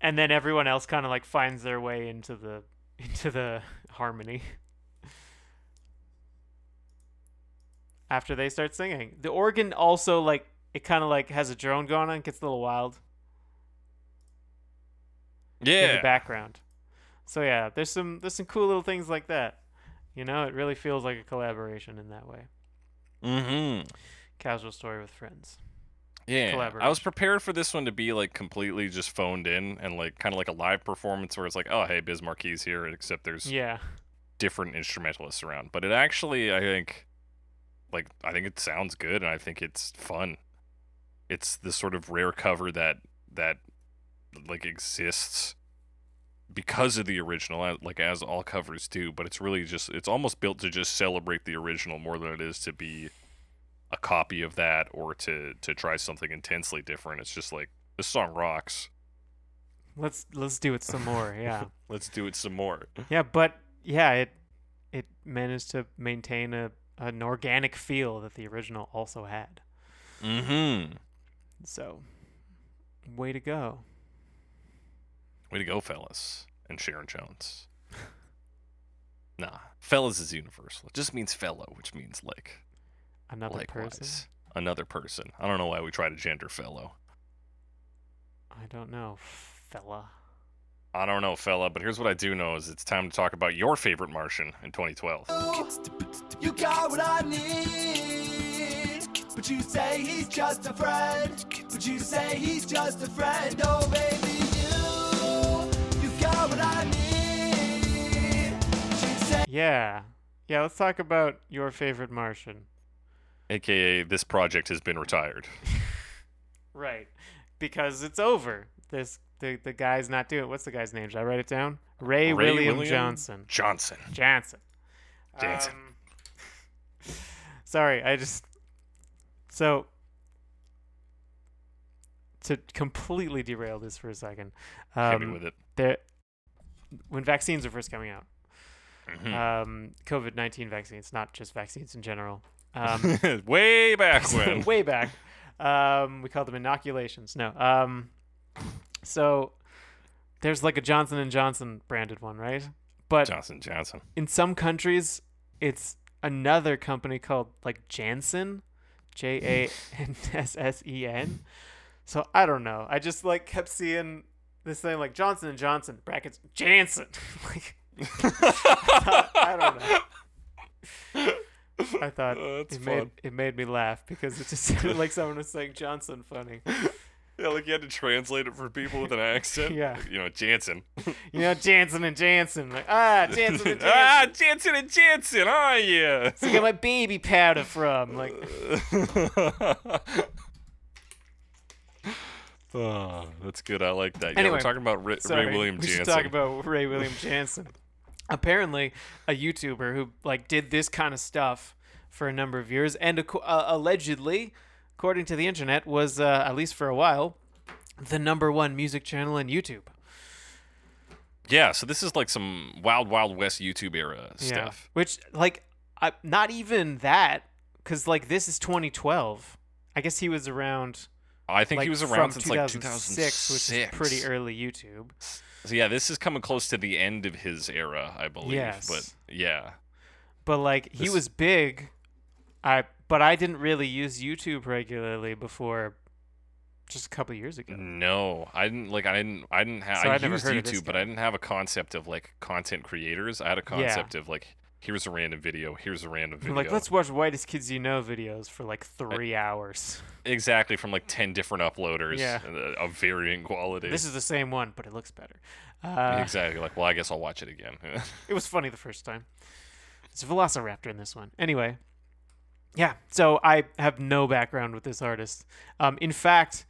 and then everyone else kind of like finds their way into the into the harmony. After they start singing, the organ also like it kind of like has a drone going on, gets a little wild Yeah. in the background. So yeah, there's some there's some cool little things like that. You know, it really feels like a collaboration in that way. Mm-hmm. Casual story with friends. Yeah. I was prepared for this one to be like completely just phoned in and like kind of like a live performance where it's like, oh, hey, Biz Markie here, except there's Yeah. different instrumentalists around. But it actually, I think, like, I think it sounds good and I think it's fun. It's the sort of rare cover that that like exists because of the original, like as all covers do. But it's really just it's almost built to just celebrate the original more than it is to be a copy of that or to to try something intensely different. It's just like this song rocks. Let's let's do it some more. Yeah. Let's do it some more. yeah, but yeah, it it managed to maintain a an organic feel that the original also had. Mm-hmm. So, way to go. Way to go, fellas. And Sharon Jones. nah, fellas is universal. It just means fellow, which means like Another likewise. person. Another person. I don't know why we try to gender fellow. I don't know, fella. I don't know, fella, but here's what I do know: is it's time to talk about your favorite Martian in 2012. You got what I need. But you say he's just a friend. But you say he's just a friend. Oh, baby, you. You got what I need. You say Yeah. Yeah, let's talk about your favorite Martian. AKA, this project has been retired. Right. Because it's over. This the the guy's not doing it. what's the guy's name? Should I write it down? Ray, Ray William, William Johnson. Johnson. Jansen. Jansen. Um, sorry, I just so to completely derail this for a second. Hit me Um, with it. there, when vaccines were first coming out, Mhm. um, COVID nineteen vaccines, not just vaccines in general. Um, Way back when. way back. Um, we called them inoculations. No. Um, so there's like a Johnson and Johnson branded one, right? But Johnson Johnson. in some countries, it's another company called like Janssen, J A N S S E N. So I don't know. I just like kept seeing this thing like Johnson and Johnson brackets Jansen. like I don't know. I thought Oh, it fun. made it made me laugh because it just sounded like someone was saying Johnson funny. Yeah, like you had to translate it for people with an accent. Yeah. You know, Jansen. You know, Jansen and Jansen. Like, ah, Jansen and Jansen. ah, Jansen and Jansen. Oh, yeah. That's where I get my baby powder from. Like, oh, that's good. I like that. Yeah, Anyway, we're talking about Ray, sorry, Ray William we Jansen. should talk about Ray William Jansen. Apparently, a YouTuber who like did this kind of stuff for a number of years, and uh, allegedly, according to the internet, was uh, at least for a while the number one music channel in YouTube. yeah, so this is like some Wild Wild West YouTube era stuff. Yeah. Which, like, I, not even that, because like this is 2012. I guess he was around. I think like, he was around since like 2006, which is pretty early YouTube. So yeah, this is coming close to the end of his era, I believe. Yes. But yeah. But like he was big. I but I didn't really use YouTube regularly before just a couple of years ago. No, I didn't like. I didn't. I didn't have. So I used YouTube, but. I didn't have a concept of like content creators. I had a concept of like, here's a random video. Here's a random video. Like, let's watch whitest kids you know videos for like three hours. exactly from like ten different uploaders. Yeah. uh, of varying quality. This is the same one, but it looks better. Uh, exactly like. Well, I guess I'll watch it again. it was funny the first time. It's a Velociraptor in this one. Anyway, yeah. So I have no background with this artist. Um, in fact,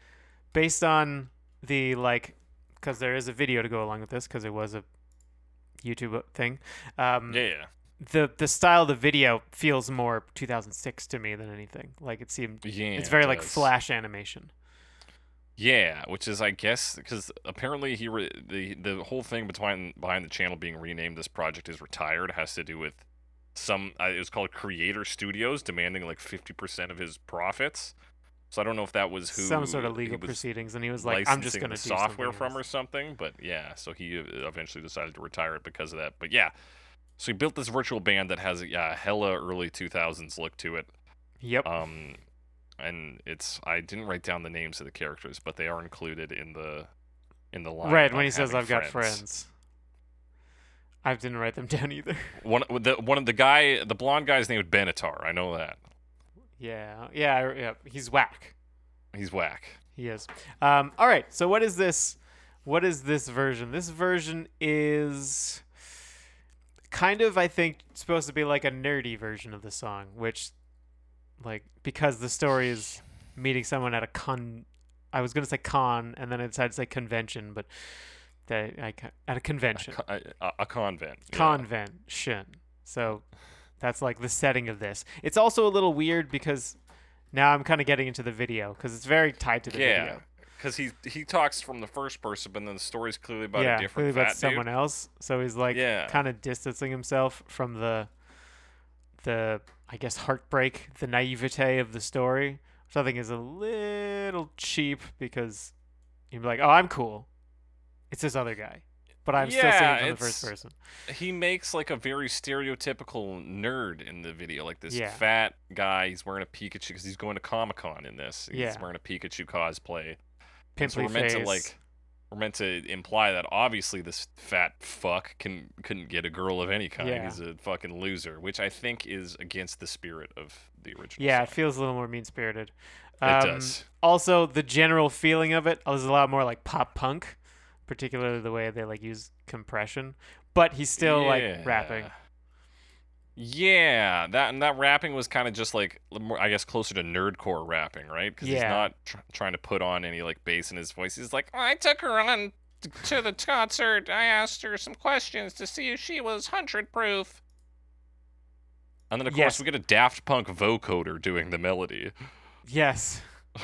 based on the like, because there is a video to go along with this, because it was a YouTube thing. Um, yeah, yeah. the the style of the video feels more 2006 to me than anything. Like it seemed, Yeah, it's it very like flash animation. Yeah, which is I guess because apparently he re- the the whole thing behind behind the channel being renamed this project is retired has to do with some uh, it was called Creator Studios demanding like fifty percent of his profits. So I don't know if that was who Some sort of legal proceedings, and he was like, "I'm just licensing gonna software from else." or something. But yeah, so he uh, eventually decided to retire it because of that. But yeah, so he built this virtual band that has yeah hella early two thousands look to it. Yep. Um, and it's I didn't write down the names of the characters, but they are included in the in the line. right when he says, "I've got friends." I didn't write them down either. One the one of the guy, the blonde guy's name is Benatar. I know that yeah, yeah, yeah. He's whack. he's whack. He is. Um, all right. So what is this? What is this version? This version is kind of, I think, supposed to be like a nerdy version of the song, which, like, because the story is meeting someone at a con. I was gonna say con, and then I decided to say convention, but they, I, at a convention, Co- a, a- a convent. yeah. convention. So that's like the setting of this. It's also a little weird because now I'm kind of getting into the video because it's very tied to the Yeah, video. because he he talks from the first person, but then the story's clearly about yeah, a different clearly about fat someone dude. else. So he's like Yeah. kind of distancing himself from the the I guess heartbreak, the naivete of the story, which I think is a little cheap because you'd be like, "Oh, I'm cool." It's this other guy, but I'm still seeing Yeah, it from the first person. He makes like a very stereotypical nerd in the video, like this Yeah. fat guy. He's wearing a Pikachu because he's going to Comic Con in this. He's Yeah. wearing a Pikachu cosplay. And so we're meant face. to like We're meant to imply that obviously this fat fuck can couldn't get a girl of any kind. Yeah. He's a fucking loser, which I think is against the spirit of the original. Yeah, it feels a little more mean spirited. It um, does. Also, the general feeling of it it is a lot more like pop punk, particularly the way they like use compression. But he's still like rapping. Yeah. Yeah, that and that rapping was kind of just like more, I guess closer to nerdcore rapping, right? Because he's not tr- trying to put on any like bass in his voice. He's like, I took her on t- to the concert. I asked her some questions to see if she was hundred proof. And then of Yes. course we get a Daft Punk vocoder doing the melody. Yes.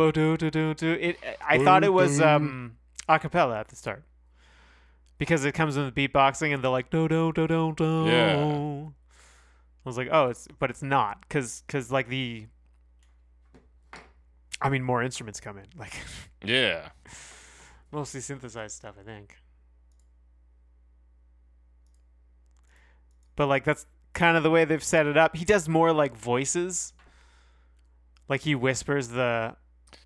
It. I thought it was um a cappella at the start. Because it comes in the beatboxing and they're like do do do do do. Yeah. I was like, oh, it's but it's not, cause cause like the. I mean, more instruments come in, like Yeah, mostly synthesized stuff, I think. But like that's kind of the way they've set it up. He does more like voices. Like he whispers the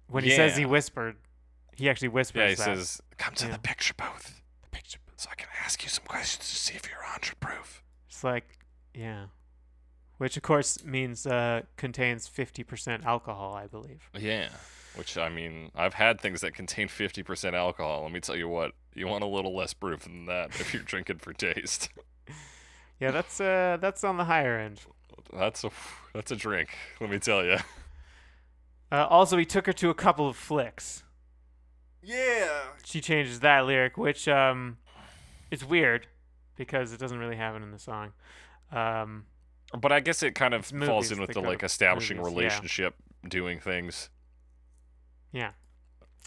when he says he Yeah. whispered, he actually whispers yeah. He that. says, "Come to Yeah. the picture booth, the picture booth. so I can ask you some questions to see if you're hundred proof." It's like, yeah. Which of course means uh, contains 50% alcohol, I believe. Yeah. Which I mean, I've had things that contain 50% alcohol. Let me tell you what, you want a little less proof than that if you're drinking for taste. Yeah, that's uh that's on the higher end. That's a that's a drink. Let me tell you. Uh, also, he took her to a couple of flicks. Yeah. She changes that lyric, which um, it's weird because it doesn't really happen in the song. Um, But I guess it kind of It's falls in with the like establishing movies, yeah. relationship, doing things, yeah.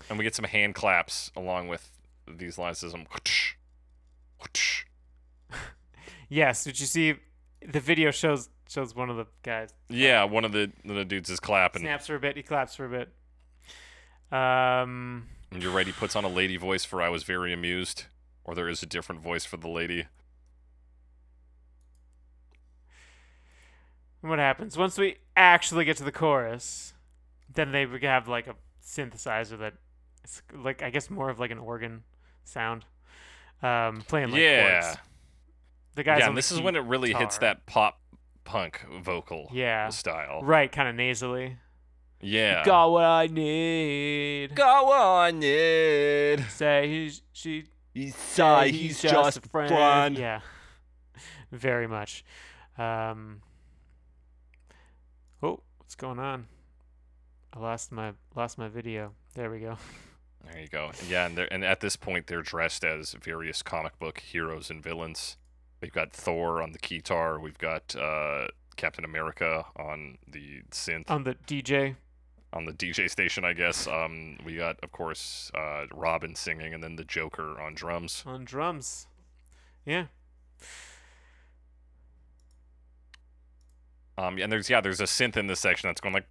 and we get some hand claps along with these lines. Says them. whoosh, whoosh. Yes. Did you see? The video shows shows one of the guys Yeah, one of the the dudes is clapping. snaps for a bit. He claps for a bit. Um. And you're right. He puts on a lady voice for "I was very amused," or there is a different voice for the lady. What happens once we actually get to the chorus? Then they have like a synthesizer that, it's like I guess more of like an organ sound, um, playing like yeah. chords. The guys. yeah, and this is when it really hits that pop punk vocal Yeah. style. Right, kind of nasally. Yeah. Got what I need. Go on, Ned. Say he's she. He's say he's just a friend. Yeah. Very much. Um. Oh, what's going on? I lost my lost my video. There we go. There you go. Yeah, and they're, and at this point they're dressed as various comic book heroes and villains. We've got Thor on the guitar. We've got uh, Captain America on the synth On the DJ. On the DJ station, I guess. Um, we got, of course, uh, Robin singing, and then the Joker on drums. on drums. Yeah. Um, and there's yeah, there's a synth in this section that's going like.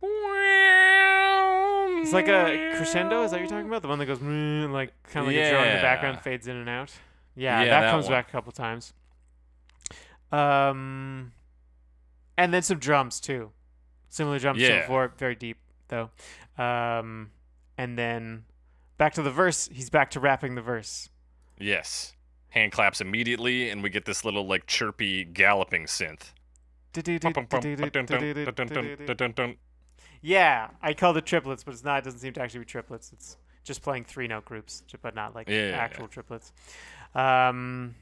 It's like a crescendo. Is that what you're talking about? The one that goes like kind of like a drone in the background fades in and out. Yeah, Yeah, that, that comes one. back a couple times. Um, and then some drums too. Similar drums to before, very deep though. Um, and then back to the verse. He's back to rapping the verse. Yes. Hand claps immediately, and we get this little like chirpy galloping synth. Yeah, I call it triplets, but it's not. It doesn't seem to actually be triplets. It's just playing three note groups, but not like Yeah. actual triplets. Um,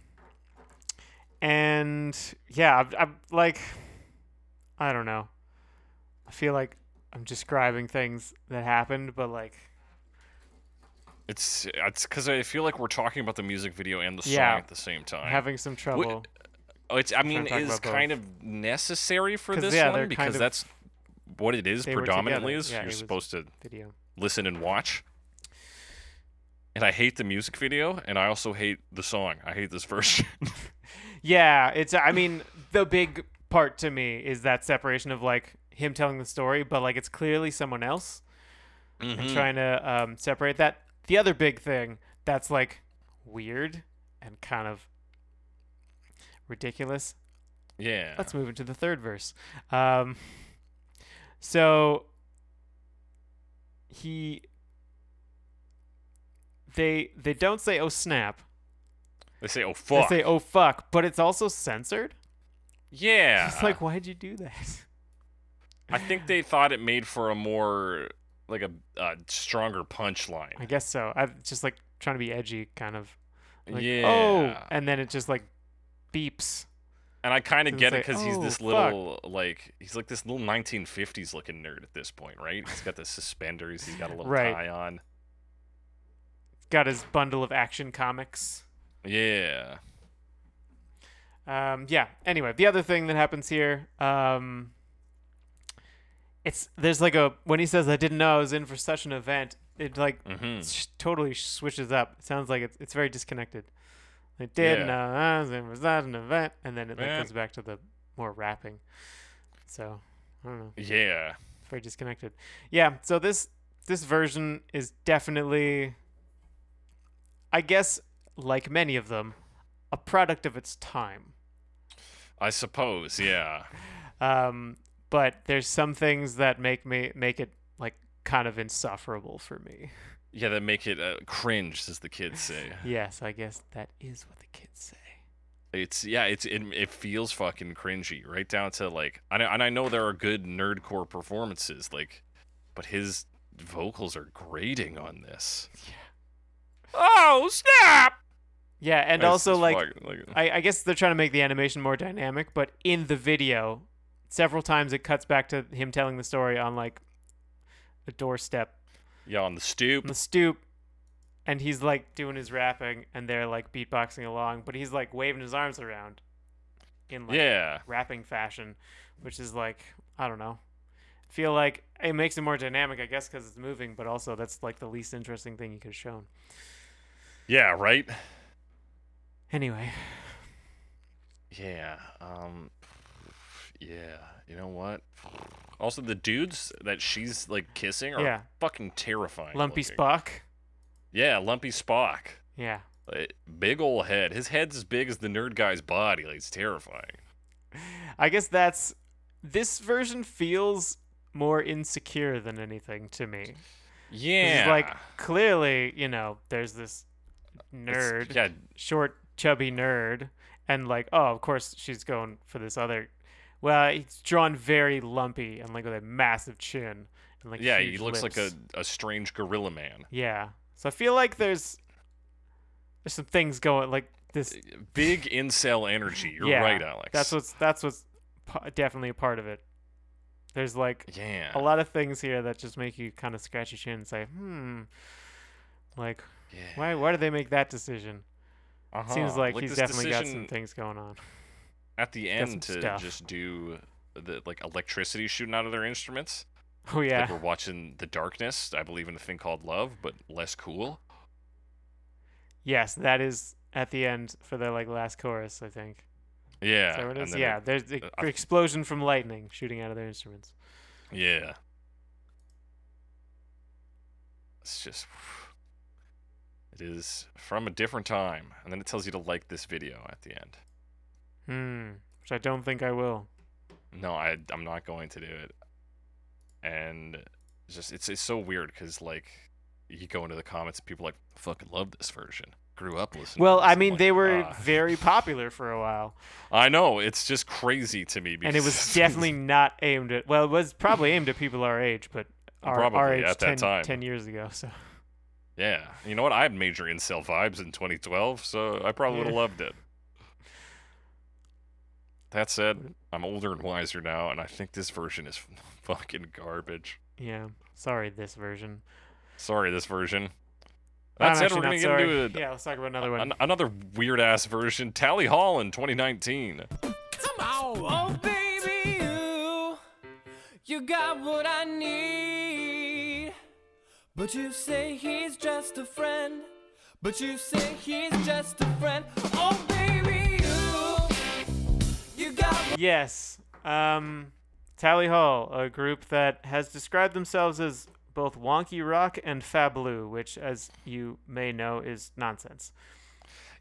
and yeah, I'm, I'm like, I don't know. I feel like I'm describing things that happened, but like, It's it's because I feel like we're talking about the music video and the song Yeah. at the same time. having some trouble. Uh, oh, it's I mean is kind of necessary for this yeah, one because of- that's what it is predominantly is Yeah, you're supposed to Video. listen and watch. And I hate the music video, and I also hate the song. I hate this version. Yeah, it's. I mean, the big part to me is that separation of like him telling the story, but like it's clearly someone else. and Mhm. trying to um, separate that. The other big thing that's like weird and kind of ridiculous. Yeah. Let's move into the third verse. Um, so he, they they don't say oh snap. They say, "Oh fuck." They say oh fuck, but it's also censored. yeah. It's like why'd you do that? I think they thought it made for a more like a, a stronger punchline. I guess so. I just like trying to be edgy, kind of. Like, yeah. Oh, and then it just like beeps. And I kind of get it because he's "Oh, this fuck." little like he's like this little 1950s looking nerd at this point, right? He's got the suspenders, he's got a little Right. tie on. Got his bundle of action comics. Yeah. Um, yeah. Anyway, the other thing that happens here, um, it's there's like a when he says I didn't know I was in for such an event, it like Mhm. sh- totally switches up. It sounds like it's it's very disconnected. I didn't Yeah. know I was in for such an event, and then it like Yeah. goes back to the more rapping. So I don't know. Yeah. very disconnected. Yeah, so this this version is definitely I guess like many of them a product of its time. I suppose, yeah. Um but there's some things that make me make it like kind of insufferable for me. Yeah, that make it uh, cringe, as the kids say. Yes, I guess that is what the kids say. It's yeah, it's it, it feels fucking cringy, right down to like, I and I know there are good nerdcore performances, like, but his vocals are grating on this. Yeah. Oh snap! Yeah, and also like like I, I guess they're trying to make the animation more dynamic, but in the video, several times it cuts back to him telling the story on like a doorstep yeah, on the stoop. on the stoop and he's like doing his rapping and they're like beatboxing along but he's like waving his arms around in like Yeah, rapping fashion which is like i don't know feel like it makes it more dynamic i guess because it's moving but also that's like the least interesting thing you could have shown yeah, right. anyway Yeah. Um. Yeah. You know what? Also, the dudes that she's like kissing are Yeah. fucking terrifying. lumpy looking. spock Yeah, Lumpy Spock. yeah Like, big old head. His head's as big as the nerd guy's body. Like, it's terrifying. i guess that's this version feels more insecure than anything to me Yeah. it's like clearly you know there's this It's- nerd Yeah. short, chubby nerd, and like, oh, of course she's going for this other. Well, he's drawn very lumpy and like with a massive chin and like Yeah. He looks like a, a strange gorilla man. yeah. So I feel like there's there's some things going like this. Big incel energy. You're yeah, right, Alex. That's what's that's what's definitely a part of it. There's like Yeah. a lot of things here that just make you kind of scratch your chin and say, hmm, like yeah. why why did they make that decision? Seems Uh-huh. like, he's definitely got some things going on. At the end to stuff. just do the like electricity shooting out of their instruments. Oh yeah. Like we're watching The Darkness, I believe in a thing called Love, but less cool. Yes, that is at the end for the like last chorus, I think. Yeah. Is that what it is? Yeah, it- there's the uh, explosion from lightning shooting out of their instruments. yeah. It's just it is from a different time, and then it tells you to like this video at the end. Hmm. Which I don't think I will. No, I I'm not going to do it. And it's just it's it's so weird because like you go into the comments, people are like fucking love this version. Grew up listening. Well, to this." I mean, like, they were "Ah." very popular for a while, I know it's just crazy to me. and it was definitely not aimed at. Well, it was probably aimed at people our age, but our, our age at that 10, time. 10 years ago. So yeah. You know what? I had major incel vibes in 2012, so I probably would have loved it. That said, I'm older and wiser now, and I think this version is fucking garbage. yeah, sorry, this version. Sorry, this version. I'm That said, we're gonna get sorry. into a, Yeah, let's talk about another one. an- another weird ass version. Tally Hall in 2019. Oh, baby, you, you got what I need. But you say he's just a friend. But you say he's just a friend. Oh, Yes. Um, Tally Hall, a group that has described themselves as both wonky rock and fablu, which, as you may know, is nonsense.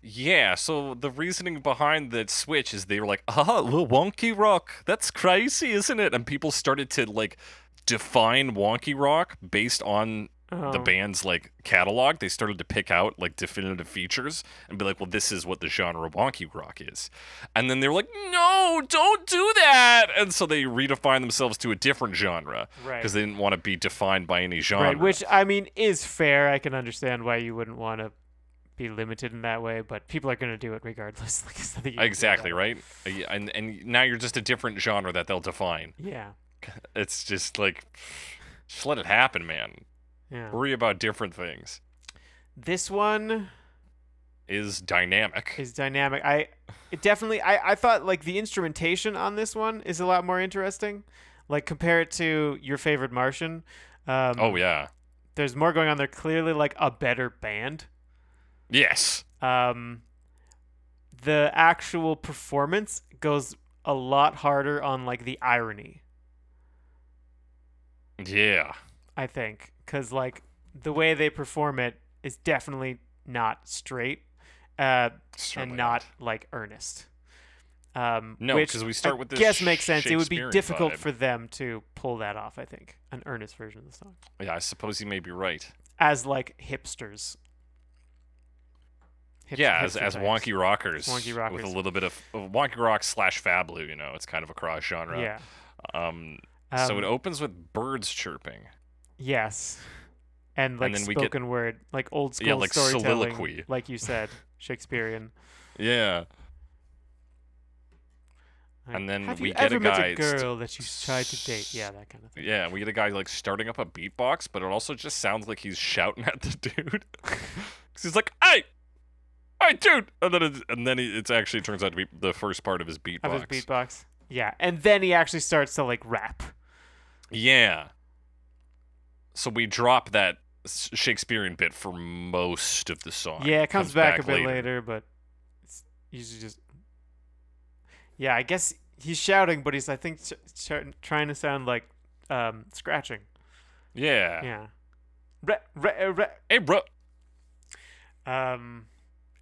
Yeah, so the reasoning behind that switch is they were like, ah, little wonky rock. That's crazy, isn't it? And people started to like define wonky rock based on the Oh. band's like catalog, they started to pick out like definitive features and be like, well, this is what the genre of wonky rock is. And then they were like, no, don't do that. And so they redefined themselves to a different genre Right. because they didn't want to be defined by any genre. Right, which I mean is fair. I can understand why you wouldn't want to be limited in that way, but people are going to do it regardless. Like, there's nothing you can do exactly right. And and now you're just a different genre that they'll define. Yeah, It's just like, just let it happen, man. Yeah. Worry about different things. This one Is dynamic. is dynamic. I it definitely. I I thought like the instrumentation on this one is a lot more interesting. Like compare it to your favorite Martian. Um, oh yeah. there's more going on there. Clearly, like a better band. Yes. um, the actual performance goes a lot harder on like the irony Yeah. i think because like the way they perform it is definitely not straight uh, and not like earnest um, No, which 'cause we start I with this guess makes sense it would be difficult vibe. for them to pull that off i think an earnest version of the song Yeah, I suppose you may be right. as like hipsters Hip- yeah, as, hipster as types. wonky rockers, Wonky with a little bit of, of wonky rock slash fablu. You know, it's kind of a cross genre. yeah Um. so it Um, opens with birds chirping. Yes. And like then we get- spoken word, like old school Yeah, like storytelling, soliloquy. like you said, Shakespearean. Yeah. Like, And then we get a guy a girl that you tried to date? Yeah, that kind of thing. Yeah, we get a guy like starting up a beatbox, but it also just sounds like he's shouting at the dude. 'Cause he's like, "Hey, hey, dude!" And then it, and then he, it's actually turns out to be the first part of his beatbox. Of his beatbox. Yeah, and then he actually starts to like rap. Yeah. So we drop that Shakespearean bit for most of the song. yeah, it comes, back, a bit later, but it's usually just. Yeah, I guess he's shouting, but he's I think trying to sound like um, scratching. Yeah. Yeah. Re- re- re- Hey, bro. Um,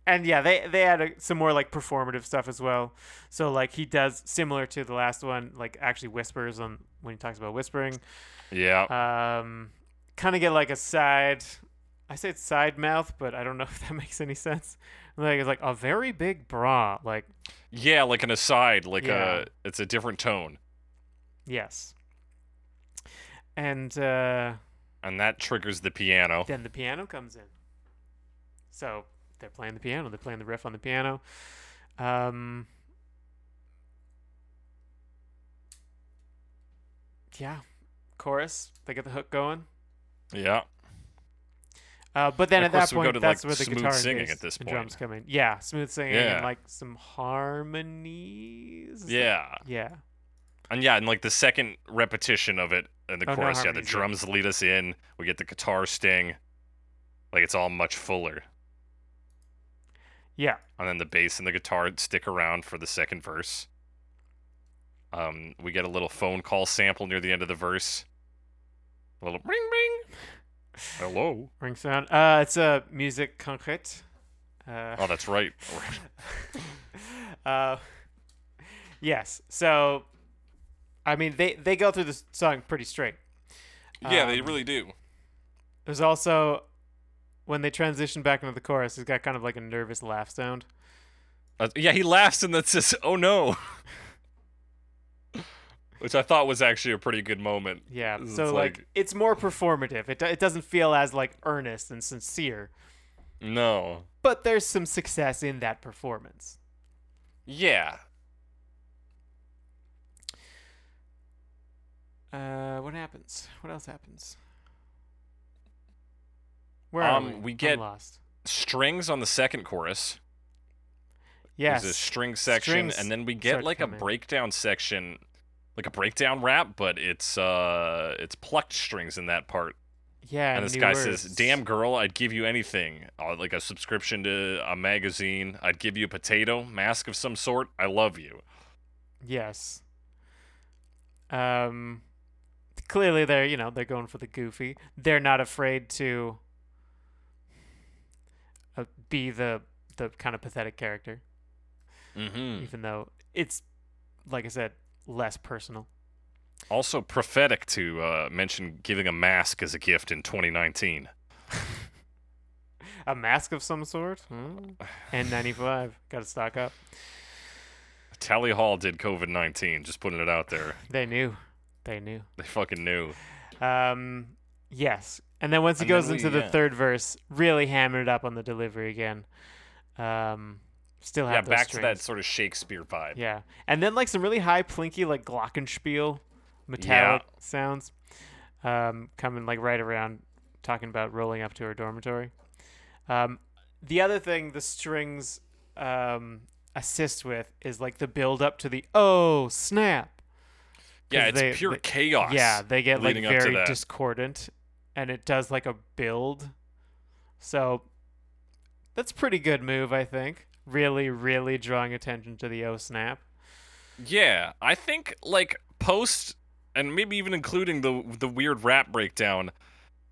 and yeah, they they add a, some more like performative stuff as well. So like he does similar to the last one, like actually whispers on when he talks about whispering. Yeah. Um, kind of get like a side. I say it's side mouth, but I don't know if that makes any sense. Like it's like a very big bra. Like yeah, like an aside, like Yeah. a it's a different tone. yes. And uh, And that triggers the piano. then the piano comes in. So they're playing the piano. They're playing the riff on the piano. Um, yeah, chorus. They get the hook going. Yeah. Uh, but then at that point, to, that's like, where the smooth guitar and singing bass at this and drums point. come in. Yeah, smooth singing Yeah. and like some harmonies. Yeah. Yeah. And yeah, and like the second repetition of it in the Oh, no chorus, yeah, the drums lead us in. We get the guitar sting. Like it's all much fuller. Yeah. and then the bass and the guitar stick around for the second verse. Um, we get a little phone call sample near the end of the verse. A little ring ring. Hello. Ring sound. Uh, it's a musique concrète. Uh, Oh, that's right. uh, yes. So, I mean, they they go through the song pretty straight. yeah, they Um, really do. There's also when they transition back into the chorus, he's got kind of like a nervous laugh sound. Uh, yeah, he laughs and then says, "Oh no," which I thought was actually a pretty good moment. Yeah. It's So like, like- it's more performative. It it doesn't feel as like earnest and sincere, No. but there's some success in that performance. Yeah. Uh, what happens? What else happens? Where are Um, we? we I'm get- lost. Strings on the second chorus. Yes. There's a string section, Strings and then we get like a breakdown section, like a breakdown rap, but it's uh it's plucked strings in that part. yeah. and this guy words. says, "Damn girl, I'd give you anything, uh, like a subscription to a magazine. I'd give you a potato mask of some sort. I love you." Yes. Um. Clearly, they're you know they're going for the goofy. They're not afraid to uh, be the the kind of pathetic character, Mm-hmm. even though it's like I said, less personal. Also prophetic to uh, mention giving a mask as a gift in 2019. A mask of some sort? Hmm. N95. Got to stock up. Tally Hall did COVID 19, just putting it out there. They knew. They knew. They fucking knew. Um, yes. And then once he And goes we- into the yeah. third verse, really hammered it up on the delivery again. Um, still have Yeah, back to that sort of Shakespeare vibe. Yeah, and then like some really high plinky like glockenspiel, metallic sounds, um, coming like right around, talking about rolling up to her dormitory. Um, the other thing the strings um, assist with is like the build up to the oh snap. Yeah, it's they- pure they- chaos. Yeah, they get like leading up to very discordant, and it does like a build. So that's a pretty good move, I think. Really, really drawing attention to the oh snap. Yeah, I think like post and maybe even including the the weird rap breakdown,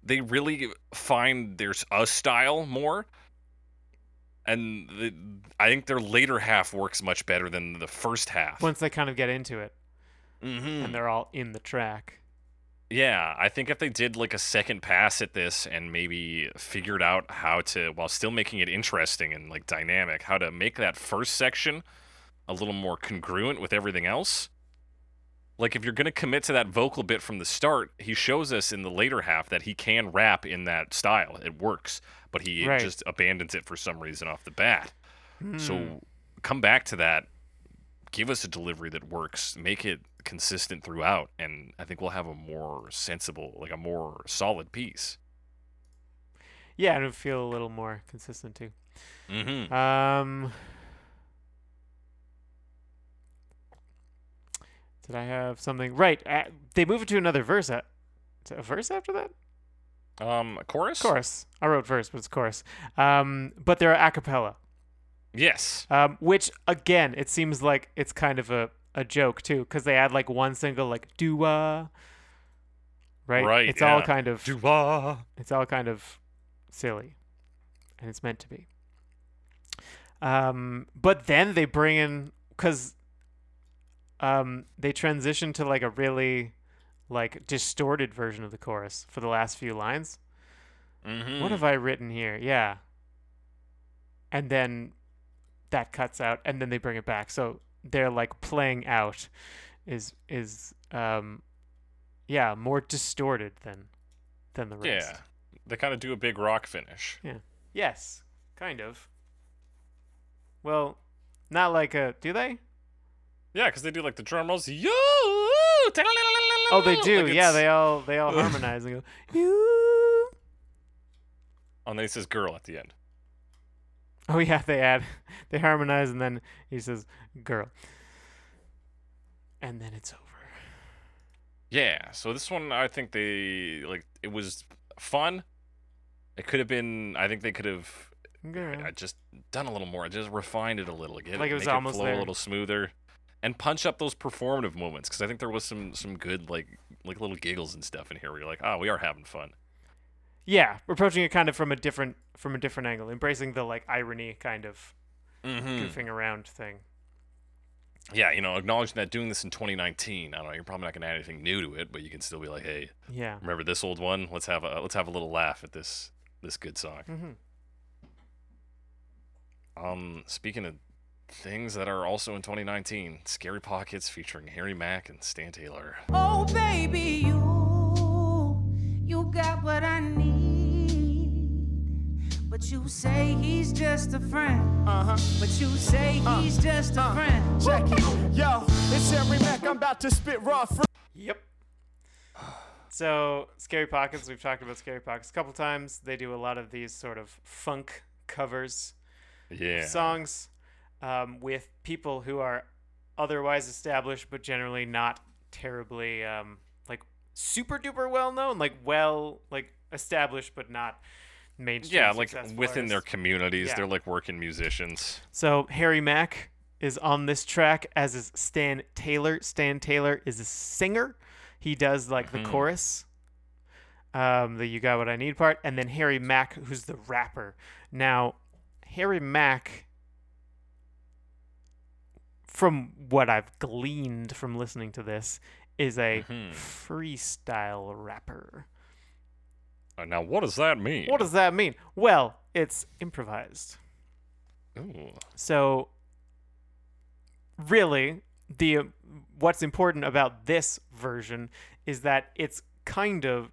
they really find there's a style more. And the, I think their later half works much better than the first half. once they kind of get into it Mhm. and they're all in the track. Yeah, I think if they did like a second pass at this and maybe figured out how to, while still making it interesting and like dynamic, how to make that first section a little more congruent with everything else. Like if you're gonna commit to that vocal bit from the start, he shows us in the later half that he can rap in that style. It works, but he Right. just abandons it for some reason off the bat. Hmm. So come back to that. Give us a delivery that works. Make it consistent throughout, and I think we'll have a more sensible, like a more solid piece. yeah, and it feel a little more consistent too. Mm-hmm. Um, did I have something right? Uh, they move it to another verse. At, a verse after that? Um, chorus. Chorus. I wrote verse, but it's chorus. Um, but they're a cappella. Yes. Um, which again, it seems like it's kind of a, a joke too, because they add like one single like dua. Right. Right, It's all kind of Dua. it's all kind of silly, and it's meant to be. Um, but then they bring in because um they transition to like a really like distorted version of the chorus for the last few lines. Mm-hmm. What have I written here? Yeah. And then that cuts out and then they bring it back. So they're like playing out is is um yeah, more distorted than than the rest. Yeah. They kind of do a big rock finish. Yeah. Yes, kind of. Well, not like a do they? Yeah, because they do like the drum rolls. Yo. Oh, they do. Like yeah, they all they all harmonize and go you. Oh, and then he says "girl" at the end. Oh yeah, they add they harmonize and then he says girl. And then it's over. Yeah. So this one, I think they like. It was fun. It could have been. I think they could have. I just done a little more. Just refined it a little. Get Like it was make almost flow there. a little smoother, and punch up those performative moments because I think there was some some good like like little giggles and stuff in here where you're like, oh, we are having fun. Yeah, we're approaching it kind of from a different from a different angle, embracing the like irony kind of Mm-hmm. goofing around thing. Yeah, you know, acknowledging that doing this in 2019, I don't know, you're probably not gonna add anything new to it, but you can still be like, hey, Yeah. remember this old one? Let's have a let's have a little laugh at this this good song. hmm Um, speaking of things that are also in 2019, Scary Pockets featuring Harry Mack and Stan Taylor. Oh, baby, you, you got what I need. But you say he's just a friend. Uh huh. But you say he's just a friend. Check it. Yo, it's Harry Mack. I'm about to spit raw fruit. Yep. So, Scary Pockets, we've talked about Scary Pockets a couple times. They do a lot of these sort of funk covers Yeah. songs um, with people who are otherwise established, but generally not terribly um, like super duper well known, like well like established, but not mainstream. yeah, like within their communities, Yeah. they're like working musicians. So Harry Mack is on this track, as is Stan Taylor. Stan Taylor is a singer. He does like the Mhm. chorus, um, the "You Got What I Need" part, and then Harry Mack, who's the rapper. Now, Harry Mack, from what I've gleaned from listening to this, is a Mhm. freestyle rapper. Uh, now, what does that mean? What does that mean? Well, it's improvised. Ooh. So really the what's important about this version is that it's kind of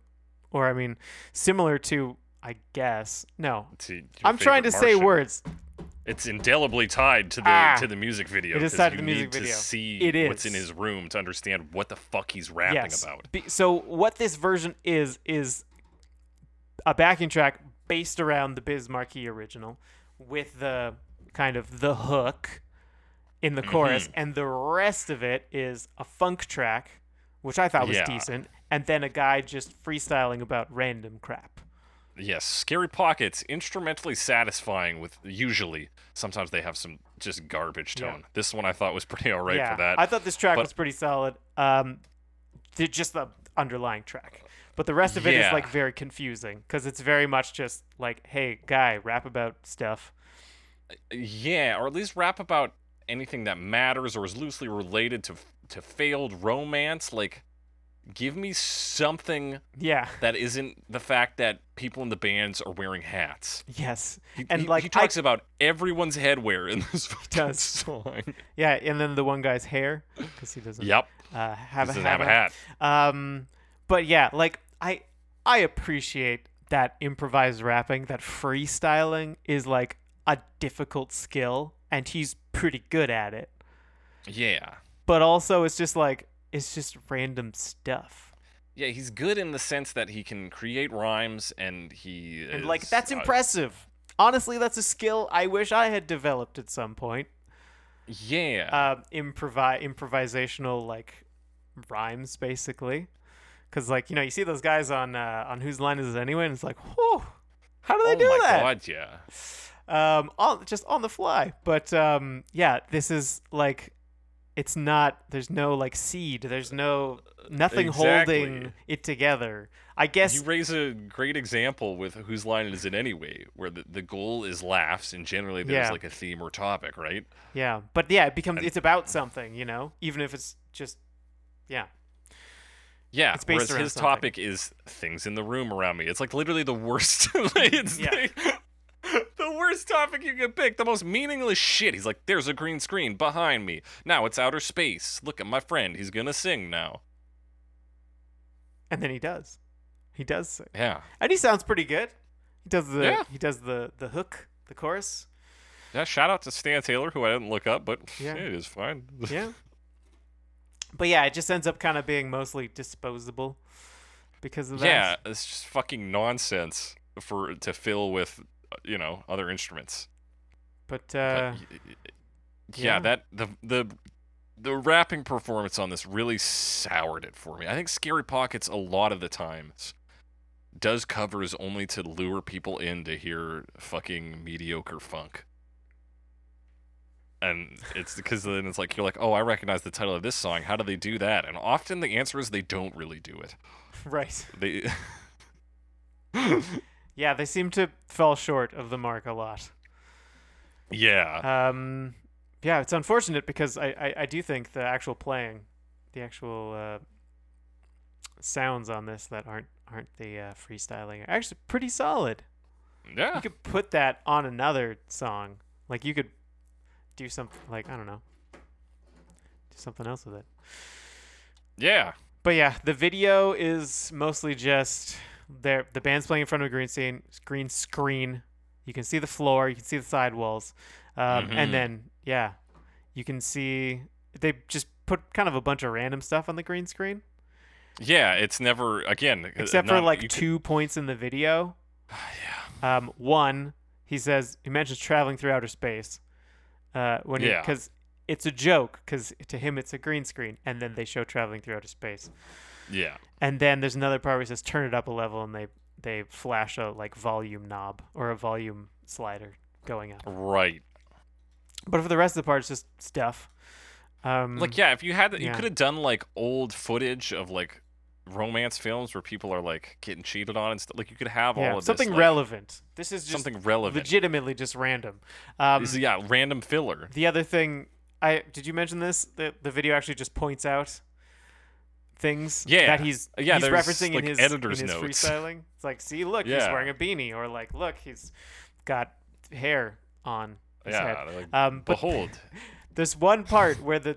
or I mean similar to I guess. No. I'm trying to favorite say words. It's indelibly tied to the Ah. to the music video. It is tied to you the music need video. To see It what's in his room to understand what the fuck he's rapping yes. about. Be- so what this version is is a backing track based around the Biz Markie original with the kind of the hook in the chorus Mm-hmm. and the rest of it is a funk track which I thought was Yeah. decent and then a guy just freestyling about random crap. Yes, Scary Pockets, instrumentally satisfying with usually. Sometimes they have some just garbage Yeah. tone. This one I thought was pretty alright yeah, for that. I thought this track but- was pretty solid. Um, just the underlying track, but the rest of it is Yeah. like very confusing because it's very much just like, "Hey, guy, rap about stuff." yeah, or at least rap about anything that matters or is loosely related to to failed romance. Like, give me something Yeah. that isn't the fact that people in the bands are wearing hats. Yes. He, and he- like he I- talks about everyone's headwear in this fucking does. song. yeah, and then the one guy's hair because he doesn't Yep, uh, have, a, doesn't hat have a hat. Um, but yeah, like I I appreciate that improvised rapping, that freestyling is like a difficult skill, and he's pretty good at it. Yeah. But also, it's just like it's just random stuff. Yeah, he's good in the sense that he can create rhymes and he And like is, that's uh, impressive. Honestly, that's a skill I wish I had developed at some point. yeah. Uh, improvi- improvisational like rhymes, basically. Because like you know, you see those guys on uh, on whose line is it anyway, and it's like, whew, how do they oh do my that? god, yeah. Um, on just on the fly. But um, yeah, this is like, it's not. There's no like seed. There's no nothing Exactly. holding it together. I guess You raise a great example with whose line is it anyway, where the, the goal is laughs and generally there's Yeah. like a theme or topic, right? Yeah, but yeah, it becomes And- it's about something, you know, even if it's just yeah. Yeah. It's based whereas his something. topic is things in the room around me. It's like literally the worst. it's Yeah. the, the worst topic you could pick. The most meaningless shit. He's like, there's a green screen behind me. Now it's outer space. Look at my friend. He's gonna sing now. And then he does. He does sing. Yeah. And he sounds pretty good. He does the Yeah. he does the the hook, the chorus. Yeah, shout out to Stan Taylor, who I didn't look up, but Yeah. it is fine. Yeah. But yeah, it just ends up kind of being mostly disposable because of that. yeah, it's just fucking nonsense for to fill with, uh, you know, other instruments. But But uh y- yeah, yeah. that the the the rapping performance on this really soured it for me. I think Scary Pockets a lot of the times does covers only to lure people in to hear fucking mediocre funk. And it's because then it's like you're like, oh, I recognize the title of this song. How do they do that? And often the answer is they don't really do it. right. They Yeah, they seem to fall short of the mark a lot. yeah. Um, yeah, it's unfortunate because I, I, I do think the actual playing, the actual uh, sounds on this that aren't aren't the uh, freestyling are actually pretty solid. yeah. You could put that on another song. Like you could do something like I don't know, do something else with it. Yeah. But yeah, the video is mostly just there. The band's playing in front of a green screen. Green screen. You can see the floor. You can see the side walls. Um, Mhm. And then yeah, you can see they just put kind of a bunch of random stuff on the green screen, Yeah, it's never again except for like you could- two points in the video. yeah. Um, one, he says he mentions traveling through outer space. Uh, when Yeah. because it's a joke because to him it's a green screen, and then they show traveling through outer space. Yeah. And then there's another part where he says turn it up a level, and they they flash a like volume knob or a volume slider going up. Right. But for the rest of the part, it's just stuff. Um, Like yeah, if you had you could have done like old footage of like romance films where people are like getting cheated on and stuff. Like you could have yeah, all of something this, like, relevant. This is just something relevant. legitimately just random. Um, This is- yeah, random filler. The other thing, I did you mention this? The the video actually just points out things Yeah. that he's Yeah, he's referencing like, in his editor's in his notes. freestyling. It's like, see, look, he's wearing a beanie, or like, look, he's got hair on his head. Yeah, like, Um, but behold. there's one part where the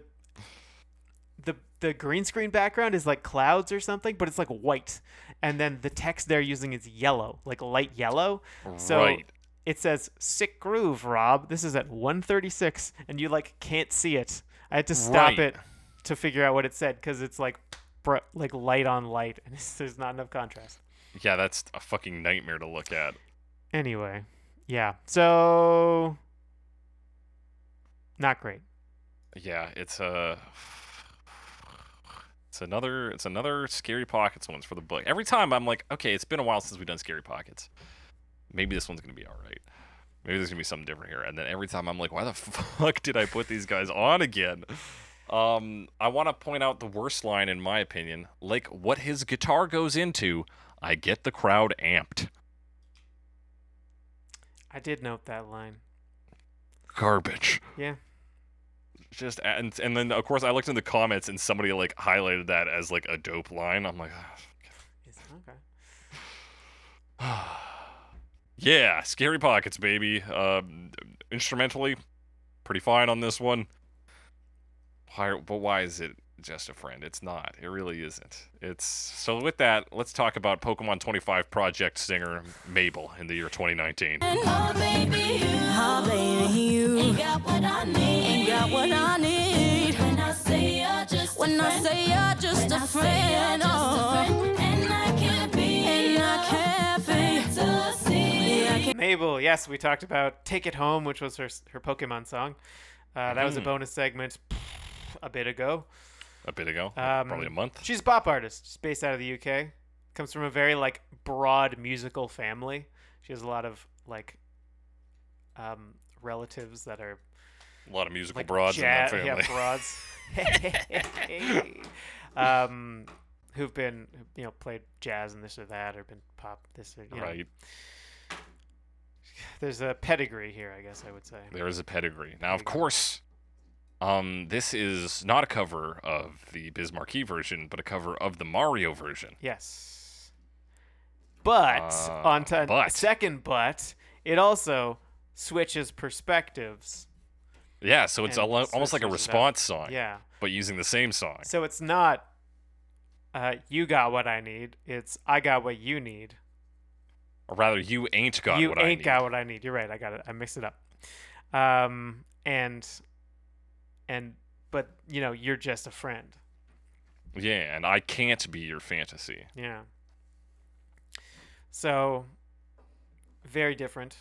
the green screen background is like clouds or something, but it's like white, and then the text they're using is yellow, like light yellow. So right. it says "sick groove, Rob." This is at 136, and you like can't see it. I had to stop Right. it to figure out what it said because it's like br- like light on light, and there's not enough contrast. Yeah, that's a fucking nightmare to look at. Anyway, yeah. So not great. Yeah, it's a. It's another. It's another scary pockets ones for the book. Every time I'm like, okay, it's been a while since we've done scary pockets. Maybe this one's gonna be all right. Maybe there's gonna be something different here. And then every time I'm like, why the fuck did I put these guys on again? Um, I want to point out the worst line in my opinion. Like what his guitar goes into, I get the crowd amped. I did note that line. Garbage. Yeah. Just and and then of course I looked in the comments and somebody like highlighted that as like a dope line. I'm like, "Ah, Okay. yeah, scary pockets, baby. Um, instrumentally, pretty fine on this one. Why, but why is it just a friend? It's not. It really isn't. It's so. With that, let's talk about Pokemon 25 Project singer Mabel in the year 2019. Got what I need. Ain't got what I need. When I say you're just when I say you're just a friend. Oh, and I can't be. And I can't be. Yeah, I can't Mabel, yes, we talked about "Take It Home," which was her her Pokemon song. Uh, that was a Mhm. bonus segment a bit ago. A bit ago, Um, probably a month. She's a pop artist. She's based out of the UK. Comes from a very like broad musical family. She has a lot of like um, relatives that are A lot of musical like broads in that family. Yeah, broads. um, who've been you know played jazz and this or that, or been pop this or you know. right. There's a pedigree here, I guess I would say. There is a pedigree. Now, of course, um, this is not a cover of the Biz Markie version, but a cover of the Mario version. Yes. But Uh, on to but. second but, it also switches perspectives. Yeah, so it's al- almost like a response song, Yeah. but using the same song. So it's not uh, you got what I need. It's I got what you need. Or rather, you ain't got you what I need. I ain't got what I need. You're right. I got it. I mixed it up. Um, and and but you know you're just a friend. Yeah, and I can't be your fantasy. Yeah. So very different.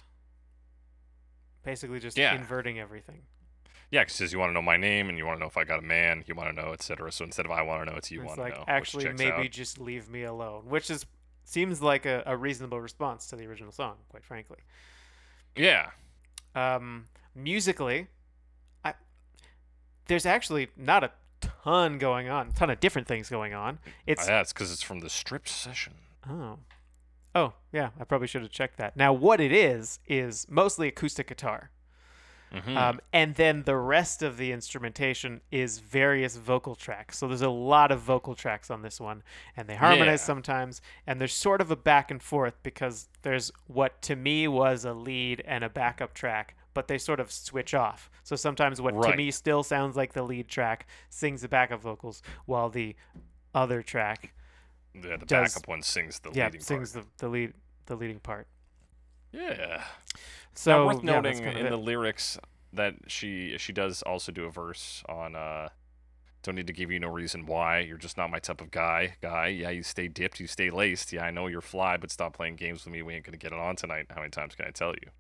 Basically, just Yeah. inverting everything. Yeah, 'cause it says you want to know my name and you want to know if I got a man, you want to know, etc. So instead of I want to know, it's you want to like know. actually maybe out. just leave me alone, which is seems like a, a reasonable response to the original song, quite frankly. Yeah. Um, musically, I there's actually not a ton going on, ton of different things going on. It's Yeah, it's because it's from the strip session. oh, oh yeah, I probably should have checked that. Now, what it is is mostly acoustic guitar. Mhm. Um, and then the rest of the instrumentation is various vocal tracks. So there's a lot of vocal tracks on this one, and they harmonize Yeah. sometimes. And there's sort of a back and forth because there's what to me was a lead and a backup track, but they sort of switch off. So sometimes what to me still sounds like the lead track sings the backup vocals, while the other track, yeah, the does- backup one sings the yeah, leading sings part. the, the lead the leading part. Yeah. So now, worth yeah, noting in it. the lyrics that she she does also do a verse on uh don't need to give you no reason why. You're just not my type of guy. Guy yeah you stay dipped you stay laced. Yeah i know you're fly but stop playing games with me. We ain't gonna get it on tonight. How many times can i tell you?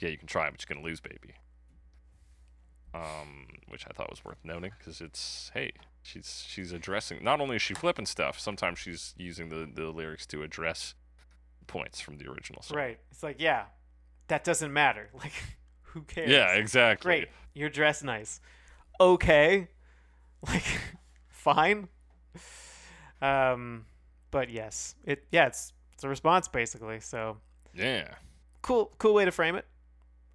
Yeah you can try but you're gonna lose baby. Um which i thought was worth noting because it's hey she's she's addressing not only is she flipping stuff sometimes she's using the the lyrics to address points from the original song. Right. It's like yeah, that doesn't matter. Like who cares? yeah exactly Great. You're dressed nice. Okay. Like fine. Um but yes. It yeah, it's it's a response basically. So yeah cool cool way to frame it.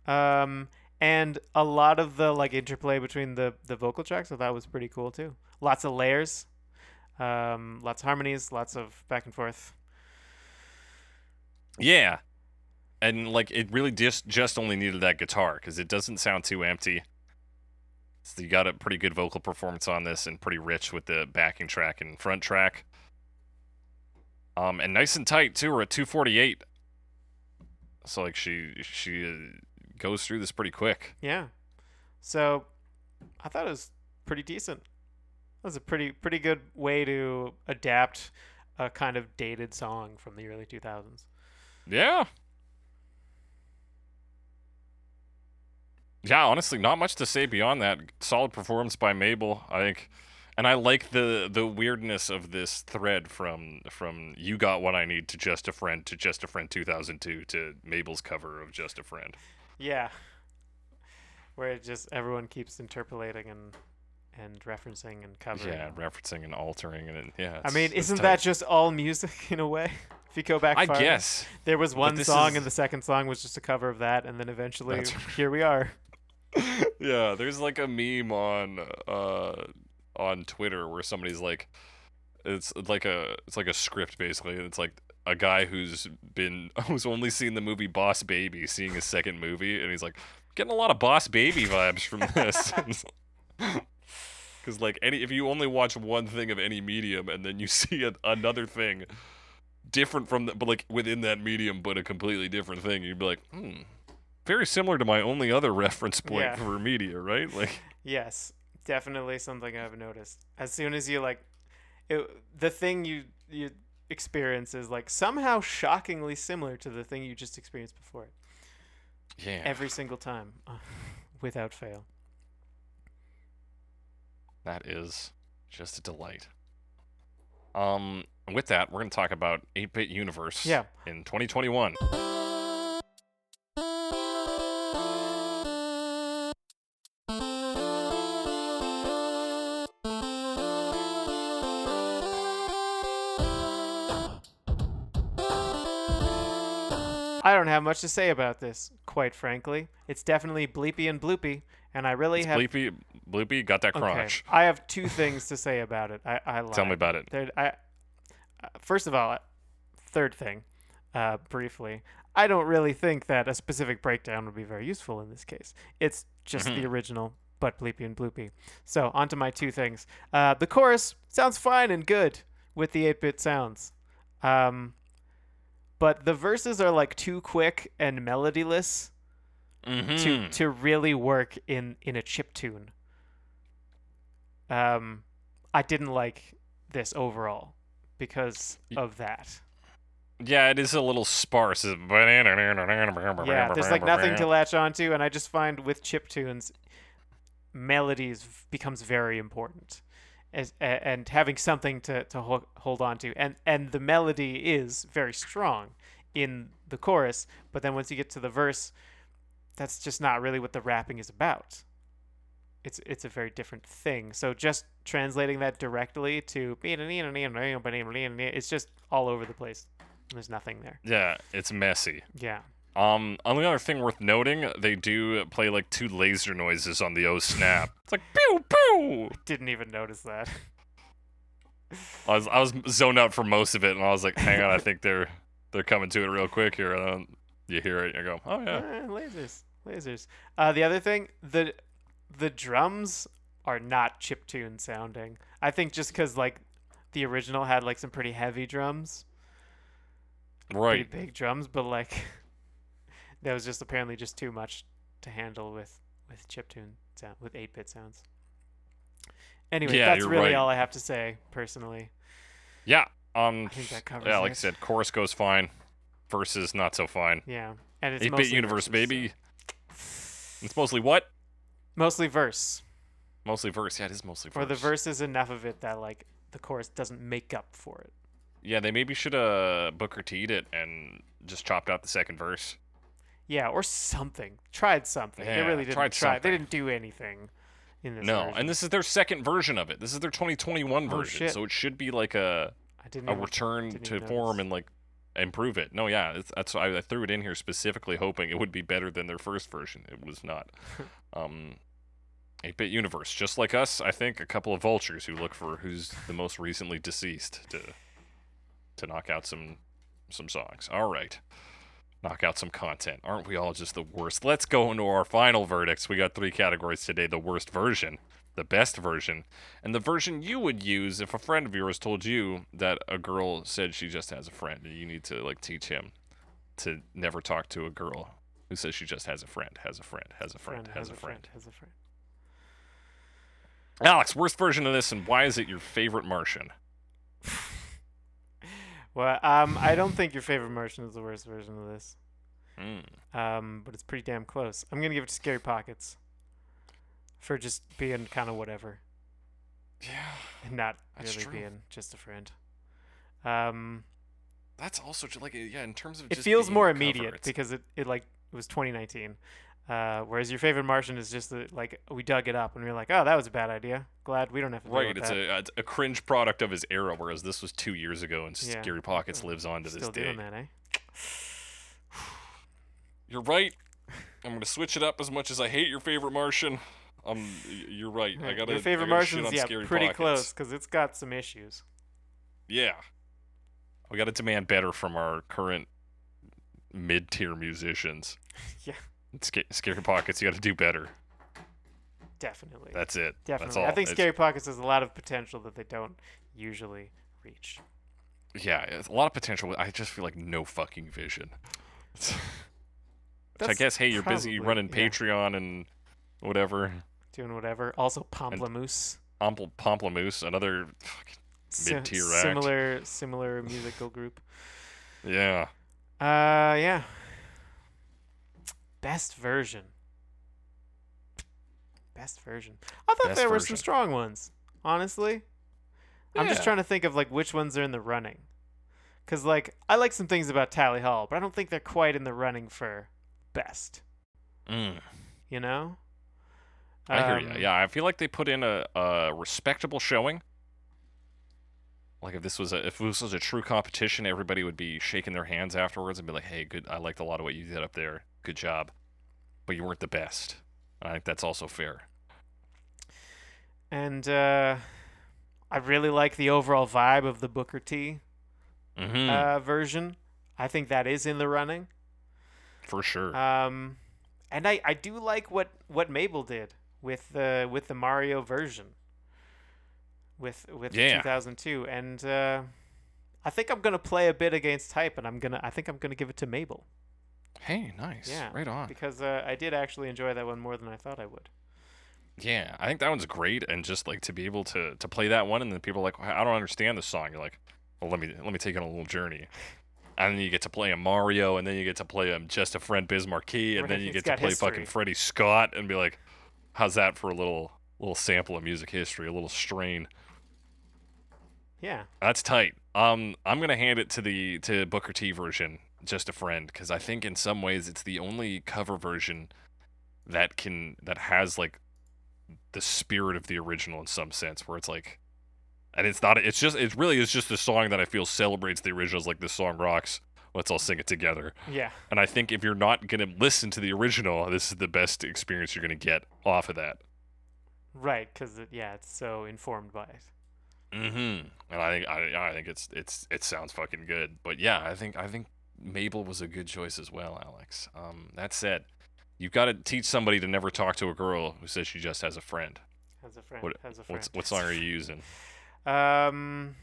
Um and a lot of the like interplay between the the vocal tracks I thought was pretty cool too. Lots of layers. Um, lots of harmonies, lots of back and forth. Yeah. And like it really just just only needed that guitar cuz it doesn't sound too empty. So you got a pretty good vocal performance on this and pretty rich with the backing track and front track. Um and nice and tight too. We're at 248. So like she she uh, goes through this pretty quick. Yeah. So I thought it was pretty decent. That was a pretty pretty good way to adapt a kind of dated song from the early 2000s. Yeah. Yeah, honestly, not much to say beyond that. Solid performance by Mabel, I think. And I like the the weirdness of this thread from from you got what I need to just a friend to just a friend 2002 to Mabel's cover of just a friend. Yeah. Where it just everyone keeps interpolating and and referencing and covering. Yeah, referencing and altering and it- yeah. I mean, isn't that just all music in a way? If you go back I farther. guess. There was one song is- and the second song was just a cover of that and then eventually That's here we are. yeah, there's like a meme on uh on Twitter where somebody's like it's like a it's like a script basically and it's like a guy who's been who's only seen the movie Boss Baby seeing his second movie and he's like getting a lot of Boss Baby vibes from this. Cuz like any if you only watch one thing of any medium and then you see a, another thing different from the, but like within that medium but a completely different thing you'd be like, "Hmm, very similar to my only other reference point Yeah. for media, right? Like, Yes, definitely something I've noticed. As soon as you like, it, the thing you you experience is like somehow shockingly similar to the thing you just experienced before. yeah, Every single time, without fail. that is just a delight. Um, with that, we're gonna talk about 8-bit universe. Yeah. In 2021. Don't have much to say about this, quite frankly. It's definitely bleepy and bloopy, and I really It's have. Bleepy, Bloopy got that Okay, crunch. I have two things to say about it. I, I Tell me about it. There, I, uh, first of all, third thing, uh, briefly, I don't really think that a specific breakdown would be very useful in this case. It's just Mm-hmm. the original, but bleepy and bloopy. So, on to my two things. Uh, the chorus sounds fine and good with the 8 bit sounds. Um, but the verses are like too quick and melodyless to, Mhm. to really work in, in a chip tune. Um, I didn't like this overall because of that. Yeah, it is a little sparse. Yeah, there's like nothing to latch onto, and I just find with chip tunes, melodies v- becomes very important, as and having something to to ho- hold on to, and and the melody is very strong in the chorus, but then once you get to the verse, that's just not really what the rapping is about. It's it's a very different thing. So just translating that directly to it's just all over the place. There's nothing there. Yeah, it's messy. Yeah. Um, only other thing worth noting, they do play like two laser noises on the O snap. It's like pew pew. Didn't even notice that. I was I was zoned out for most of it, and I was like, hang on, I think they're they're coming to it real quick here. And then you hear it, and you go, oh yeah. Eh, lasers, lasers. Uh, the other thing, the the drums are not chip tune sounding. I think just because like the original had like some pretty heavy drums, Right. pretty big drums, but like that was just apparently just too much to handle with with chip tune sound with eight bit sounds. Anyway, Yeah, that's really right. all I have to say personally. Yeah. Um. I think that covers yeah, like I said, chorus goes fine, verses not so fine. Yeah, and it's Eight bit mostly universe, verses, so- baby. It's mostly what? Mostly verse. Mostly verse. Yeah, it is mostly verse. Or the verse is enough of it that like the chorus doesn't make up for it. Yeah, they maybe should have Booker T'd it and just chopped out the second verse. Yeah, or something. Tried something. they really didn't tried try. They didn't do anything in this. No, version. and this is their second version of it. This is their 2021 Oh, version, shit. so it should be like a I didn't. a even- return didn't to form and like improve it. No, yeah, it's, that's why I threw it in here specifically hoping it would be better than their first version. It was not. um, 8-bit universe, just like us. I think a couple of vultures who look for who's the most recently deceased to to knock out some some songs. All right, knock out some content. Aren't we all just the worst? Let's go into our final verdicts. We got three categories today: the worst version, the best version, and the version you would use if a friend of yours told you that a girl said she just has a friend, and you need to like teach him to never talk to a girl who says she just has a friend, has a friend, has a friend, has a friend. Has a friend. Alex, worst version of this, and why is it your favorite Martian? Well, um, I don't think your favorite Martian is the worst version of this. Mm. Um, but it's pretty damn close. I'm gonna give it to Scary Pockets for just being kind of whatever Yeah, and not really true. being just a friend. Um, that's also like yeah. In terms of it just feels more immediate because it, it like it was 2019. Uh, whereas your favorite Martian is just the, like we dug it up and we were like, oh, that was a bad idea. Glad we don't have to right. It's that. a it's a cringe product of his era, whereas this was two years ago, and Yeah. Scary Pockets lives on to this Still day. doing that, eh? You're right. I'm gonna switch it up as much as I hate your favorite Martian. Um, you're right. I gotta. your favorite I gotta shit Martian's on yeah, pretty Pockets. close because it's got some issues. Yeah. We got to demand better from our current mid-tier musicians. Yeah. Sca- Scary Pockets, you got to do better. Definitely. That's it. Definitely. That's all. I think It's- Scary Pockets has a lot of potential that they don't usually reach. Yeah, it's a lot of potential. I just feel like no fucking vision. Which I guess, hey, you're busy running yeah. Patreon and whatever. Doing whatever. Also, Pomplamoose. Pomple, Pomplamoose, another. Fucking, Si- mid-tier act. Similar, similar musical group. yeah. Uh, yeah. Best version. Best version. I thought Best there were version. some strong ones. Honestly, I'm just trying to think of like which ones are in the running. Cause like I like some things about Tally Hall, but I don't think they're quite in the running for best. Mm, You know? I hear Um, you. Yeah, I feel like they put in a, a respectable showing. Like if this was a if this was a true competition, everybody would be shaking their hands afterwards and be like, "Hey, good. I liked a lot of what you did up there. Good job." But you weren't the best. I think that's also fair. And uh, I really like the overall vibe of the Booker T hmm uh, version. I think that is in the running. For sure. Um, and I, I do like what, what Mabel did with the with the Mario version. With with Yeah. 2002, and uh, I think I'm gonna play a bit against type, and I'm gonna I think I'm gonna give it to Mabel hey, nice. yeah, Right on. because uh, I did actually enjoy that one more than I thought I would. Yeah, I think that one's great, and just like to be able to to play that one, and then people are like, I don't understand this song. You're like, well, let me let me take you on a little journey, and then you get to play a Mario, and then you get to play um just a friend Biz Markie, and then Right, you it's get to play fucking history. Freddie Scott, and be like, how's that for a little little sample of music history, a little strain? Yeah, That's tight. Um, I'm gonna hand it to the to Booker T version, just a friend, because I think in some ways it's the only cover version that can that has like the spirit of the original in some sense, where it's like, and it's not. It's just. It really is just a song that I feel celebrates the originals. Like this song rocks. Let's all sing it together. yeah, And I think if you're not gonna listen to the original, this is the best experience you're gonna get off of that. right. Because it, yeah, it's so informed by it. Mm-hmm. And I think I, I think it's it's it sounds fucking good. But yeah, I think I think Mabel was a good choice as well, Alex. Um, that said, you've got to teach somebody to never talk to a girl who says she just has a friend. Has a friend. What has a friend. what's, what song are you using? Um.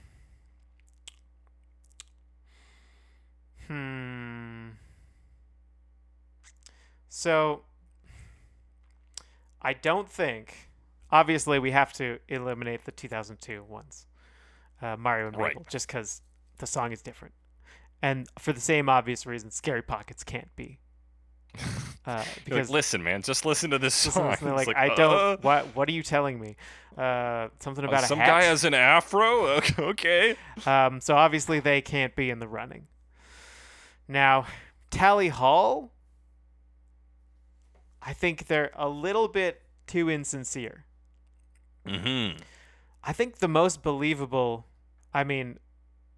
Hmm. So, I don't think. Obviously, we have to eliminate the 2002 ones, uh, Mario and Right. Mabel, just because the song is different, and for the same obvious reason, Scary Pockets can't be. Uh, You're like, because listen, man, just listen to this song. listen, It's like, I don't. uh, what What are you telling me? Uh, something uh, about a some guy has an afro. Okay. Um, so obviously they can't be in the running. Now, Tally Hall, I think they're a little bit too insincere. Mm-hmm. I think the most believable, I mean,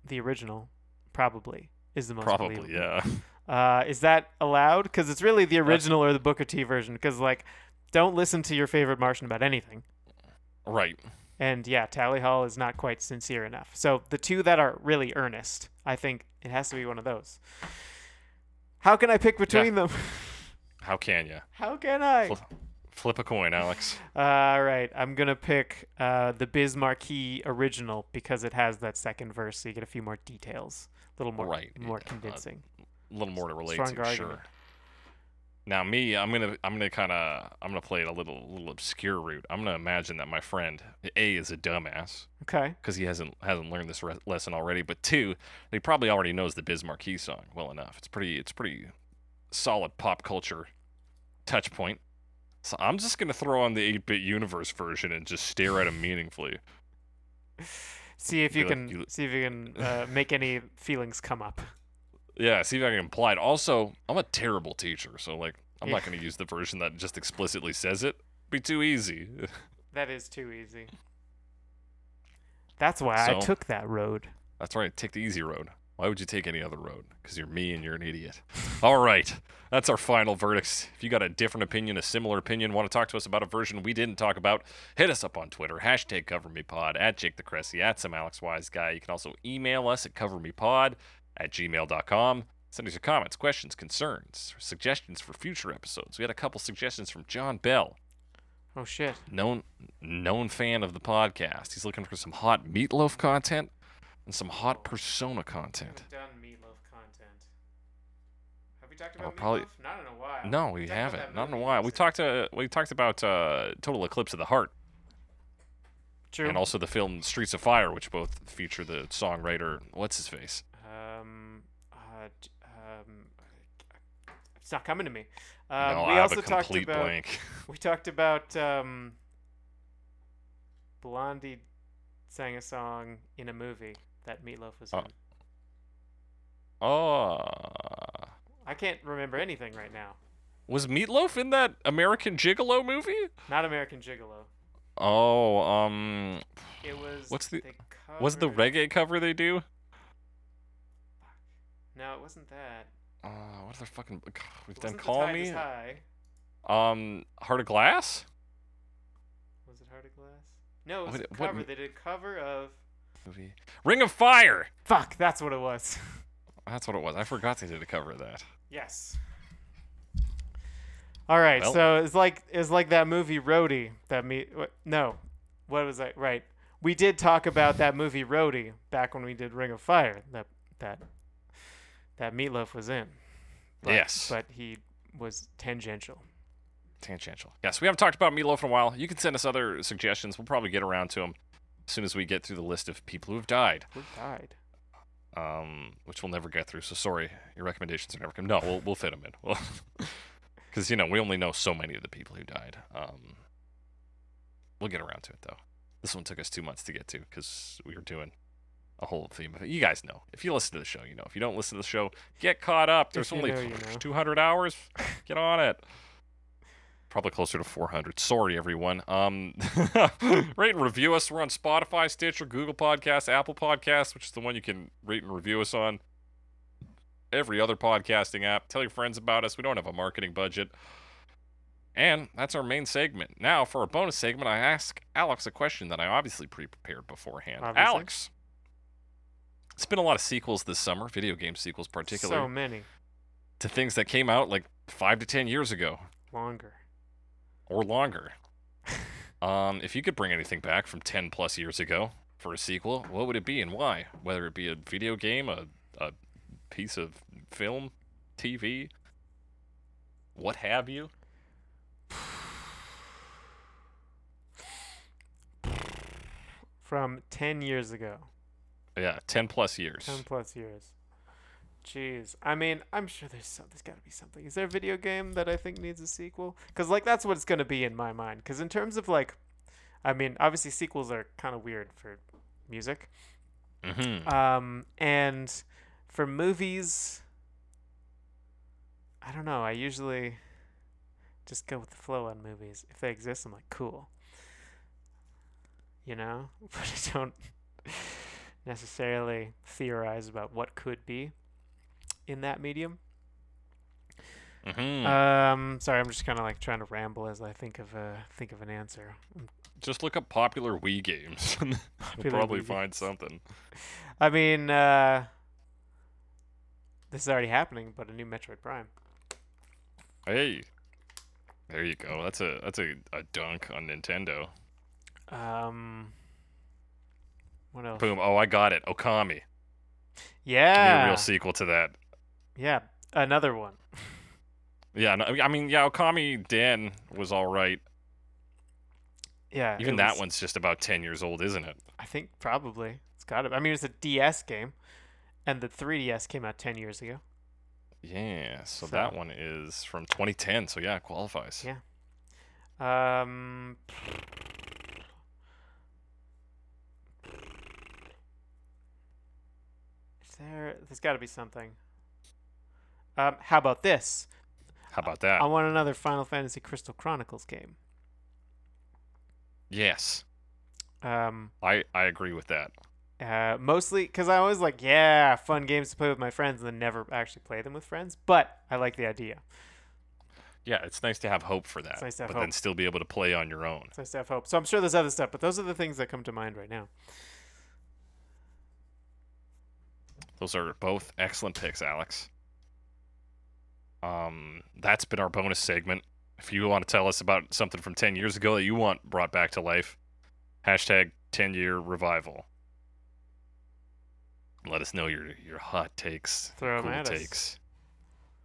the original, probably is the most Probably, believable. yeah. Uh, is that allowed? Because it's really the original or the Booker T version. Because like, don't listen to your favorite Martian about anything. Right. And yeah, Tally Hall is not quite sincere enough. So the two that are really earnest, I think it has to be one of those. How can I pick between them? How can you? How can I? Fl- flip a coin, Alex. All right, I'm gonna pick uh, the Biz Markie original because it has that second verse, so you get a few more details, a little more, Right, more uh, convincing. A little more to relate Stronger to, argument. sure. Now me, I'm gonna I'm gonna kind of I'm gonna play it a little little obscure route. I'm gonna imagine that my friend A is a dumbass Okay. because he hasn't hasn't learned this re- lesson already. But two, he probably already knows the Biz Markie song well enough. It's pretty it's pretty solid pop culture touch point. So I'm just gonna throw on the 8-bit universe version and just stare at him meaningfully. See if you can you- see if you can uh, make any feelings come up. Yeah, see if I can imply it. Also, I'm a terrible teacher, so like I'm not gonna use the version that just explicitly says it. Be too easy. That is too easy. That's why I took that road. That's right. Take the easy road. Why would you take any other road? Because you're me and you're an idiot. All right. That's our final verdicts. If you got a different opinion, a similar opinion, want to talk to us about a version we didn't talk about, hit us up on Twitter. Hashtag CoverMePod, at Jake the Cressy, at some Alex Wise guy. You can also email us at CoverMePod at gmail.com. Send us your comments, questions, concerns, suggestions for future episodes. We had a couple suggestions from John Bell, Oh shit. known known fan of the podcast. He's looking for some hot meatloaf content and some hot persona content. done meatloaf content. Have we talked Oh, about probably- meatloaf? Not in a while. No, we about haven't. Not in a while. We talked. Uh, we talked about uh, Total Eclipse of the Heart, True. and also the film Streets of Fire, which both feature the songwriter what's his face. um, uh, um, it's not coming to me. Um, no, we I have also a talked complete about blank. we talked about um, Blondie sang a song in a movie that Meatloaf was Oh. in. Oh, I can't remember anything right now. was Meatloaf in that American Gigolo movie? Not American Gigolo. Oh, um, It was. What's the- they was the reggae cover they do? No, it wasn't that. Uh, what other fucking? God, We've It done the Call Me. Um, Heart of Glass. Was it Heart of Glass? No, it was What- a cover. m- They did a cover of. Movie. Ring of Fire. Fuck, that's what it was. That's what it was. I forgot they did a cover of that. yes. All right, Well- so it's like it's like that movie Roadie. That me no, what was I? Right, we did talk about that movie Roadie back when we did Ring of Fire. That that that Meatloaf was in. But, Yes. but he was tangential. Tangential. Yes, we haven't talked about Meatloaf in a while. You can send us other suggestions. We'll probably get around to them as soon as we get through the list of people who have died, Who died? um, which we'll never get through. So sorry, your recommendations are never coming. No, we'll we'll fit them in. Because you know we only know so many of the people who died. Um, we'll get around to it though. This one took us two months to get to because we were doing a whole theme of it. You guys know. If you listen to the show, you know. If you don't listen to the show, get caught up. There's only know, you know. 200 hours. Get on it. Probably closer to 400. Sorry, everyone. Um, rate and review us. We're on Spotify, Stitcher, Google Podcasts, Apple Podcasts, which is the one you can rate and review us on. Every other podcasting app. Tell your friends about us. We don't have a marketing budget. And that's our main segment. Now, for a bonus segment, I ask Alex a question that I obviously pre prepared beforehand. Obviously. Alex, it's been a lot of sequels this summer, video game sequels particularly, So many to things that came out like five to ten years ago longer. Or longer. um, if you could bring anything back from 10 plus years ago for a sequel, what would it be and why? Whether it be a video game, a, a piece of film, TV, what have you? From ten years ago. Yeah, 10 plus years. 10 plus years. Jeez. I mean, I'm sure there's some, there's got to be something. Is there a video game that I think needs a sequel? Cuz like that's what it's going to be in my mind. Cuz in terms of like I mean, obviously sequels are kind of weird for music. Mm-hmm. Um and for movies I don't know. I usually just go with the flow on movies. If they exist, I'm like, cool. You know? But I don't necessarily theorize about what could be in that medium. hmm Um, sorry, I'm just kind of like trying to ramble as I think of a think of an answer. Just look up popular Wii games. You'll probably Wii find games. something. I mean, uh, this is already happening, but a new Metroid Prime. Hey, there you go. That's a that's a, a dunk on Nintendo. Um, what else? Boom. Oh, I got it. Okami. Give me a Yeah, real sequel to that. Yeah, another one. Yeah, no, I mean, yeah, Okamiden was all right. Yeah, Even that was- one's just about 10 years old, isn't it? I think probably it's got to. I mean, it's a DS game, and the 3DS came out 10 years ago. Yeah, so, So- that one is from 2010. So yeah, it qualifies. Yeah. Um. Is there? There's got to be something. Um, how about this? How about that? I want another Final Fantasy Crystal Chronicles game. yes, Um, I I agree with that. uh, mostly because I always like, yeah, fun games to play with my friends, and then never actually play them with friends. But I like the idea. Yeah, it's nice to have hope for that, nice to have but then still be able to play on your own. It's nice to have hope. So I'm sure there's other stuff, but those are the things that come to mind right now. Those are both excellent picks, Alex. Um, that's been our bonus segment. If you want to tell us about something from 10 years ago that you want brought back to life, hashtag 10 year revival. Let us know your your hot takes, Throw cool us. takes,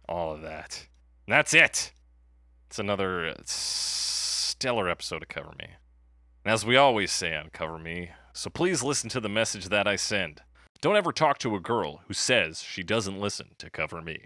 all of that. And that's it. It's another uh, stellar episode of Cover Me. And as we always say on Cover Me, so please listen to the message that I send. Don't ever talk to a girl who says she doesn't listen to Cover Me.